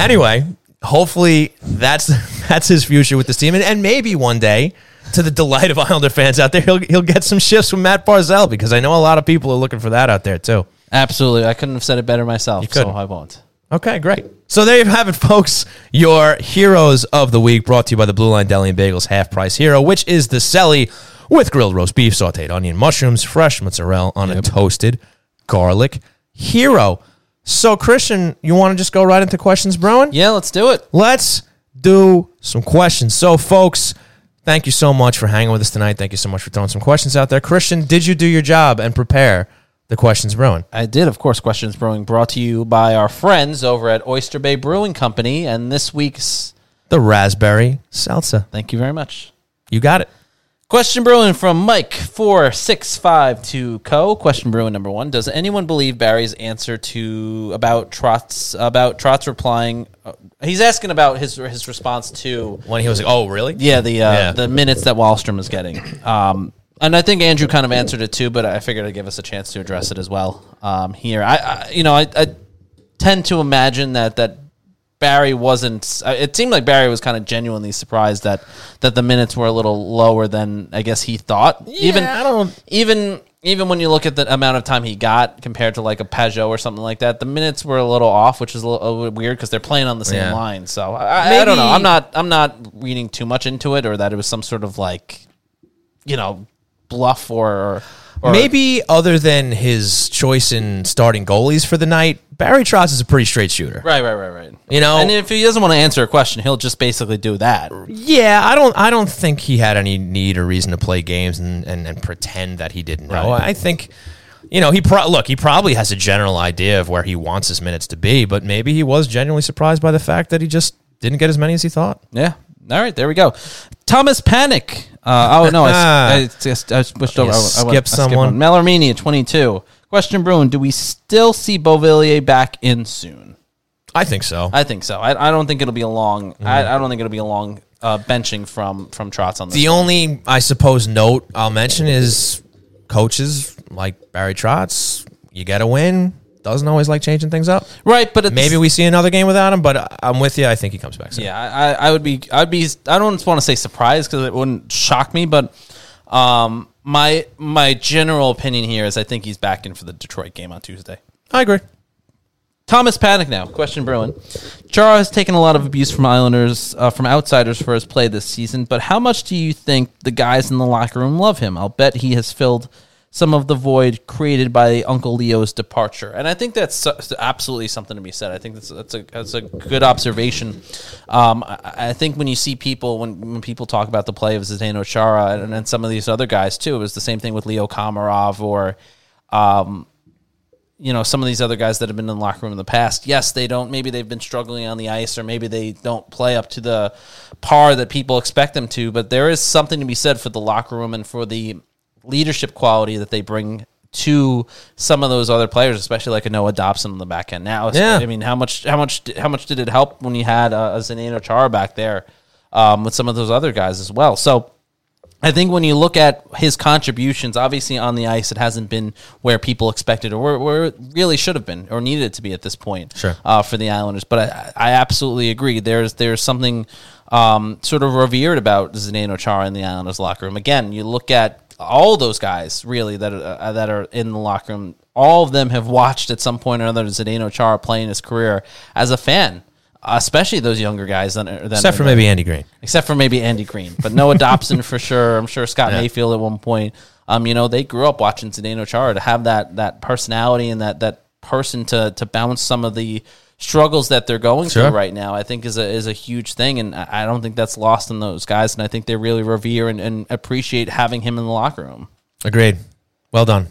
Anyway, hopefully that's *laughs* that's his future with this team, and, and maybe one day, to the delight of Islander fans out there, he'll he'll get some shifts from Matt Barzal because I know a lot of people are looking for that out there too. Absolutely, I couldn't have said it better myself. You so. I won't. Okay, great. So there you have it, folks. Your heroes of the week brought to you by the Blue Line Deli and Bagels half price hero, which is the Selly with grilled roast beef, sauteed onion, mushrooms, fresh mozzarella on a toasted garlic hero. So, Christian, you want to just go right into questions, Brown? Yeah, let's do it. Let's do some questions. So, folks, thank you so much for hanging with us tonight. Thank you so much for throwing some questions out there. Christian, did you do your job and prepare the questions, Brewing? I did, of course. Questions Brewing brought to you by our friends over at Oyster Bay Brewing Company, and this week's The raspberry salsa. thank you very much. You got it. Question Brewing from Mike four six five two co. Question Brewing number one: Does anyone believe Barry's answer to about Trotz about Trotz replying? Uh, he's asking about his his response to When he was like, "Oh, really?" yeah the uh, Yeah. the minutes that Wahlstrom is getting. Um, and I think Andrew kind of answered it too, but I figured I'd give us a chance to address it as well um, here. I, I you know I, I tend to imagine that that Barry wasn't. uh, It seemed like Barry was kind of genuinely surprised that that the minutes were a little lower than I guess he thought. even I don't- even even when you look at the amount of time he got compared to like a Pageau or something like that, the minutes were a little off, which is a little, a little weird because they're playing on the same Yeah. line. So I, I don't know. I'm not I'm not reading too much into it, or that it was some sort of like you know bluff or or, or Maybe other than his choice in starting goalies for the night, Barry Trotz is a pretty straight shooter. Right, right, right, right. You know? and if he doesn't want to answer a question, he'll just basically do that. Yeah, I don't. I don't think he had any need or reason to play games and, and, and pretend that he didn't know. Right. I think, you know, he pro- look. He probably has a general idea of where he wants his minutes to be, but maybe he was genuinely surprised by the fact that he just didn't get as many as he thought. Yeah. All right, there we go. Thomas Panic. Uh, oh no, I, *laughs* I, I, I switched over. I, I I someone. one. Melormini, twenty-two. Question, Bruin. Do we still see Beauvillier back in soon? I think so. I think so. I, I don't think it'll be a long. I, I don't think it'll be a long uh, benching from from Trotz on this. the one. only, I suppose, note I'll mention is coaches like Barry Trotz. You get a win. Doesn't always like changing things up. right, but Maybe we see another game without him, but I'm with you. I think he comes back soon. Yeah, I, I would be. I'd be. I don't want to say surprised because it wouldn't shock me, but um, my my general opinion here is I think he's back in for the Detroit game on Tuesday. I agree. Thomas Paddock now. Question Bruin. Chara has taken a lot of abuse from Islanders, uh, from outsiders for his play this season, but how much do you think the guys in the locker room love him? I'll bet he has filled some of the void created by Uncle Leo's departure. And I think that's absolutely something to be said. I think that's, that's, a, that's a good observation. Um, I, I think when you see people, when, when people talk about the play of Zdeno Chara and, and some of these other guys too, it was the same thing with Leo Komarov or um, you know some of these other guys that have been in the locker room in the past yes they don't maybe they've been struggling on the ice or maybe they don't play up to the par that people expect them to but there is something to be said for the locker room and for the leadership quality that they bring to some of those other players especially like a Noah Dobson on the back end now Yeah. I mean how much how much how much did it help when you had uh, a Zdeno Chara back there um, with some of those other guys as well so I think when you look at his contributions, obviously on the ice, it hasn't been where people expected or where, where it really should have been or needed it to be at this point Sure. uh, for the Islanders. But I, I absolutely agree. There's there's something um, sort of revered about Zdeno Chara in the Islanders locker room. Again, you look at all those guys really that are, uh, that are in the locker room. All of them have watched at some point or another Zdeno Chara playing his career as a fan. Especially those younger guys, than, than Except for maybe Andy Greene. except for maybe Andy Greene, but Noah *laughs* Dobson for sure. I'm sure Scott Mayfield at one point. Um, you know, they grew up watching Zdeno Chara to have that that personality and that that person to to bounce some of the struggles that they're going Sure. through right now. I think is a is a huge thing, and I don't think that's lost on those guys. And I think they really revere and, and appreciate having him in the locker room. Agreed. Well done.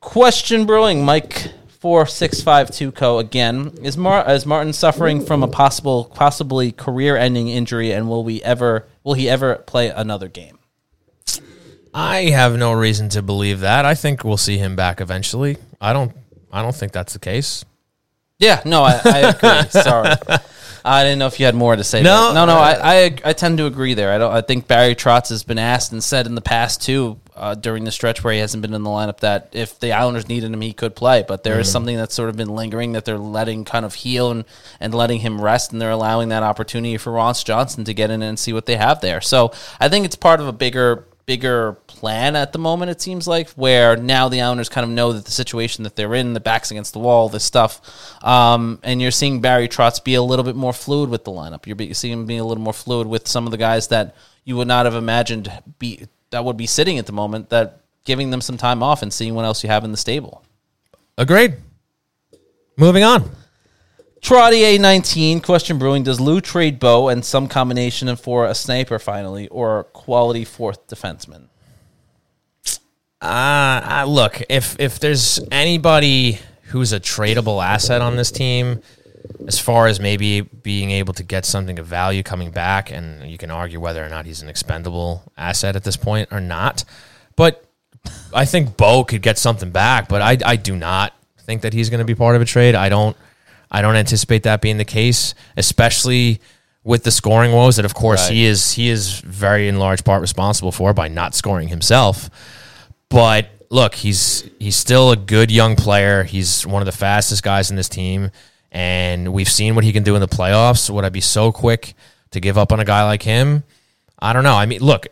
Question brewing, Mike four six five two co again. Is Mar is Martin suffering from a possible possibly career ending injury and will we ever will he ever play another game? I have no reason to believe that. I think we'll see him back eventually. I don't. I don't think that's the case. Yeah, no, I, I agree. *laughs* Sorry. I didn't know if you had more to say. No, there. no, no. uh, I, I I tend to agree there. I don't. I think Barry Trotz has been asked and said in the past too, uh, during the stretch where he hasn't been in the lineup, that if the Islanders needed him, he could play. But there is something that's sort of been lingering that they're letting kind of heal and, and letting him rest, and they're allowing that opportunity for Ross Johnston to get in and see what they have there. So I think it's part of a bigger bigger plan at the moment. It seems like where now the owners kind of know that the situation that they're in, the backs against the wall, this stuff, um, and you're seeing Barry Trotz be a little bit more fluid with the lineup. You're be- seeing him be a little more fluid with some of the guys that you would not have imagined be that would be sitting at the moment. That giving them some time off and seeing what else you have in the stable. Agreed. Moving on. Trotty A19 question brewing: Does Lou trade Bo and some combination for a sniper finally, or quality fourth defenseman? Uh, look, if if there's anybody who's a tradable asset on this team, as far as maybe being able to get something of value coming back, and you can argue whether or not he's an expendable asset at this point or not. But I think Bo could get something back, but I I do not think that he's going to be part of a trade. I don't I don't anticipate that being the case, especially with the scoring woes that of course he is he is very in large part responsible for by not scoring himself. But look, he's he's still a good young player. He's one of the fastest guys in this team, and we've seen what he can do in the playoffs. Would I be so quick to give up on a guy like him? I don't know. I mean, look,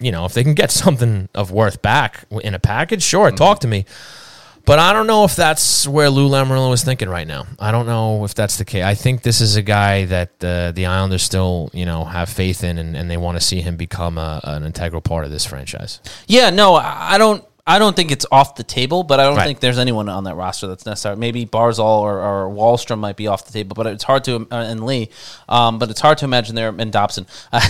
you know, if they can get *laughs* something of worth back in a package, sure, talk to me. But I don't know if that's where Lou Lamoriello is thinking right now. I don't know if that's the case. I think this is a guy that uh, the Islanders still, you know, have faith in, and, and they want to see him become a, an integral part of this franchise. Yeah, no, I don't. I don't think it's off the table, but I don't Right. think there's anyone on that roster that's necessary. Maybe Barzal or, or Wahlstrom might be off the table, but it's hard to uh, and Lee, um, but it's hard to imagine there and Dobson. *laughs*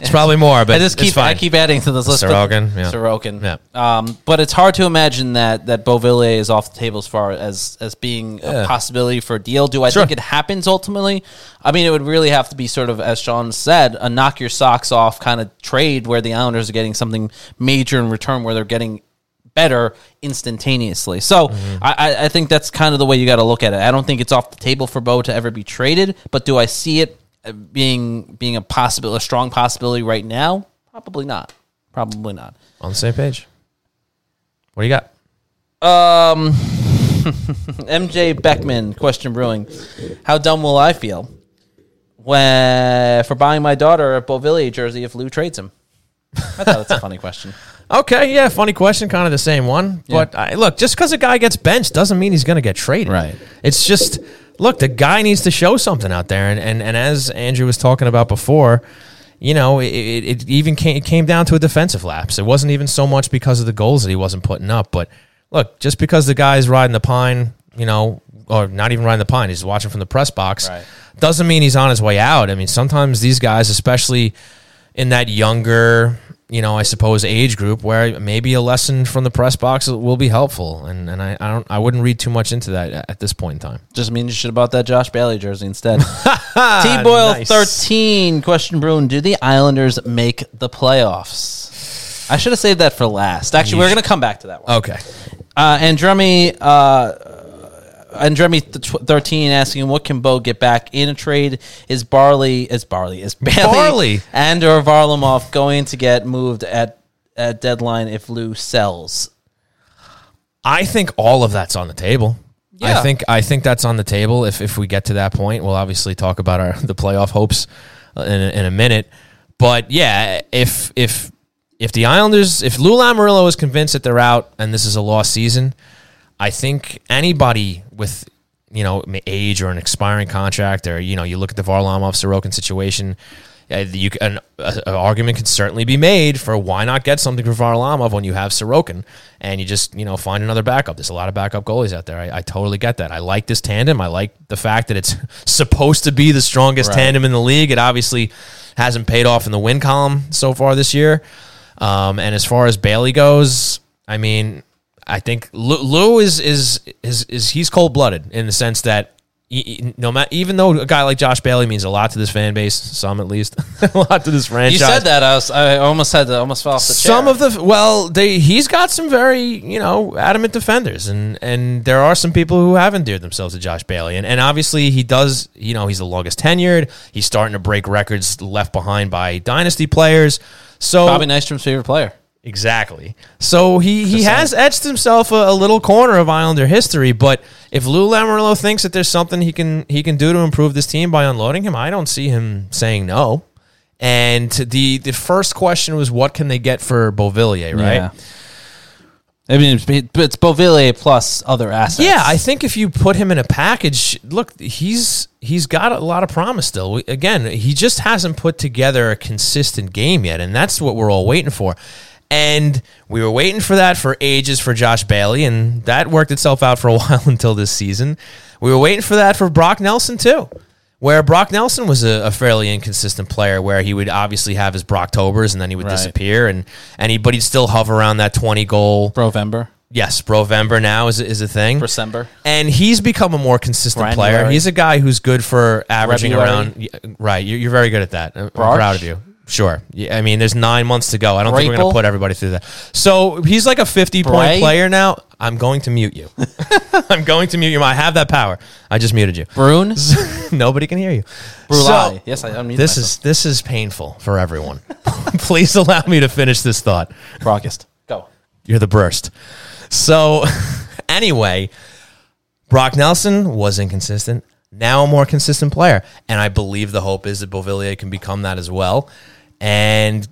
It's probably more, but I just it's keep fine. I keep adding to this list. Sorokin, yeah. Sorokin. Yeah. Um, but it's hard to imagine that that Beauvillier is off the table as far as as being a Yeah. possibility for a deal. Do I Sure. think it happens ultimately? I mean, it would really have to be sort of, as Sean said, a knock your socks off kind of trade where the Islanders are getting something major in return, where they're getting better instantaneously. So I, I- I think that's kind of the way you got to look at it. I don't think it's off the table for Bo to ever be traded, but do I see it uh, being being a possible, a strong possibility right now? Probably not. Probably not. On the same page. What do you got? Um, *laughs* MJ Beckman, question brewing. How dumb will I feel when for buying my daughter a Beauvillier jersey if Lou trades him? I thought that's a funny question. *laughs* Okay, yeah, funny question, kind of the same one. But I, look, just because a guy gets benched doesn't mean he's going to get traded. Right. It's just look, the guy needs to show something out there, and and, and as Andrew was talking about before, you know, it, it, it even came, it came down to a defensive lapse. It wasn't even so much because of the goals that he wasn't putting up, but look, just because the guy's riding the pine, you know, or not even riding the pine, he's watching from the press box, Right. doesn't mean he's on his way out. I mean, sometimes these guys, especially in that younger, you know, I suppose age group where maybe a lesson from the press box will be helpful. And and I, I don't I wouldn't read too much into that at- this point in time. Just means you should have bought that Josh Bailey jersey instead. *laughs* T Boyle Nice. thirteen question brewing. Do the Islanders make the playoffs? I should have saved that for last. Actually, we're gonna come back to that one. Okay. Uh, Andremi, uh, Andremi th- thirteen asking, what can Bo get back in a trade? Is Barley is Barley is Bailey Barley. and or Varlamov going to get moved at at deadline if Lou sells? I think all of that's on the table. Yeah. I think I think that's on the table. If if we get to that point, we'll obviously talk about our the playoff hopes uh, in a, in a minute. But yeah, if if if the Islanders, if Lou Lamoriello is convinced that they're out and this is a lost season, I think anybody with you know age or an expiring contract, or you know, you look at the Varlamov Sorokin situation. Uh, you can, an, an argument could certainly be made for why not get something for Varlamov when you have Sorokin and you just you know find another backup. There's a lot of backup goalies out there. I, I totally get that. I like this tandem. I like the fact that it's *laughs* supposed to be the strongest Right. tandem in the league. It obviously hasn't paid off in the win column so far this year. Um, and as far as Bailey goes, I mean, I think Lou, Lou is, is is is he's cold blooded in the sense that e- e- no matter even though a guy like Josh Bailey means a lot to this fan base, some at least, *laughs* a lot to this franchise. You said that I was I almost had to almost fell off the chair. Some of the well, they he's got some very you know adamant defenders, and and there are some people who have endeared themselves to Josh Bailey, and and obviously he does. You know, he's the longest tenured. He's starting to break records left behind by dynasty players. So Bobby Nystrom's favorite player. Exactly. So he, he has etched himself a, a little corner of Islander history. But if Lou Lamoriello thinks that there's something he can he can do to improve this team by unloading him, I don't see him saying no. And the the first question was, what can they get for Beauvillier, right? Yeah. I mean, it's, it's Beauvillier plus other assets. Yeah, I think if you put him in a package, look, he's he's got a lot of promise still. Again, he just hasn't put together a consistent game yet, and that's what we're all waiting for. And we were waiting for that for ages for Josh Bailey, and that worked itself out for a *laughs* while until this season. We were waiting for that for Brock Nelson too, where Brock Nelson was a, a fairly inconsistent player, where he would obviously have his Brocktobers and then he would Right. disappear, and and he but he'd still hover around that twenty goal. November. Yes, Brovember now is is a thing. December. And he's become a more consistent player. He's a guy who's good for averaging February. around. Right, you're, you're very good at that. I'm I'm proud of you. Sure. Yeah, I mean, there's nine months to go. I don't think we're going to put everybody through that. So he's like a 50 point Bray? player now. I'm going to mute you. *laughs* *laughs* I'm going to mute you. I have that power. I just muted you. Brune, *laughs* Nobody can hear you. Brulai. So, yes, I unmuted this myself. is this is painful for everyone. Please allow me to finish this thought. Brockist. Go. You're the burst. So, anyway, Brock Nelson was inconsistent. Now a more consistent player, and I believe the hope is that Beauvillier can become that as well. And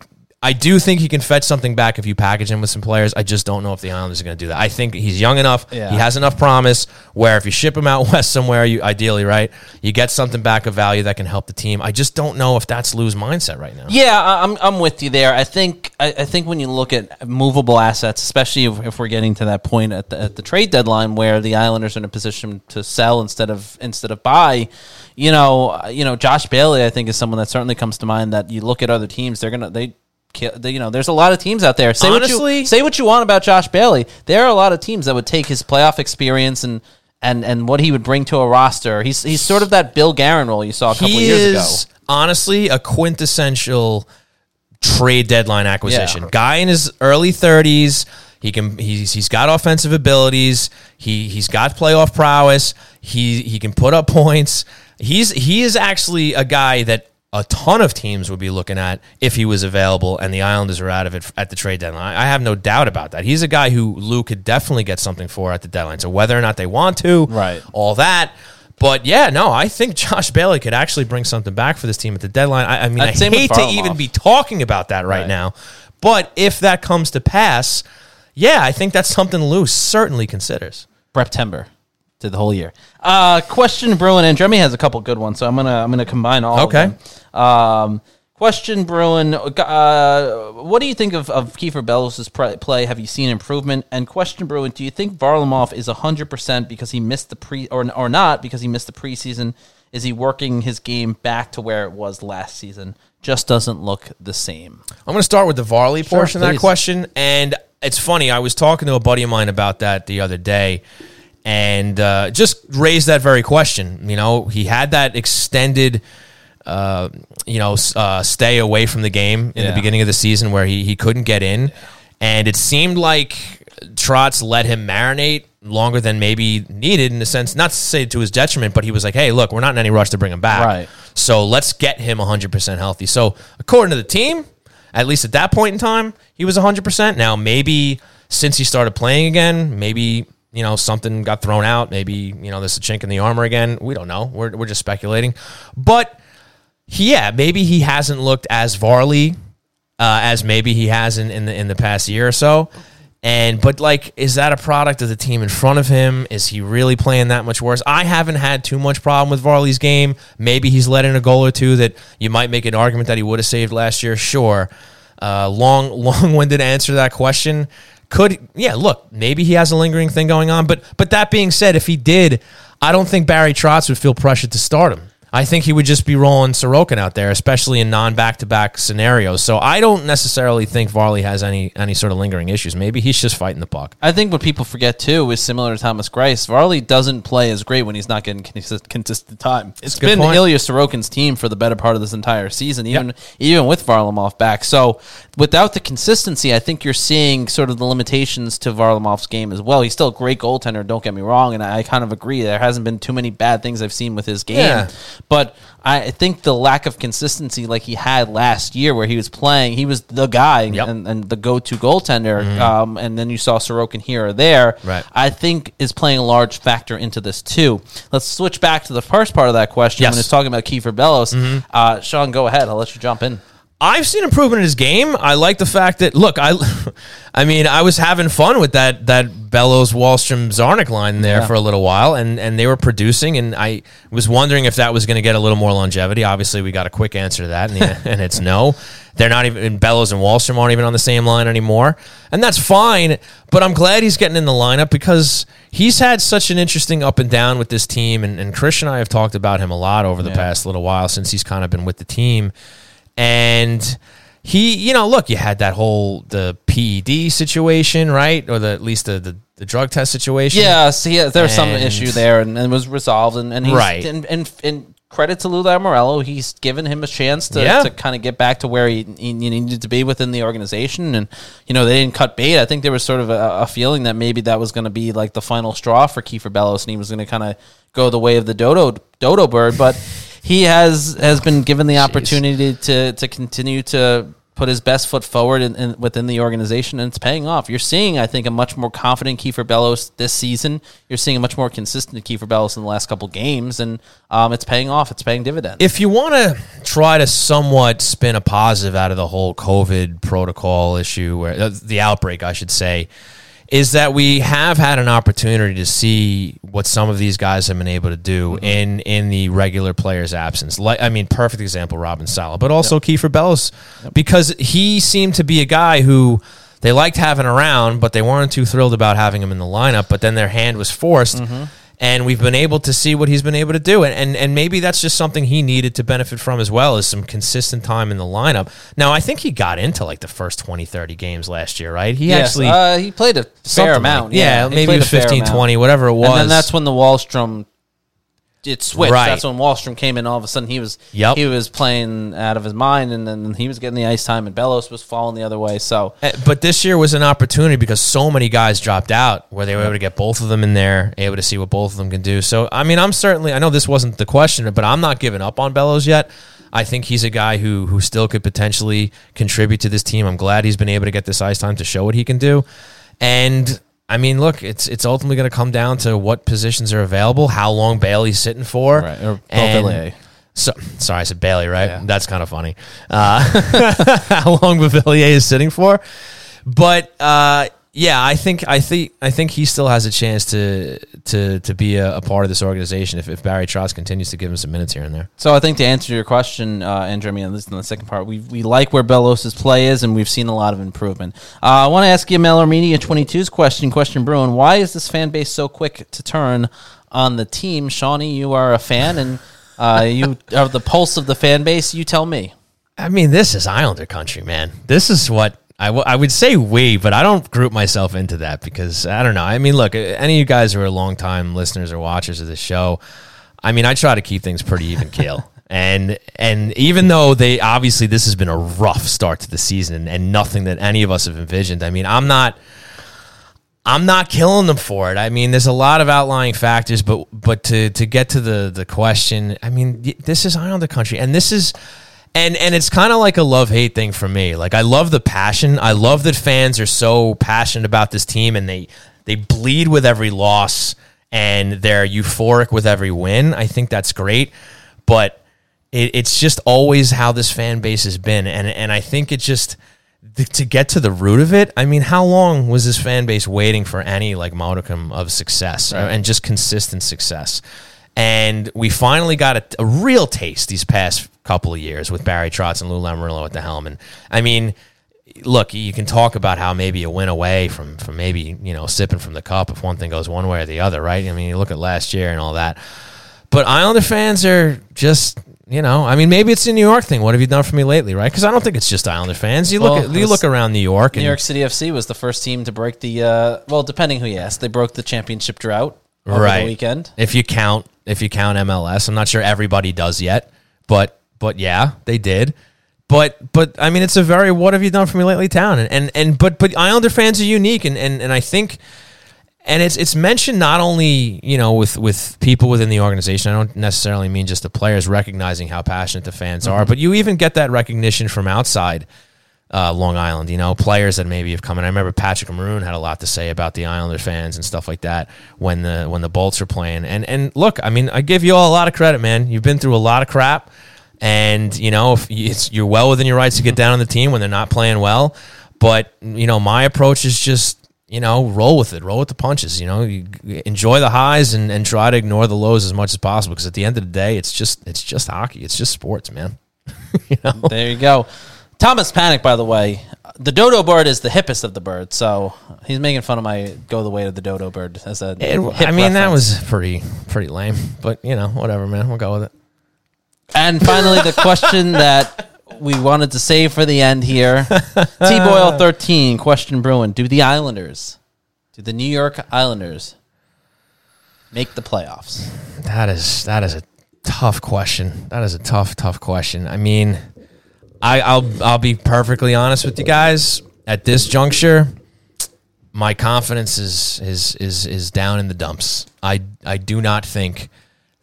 I do think he can fetch something back if you package him with some players. I just don't know if the Islanders are going to do that. I think he's young enough. Yeah. He has enough promise where if you ship him out *laughs* west somewhere, you ideally right, you get something back of value that can help the team. I just don't know if that's Lou's mindset right now. Yeah, I'm I'm with you there. I think I, I think when you look at movable assets, especially if, if we're getting to that point at the, at the trade deadline where the Islanders are in a position to sell instead of instead of buy, you know, you know, Josh Bailey, I think is someone that certainly comes to mind. That you look at other teams, they're gonna they- You know, there's a lot of teams out there. Say what Honestly- you say what you want about Josh Bailey. There are a lot of teams that would take his playoff experience and and and what he would bring to a roster. He's he's sort of that Bill Guerin role you saw a couple he of years is ago. honestly a quintessential trade deadline acquisition. Yeah. Guy in his early 30s. He can he's he's got offensive abilities. He he's got playoff prowess. He he can put up points. He's he is actually a guy that a ton of teams would be looking at if he was available and the Islanders are out of it at the trade deadline. I have no doubt about that. He's a guy who Lou could definitely get something for at the deadline. So whether or not they want to, Right. all that. But yeah, no, I think Josh Bailey could actually bring something back for this team at the deadline. I, I mean, Uh, I hate to even be talking about that right, Right. now. But if that comes to pass, yeah, I think that's something Lou certainly considers. September to the whole year. Uh, question Bruin and Jeremy has a couple good ones, so I'm gonna I'm gonna combine all. Okay. Of them. Um, question Bruin, uh, what do you think of, of Kieffer Bellows' play? Have you seen improvement? And question Bruin, do you think Varlamov is 100 percent because he missed the pre or or not because he missed the preseason? Is he working his game back to where it was last season? Just doesn't look the same. I'm going to start with the Varley portion of that question. And it's funny, I was talking to a buddy of mine about that the other day and uh, just raised that very question. You know, he had that extended, uh, you know, uh, stay away from the game in Yeah. the beginning of the season where he, he couldn't get in. And it seemed like Trotz let him marinate longer than maybe needed in the sense, not to say to his detriment, but he was like, hey, look, we're not in any rush to bring him back. Right. So let's get him 100% healthy. So, according to the team, at least at that point in time, he was 100%. Now, maybe since he started playing again, maybe, you know, something got thrown out. Maybe, you know, there's a chink in the armor again. We don't know. We're, we're just speculating. But, yeah, maybe he hasn't looked as Varley uh, as maybe he has in, in the in the past year or so. And but like, is that a product of the team in front of him? Is he really playing that much worse? I haven't had too much problem with Varley's game. Maybe he's let in a goal or two that you might make an argument that he would have saved last year. Sure. Uh, long *laughs* long winded answer to that question. Could yeah, look, maybe he has a lingering thing going on. But but that being said, if he did, I don't think Barry Trotz would feel pressured to start him. I think he would just be rolling Sorokin out there, especially in non back to back scenarios. So I don't necessarily think Varley has any any sort of lingering issues. Maybe he's just fighting the puck. I think what people forget too is similar to Thomas Greiss. Varley doesn't play as great when he's not getting consistent time. it's been point. Ilya Sorokin's team for the better part of this entire season, even even with Varlamov back. So without the consistency, I think you're seeing sort of the limitations to Varlamov's game as well. He's still a great goaltender. Don't get me wrong, and I kind of agree. There hasn't been too many bad things I've seen with his game, Yeah. But I think the lack of consistency, like he had last year, where he was playing, he was the guy Yep. and, and the go-to goaltender. Um, and then you saw Sorokin here or there. Right. I think is playing a large factor into this too. Let's switch back to the first part of that question Yes. when it's talking about Kieffer Bellows. Uh, Sean, go ahead. I'll let you jump in. I've seen improvement in his game. I like the fact that look, I, *laughs* I mean, I was having fun with that that Bellows Wahlstrom Czarnik line there Yeah. for a little while, and and they were producing, and I was wondering if that was going to get a little more longevity. Obviously, we got a quick answer to that, and, the, *laughs* and it's no. They're not even and Bellows and Wahlstrom aren't even on the same line anymore, and that's fine. But I'm glad he's getting in the lineup because he's had such an interesting up and down with this team, and, and Chris and I have talked about him a lot over the past little while since he's kind of been with the team and he you know look you had that whole the ped situation right or the at least the the, the drug test situation Yeah, see, yeah, there's some And- issue there, and, and it was resolved. And, and he's, Right. and, and, and credit to Lou Lamoriello, he's given him a chance to, Yeah. to kind of get back to where he, he needed to be within the organization. And you know, they didn't cut bait. I think there was sort of a, a feeling that maybe that was going to be like the final straw for Kieffer Bellows, and he was going to kind of go the way of the dodo dodo bird, but. He has has been given the opportunity to to continue to put his best foot forward in, in, within the organization, and it's paying off. You're seeing, I think, a much more confident Kieffer Bellows this season. You're seeing a much more consistent Kieffer Bellows in the last couple games, and um, it's paying off. It's paying dividends. if you want to try to somewhat spin a positive out of the whole covid protocol issue or uh, the outbreak i should say is that we have had an opportunity to see what some of these guys have been able to do mm-hmm. in in the regular player's absence. Like I mean, perfect example, Robin Salo, but also Kieffer Bellows, because he seemed to be a guy who they liked having around, but they weren't too thrilled about having him in the lineup. But then their hand was forced. Mm-hmm. And we've been able to see what he's been able to do. And, and and maybe that's just something he needed to benefit from as well as some consistent time in the lineup. Now, I think he got into like the first 20, 30 games last year, right? He actually uh, he played a fair Something like- amount. yeah, maybe played it was a 15, 20, whatever it was. And then that's when the Wahlstrom it switched. Right. That's when Wahlstrom came in. All of a sudden, he was Yep. he was playing out of his mind, and then he was getting the ice time, and Bellows was falling the other way. So Uh, But this year was an opportunity because so many guys dropped out where they were able to get both of them in there, able to see what both of them can do. So, I mean, I'm certainly, I know this wasn't the question, but I'm not giving up on Bellows yet. I think he's a guy who who still could potentially contribute to this team. I'm glad he's been able to get this ice time to show what he can do. And I mean, look, it's it's ultimately going to come down to what positions are available, how long Bailey's sitting for, Right, or and-. So, sorry, I said Bailey, right? Yeah. That's kind of funny. Uh, *laughs* how long Beauvillier is sitting for, but uh, yeah, I think I think I think he still has a chance to to to be a, a part of this organization if, if Barry Trotz continues to give him some minutes here and there. So I think to answer your question, uh, Andrew, I mean, at least in the second part, we, we like where Bellows' play is, and we've seen a lot of improvement. Uh, I want to ask you Mel Armenia 22's question, question Bruin. Why is this fan base so quick to turn on the team? Shawnee, you are a fan, and uh, you are the pulse of the fan base. You tell me. I mean, this is Islander country, man. This is what I, w- I would say we, but I don't group myself into that because I don't know. I mean, look, any of you guys who are longtime listeners or watchers of the show, I mean, I try to keep things pretty even keel. *laughs* And and even though they obviously this has been a rough start to the season and nothing that any of us have envisioned, I mean, I'm not I'm not killing them for it. I mean, there's a lot of outlying factors, but but to to get to the the question, I mean, this is Islander country, and this is. And, and it's kind of like a love hate thing for me. Like I love the passion. I love that fans are so passionate about this team and they they bleed with every loss and they're euphoric with every win. I think that's great. But it, it's just always how this fan base has been. And and I think it just to get to the root of it, I mean, how long was this fan base waiting for any like modicum of success uh, and just consistent success? And we finally got a, a real taste these past couple of years with Barry Trotz and Lou Lamoriello at the helm. And I mean, look, you can talk about how maybe a win away from from maybe you know sipping from the cup if one thing goes one way or the other, right? I mean, you look at last year and all that. But Islander fans are just. You know, I mean, maybe it's a New York thing. What have you done for me lately, right? Because I don't think it's just Islander fans. You look, Well, at, you look around New York, New York City FC was the first team to break the, uh, well, depending who you ask, they broke the championship drought right the weekend. If you count, if you count MLS, I'm not sure everybody does yet, but but yeah, they did. But but I mean, it's a very what have you done for me lately town, and and, and but but Islander fans are unique, and and and I think. And it's it's mentioned not only you know with, with people within the organization. I don't necessarily mean just the players recognizing how passionate the fans mm-hmm. are, but you even get that recognition from outside uh, Long Island. You know, players that maybe have come in. I remember Patrick Maroon had a lot to say about the Islander fans and stuff like that when the when the Bolts are playing. And and look, I mean, I give you all a lot of credit, man. You've been through a lot of crap, and you know, you're well within your rights to get down on the team when they're not playing well. But you know, my approach is just. You know, roll with it, roll with the punches. You know, you enjoy the highs and, and try to ignore the lows as much as possible. Because at the end of the day, it's just it's just hockey. It's just sports, man. *laughs* you know, There you go. Thomas Panic, by the way, the dodo bird is the hippest of the birds, so he's making fun of my "Go the Way of the Dodo Bird" as a. It, I mean, that was pretty pretty lame, but you know, whatever, man. We'll go with it. And finally, the question *laughs* that we wanted to save for the end here: *laughs* T Boyle thirteen question Bruin. Do the Islanders, do the New York Islanders, make the playoffs? That is that is a tough question. That is a tough tough question. I mean, I, I'll I'll be perfectly honest with you guys. At this juncture, my confidence is is is is down in the dumps. I I do not think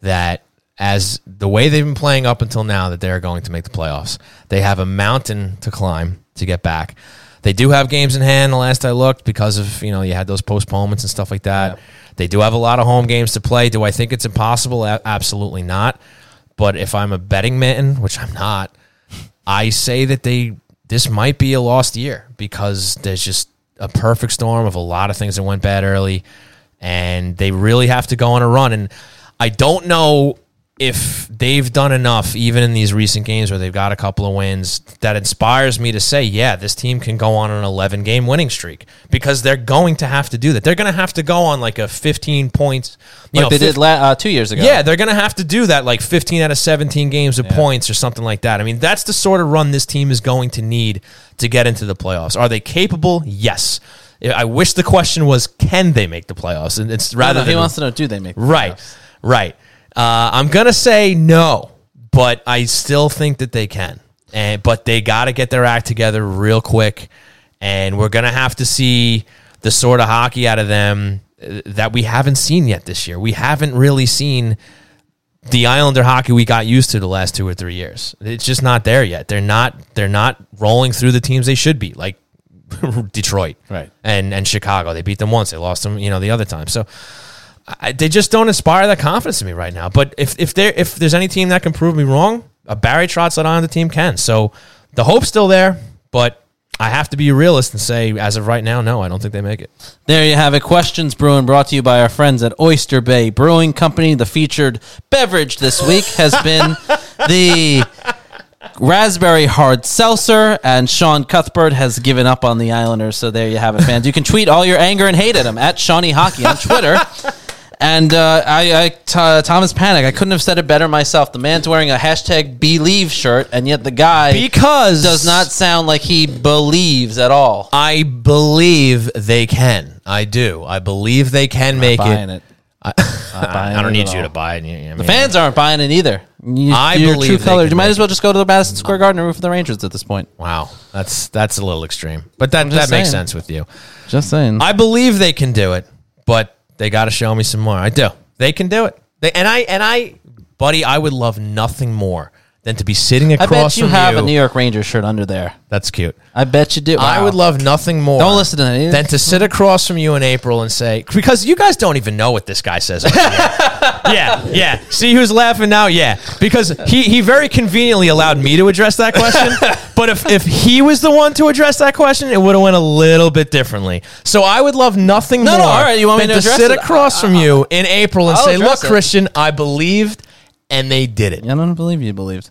that as the way they've been playing up until now that they are going to make the playoffs. They have a mountain to climb to get back. They do have games in hand. The last I looked, because of you know you had those postponements and stuff like that. They do have a lot of home games to play. Do I think it's impossible? A- absolutely not. But if I'm a betting man, which I'm not, I say that they this might be a lost year because there's just a perfect storm of a lot of things that went bad early, and they really have to go on a run. And I don't know if they've done enough, even in these recent games where they've got a couple of wins, that inspires me to say, yeah, this team can go on an 11 game winning streak because they're going to have to do that. They're going to have to go on like a 15 points. You Like know, they did la- uh, two years ago. yeah, they're going to have to do that like 15 out of 17 games of points or something like that. I mean, that's the sort of run this team is going to need to get into the playoffs. Are they capable? Yes. I wish the question was, can they make the playoffs? And it's Rather, rather he than wants to know: Do they make the right, playoffs? right. Uh, I'm gonna say no, but I still think that they can. And but they got to get their act together real quick, and we're gonna have to see the sort of hockey out of them uh, that we haven't seen yet this year. We haven't really seen the Islander hockey we got used to the last two or three years. It's just not there yet. They're not. They're not rolling through the teams they should be, like *laughs* Detroit, Right. and and Chicago. They beat them once. They lost them, you know, the other time. So I, they just don't inspire that confidence in me right now. But if if there if there's any team that can prove me wrong, a Barry Trotz on the team can. So the hope's still there, but. I have to be a realist and say, as of right now, no, I don't think they make it. There you have it. Questions Brewing brought to you by our friends at Oyster Bay Brewing Company. The featured beverage this week has been *laughs* the raspberry hard seltzer, and Sean Cuthbert has given up on the Islanders. So there you have it, fans. You can tweet all your anger and hate at him at Shawnee Hockey on Twitter. *laughs* And uh, I, I t- Thomas Panic. I couldn't have said it better myself. The man's wearing a hashtag Believe shirt, and yet the guy Because does not sound like he believes at all. I believe they can. I do. I believe they can make buying it. it. I, buying *laughs* I don't it need you to buy it. You- I The fans aren't buying it either. You, I your believe true they colors. can You might as well just go to the Madison Square Garden and root for the Rangers at this point. Wow, that's that's a little extreme, but that just that makes saying. sense with you. Just saying. I believe they can do it, but they got to show me some more. I do. They can do it. They and I and I, buddy, I would love nothing more than to be sitting I across bet you from have you. a New York Rangers shirt under there. That's cute. I bet you do. I Wow. would love nothing more. Don't listen to that. Than to *laughs* sit across from you in April and say, because you guys don't even know what this guy says. *laughs* yeah, yeah. See who's laughing now? Yeah, because he he very conveniently allowed me to address that question. *laughs* but if if he was the one to address that question, it would have went a little bit differently. So I would love nothing No, more no, all right, you want me than to address sit it? across from you uh, in April and I'll say, address "Look, it." Christian, I believed, and they did it." I don't believe you believed.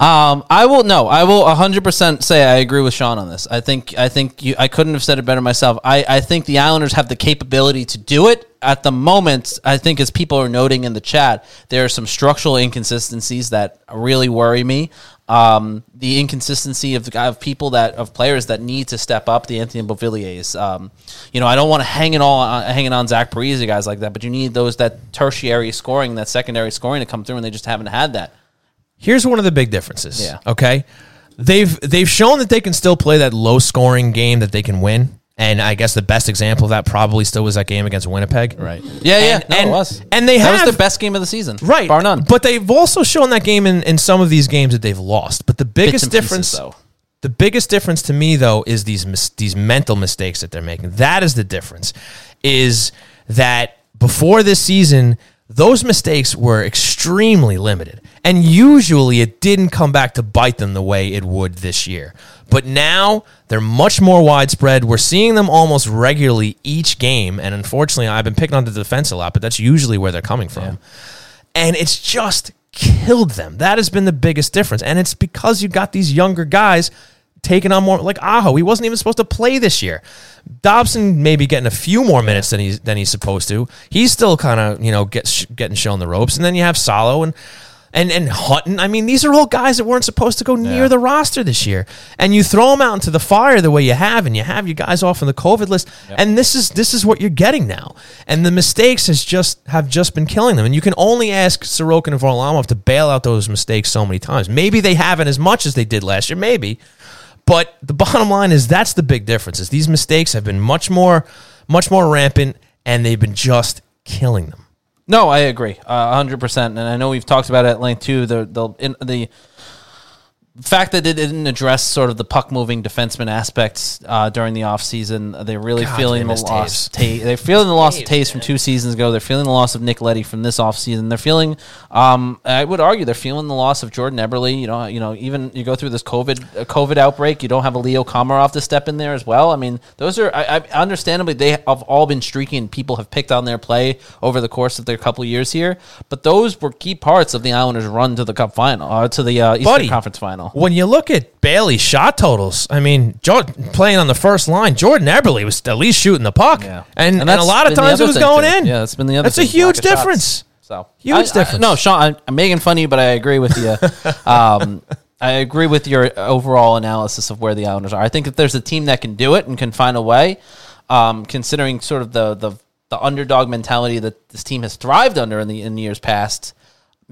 Um, I will no. I will 100% say I agree with Sean on this. I think I think you I couldn't have said it better myself. I, I think the Islanders have the capability to do it. At the moment, I think as people are noting in the chat, there are some structural inconsistencies that really worry me. Um, the inconsistency of, of people that of players that need to step up. The Anthony Beauvilliers. Um, you know, I don't want to hang it all on, hanging on Zach Parise, guys like that. But you need those that tertiary scoring, that secondary scoring to come through, and they just haven't had that. Here's one of the big differences. Yeah. Okay. They've they've shown that they can still play that low scoring game that they can win. And I guess the best example of that probably still was that game against Winnipeg. Right. Yeah, yeah. And- no, and- it was. and they that was have- their best game of the season, Right. Bar none. But they've also shown that game in, in some of these games that they've lost. But the biggest and pieces, difference though. the biggest difference to me though is these mis- these mental mistakes that they're making. That is the difference. Is that before this season, those mistakes were extremely limited, and usually it didn't come back to bite them the way it would this year. But now they're much more widespread. We're seeing them almost regularly each game, and unfortunately, I've been picking on the defense a lot, but that's usually where they're coming from and it's just killed them. That has been the biggest difference, and it's because you got these younger guys taking on more. Like Aho, he wasn't even supposed to play this year. Dobson maybe getting a few more minutes than he's than he's supposed to. He's still kind of you know get, sh- getting shown the ropes, and then you have Salo and. And, and Hutton, I mean, these are all guys that weren't supposed to go near the roster this year. And you throw them out into the fire the way you have, and you have you guys off on the COVID list. And this is this is what you're getting now. And the mistakes has just have just been killing them. And you can only ask Sorokin and Varlamov to bail out those mistakes so many times. Maybe they haven't as much as they did last year, maybe. But the bottom line is that's the big difference. Is these mistakes have been much more much more rampant, and they've been just killing them. No, I agree, uh, hundred percent. And I know we've talked about it at length too. The the in, the fact that they didn't address sort of the puck moving defenseman aspects uh, during the offseason. They're really God, feeling they the miss loss. Ta- they're feeling the loss of Toews from two seasons ago. They're feeling the loss of Nick Leddy from this offseason. They're feeling, um, I would argue, they're feeling the loss of Jordan Eberle. You know, you know, even you go through this COVID uh, COVID outbreak, you don't have a Leo Komarov to step in there as well. I mean, those are, I, I understandably, they have all been streaky and people have picked on their play over the course of their couple years here. But those were key parts of the Islanders' run to the Cup final, uh, to the uh, Eastern Buddy, Conference final. When you look at Bailey's shot totals, I mean, jo- playing on the first line, Jordan Eberle was at least shooting the puck, Yeah. and, and, a lot of times it was going too. in. Yeah, that's been the other. Thing. That's a huge difference. So Huge I- I- difference. no, Sean, I, I'm making fun of you, but I agree with you. *laughs* um, I agree with your overall analysis of where the Islanders are. I think if there's a team that can do it and can find a way, um, considering sort of the the the underdog mentality that this team has thrived under in the in years past.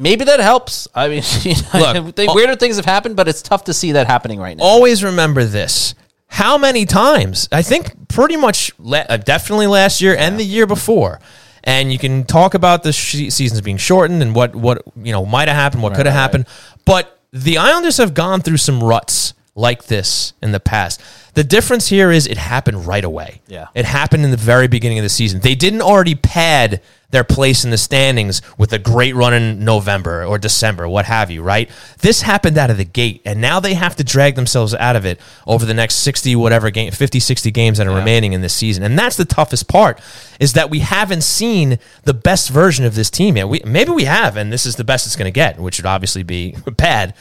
Maybe that helps. I mean, *laughs* you know, Look, *laughs* weirder things have happened, but it's tough to see that happening right now. always remember this. How many times? I think pretty much la- uh, definitely last year and the year before. And you can talk about the sh- seasons being shortened and what what you know might have happened, what could have happened. But the Islanders have gone through some ruts like this in the past. The difference here is it happened right away. Yeah. It happened in the very beginning of the season. They didn't already pad their place in the standings with a great run in November or December, what have you, right? This happened out of the gate, and now they have to drag themselves out of it over the next 60, whatever game, 50, 60 games that are remaining in this season. And that's the toughest part, is that we haven't seen the best version of this team yet. We, maybe we have, and this is the best it's going to get, which would obviously be *laughs* bad.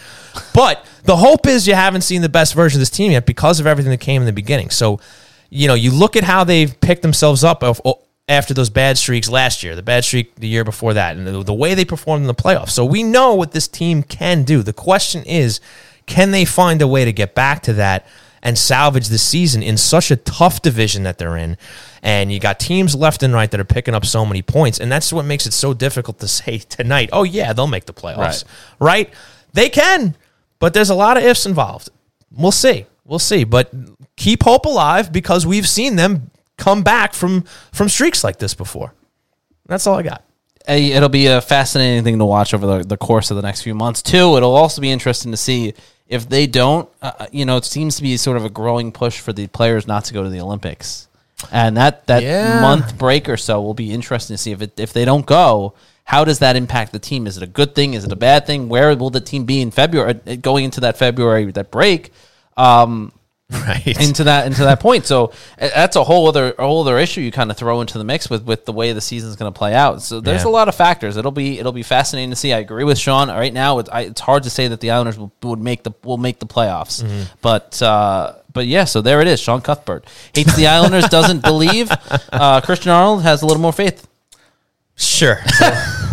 But the hope is you haven't seen the best version of this team yet because of everything that came in the beginning. So, you know, you look at how they've picked themselves up of- after those bad streaks last year, the bad streak the year before that, and the, the way they performed in the playoffs. So we know what this team can do. The question is, can they find a way to get back to that and salvage the season in such a tough division that they're in? And you got teams left and right that are picking up so many points, and that's what makes it so difficult to *laughs* say tonight. Oh yeah, they'll make the playoffs, right? They can, but there's a lot of ifs involved. We'll see. We'll see. But keep hope alive because we've seen them come back from from streaks like this before. That's all I got. Hey, it'll be a fascinating thing to watch over the, the course of the next few months too. It'll also be interesting to see if they don't. Uh, you know, it seems to be sort of a growing push for the players not to go to the Olympics, and that that Yeah. month break or so will be interesting to see if it, if they don't go. How does that impact the team? Is it a good thing? Is it a bad thing? Where will the team be in February? uh, Going into that February that break, um, *laughs* Right. into that into that point. So that's a whole other a whole other issue you kind of throw into the mix with with the way the season's going to play out. So there's Yeah. a lot of factors. It'll be it'll be fascinating to see. I agree with Sean. Right now, it's, I, it's hard to say that the Islanders will, would make the will make the playoffs, Mm-hmm. but. uh but yeah, so there it is. Sean Cuthbert hates the Islanders, doesn't believe. Uh, Christian Arnold has a little more faith. Sure.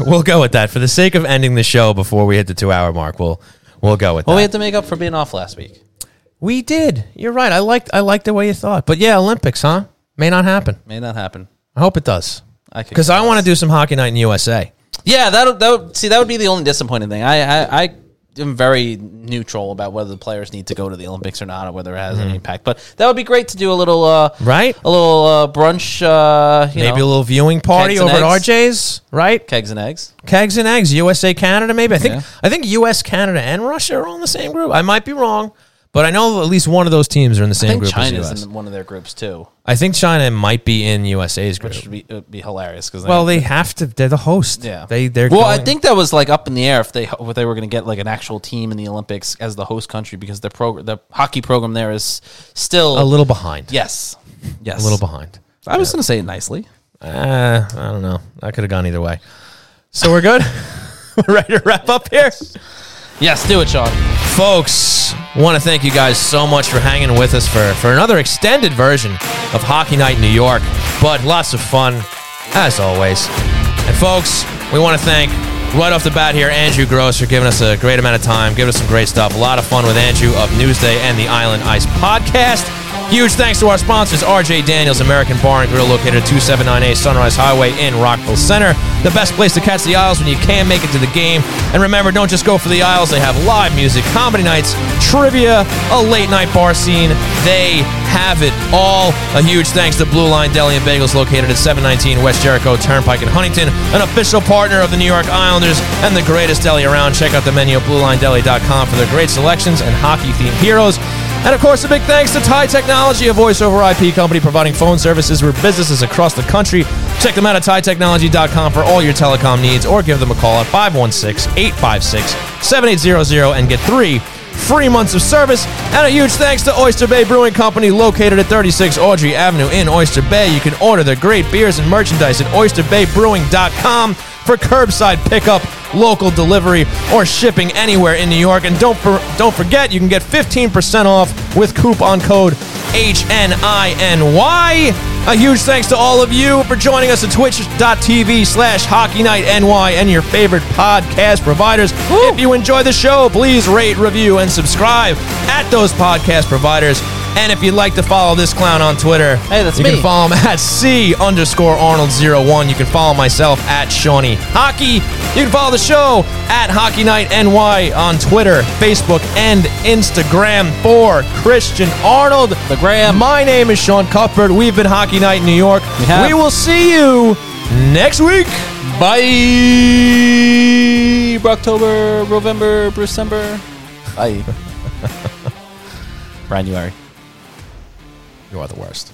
we'll go with that. For the sake of ending the show before we hit the two hour mark, we'll we'll go with Well, that. we had to make up for being off last week. We did. You're right. I liked I liked the way you thought. But yeah, Olympics, huh? May not happen. May not happen. I hope it does. I Because I want to do some hockey night in USA. Yeah, that that would, see that would be the only disappointing thing. I, I I am very neutral about whether the players need to go to the Olympics or not, or whether it has any impact. But that would be great to do a little uh, Right? a little uh, brunch. Uh, you Maybe know, a little viewing party over at. RJ's, right? kegs and eggs. Kegs and eggs, USA, Canada, maybe. I think Yeah. I think US, Canada, and Russia are all in the same group. I might be wrong, but I know at least one of those teams are in the I same think group as China's US. in one of their groups too, I think China might be in USA's group. which would be, would be hilarious because well, they have to. They're the host. Yeah. they they're. Well, I going- think that was like up in the air if they if they were going to get like an actual team in the Olympics as the host country because their program the hockey program there is still a little behind. yes yes a little behind. I was going to say it nicely. Uh, I don't know. I could have gone either way. So we're good. *laughs* we're ready to wrap up here. Yes, do it, Sean. folks want to thank you guys so much for hanging with us for, for another extended version of hockey night in new york but lots of fun as always and folks we want to thank right off the bat here andrew gross for giving us a great amount of time giving us some great stuff a lot of fun with andrew of newsday and the island ice podcast Huge thanks to our sponsors, RJ Daniels American Bar and Grill, located at 279A Sunrise Highway in Rockville Center. The best place to catch the Isles when you can make it to the game. And remember, don't just go for the Isles. They have live music, comedy nights, trivia, a late night bar scene. They have it all. A huge thanks to Blue Line Deli and Bagels, located at 719 West Jericho Turnpike in Huntington, an official partner of the New York Islanders and the greatest deli around. Check out the menu at BlueLineDeli.com for their great selections and hockey-themed heroes. And of course, a big thanks to Tie Technology, a voice over IP company providing phone services for businesses across the country. Check them out at TieTechnology.com for all your telecom needs or give them a call at 516 856 7800 and get three free months of service. And a huge thanks to Oyster Bay Brewing Company, located at 36 Audrey Avenue in Oyster Bay. You can order their great beers and merchandise at oysterbaybrewing.com for curbside pickup, local delivery, or shipping anywhere in New York. And don't for, don't forget, you can get 15% off with coupon code HNINY. A huge thanks to all of you for joining us at twitch.tv slash hockey night NY and your favorite podcast providers. If you enjoy the show, please rate, review, and subscribe at those podcast providers. And if you'd like to follow this clown on Twitter, Hey, that's you me. can follow him *laughs* at C underscore Arnold01. You can follow myself at Shawnee Hockey. You can follow the show at Hockey Night NY on Twitter, Facebook, and Instagram for Christian Arnold. The Graham. My name is Sean Cuthbert. We've been Hockey Night in New York. We have. we will see you next week. Bye. October, November, December. Bye. *laughs* You. You are the worst.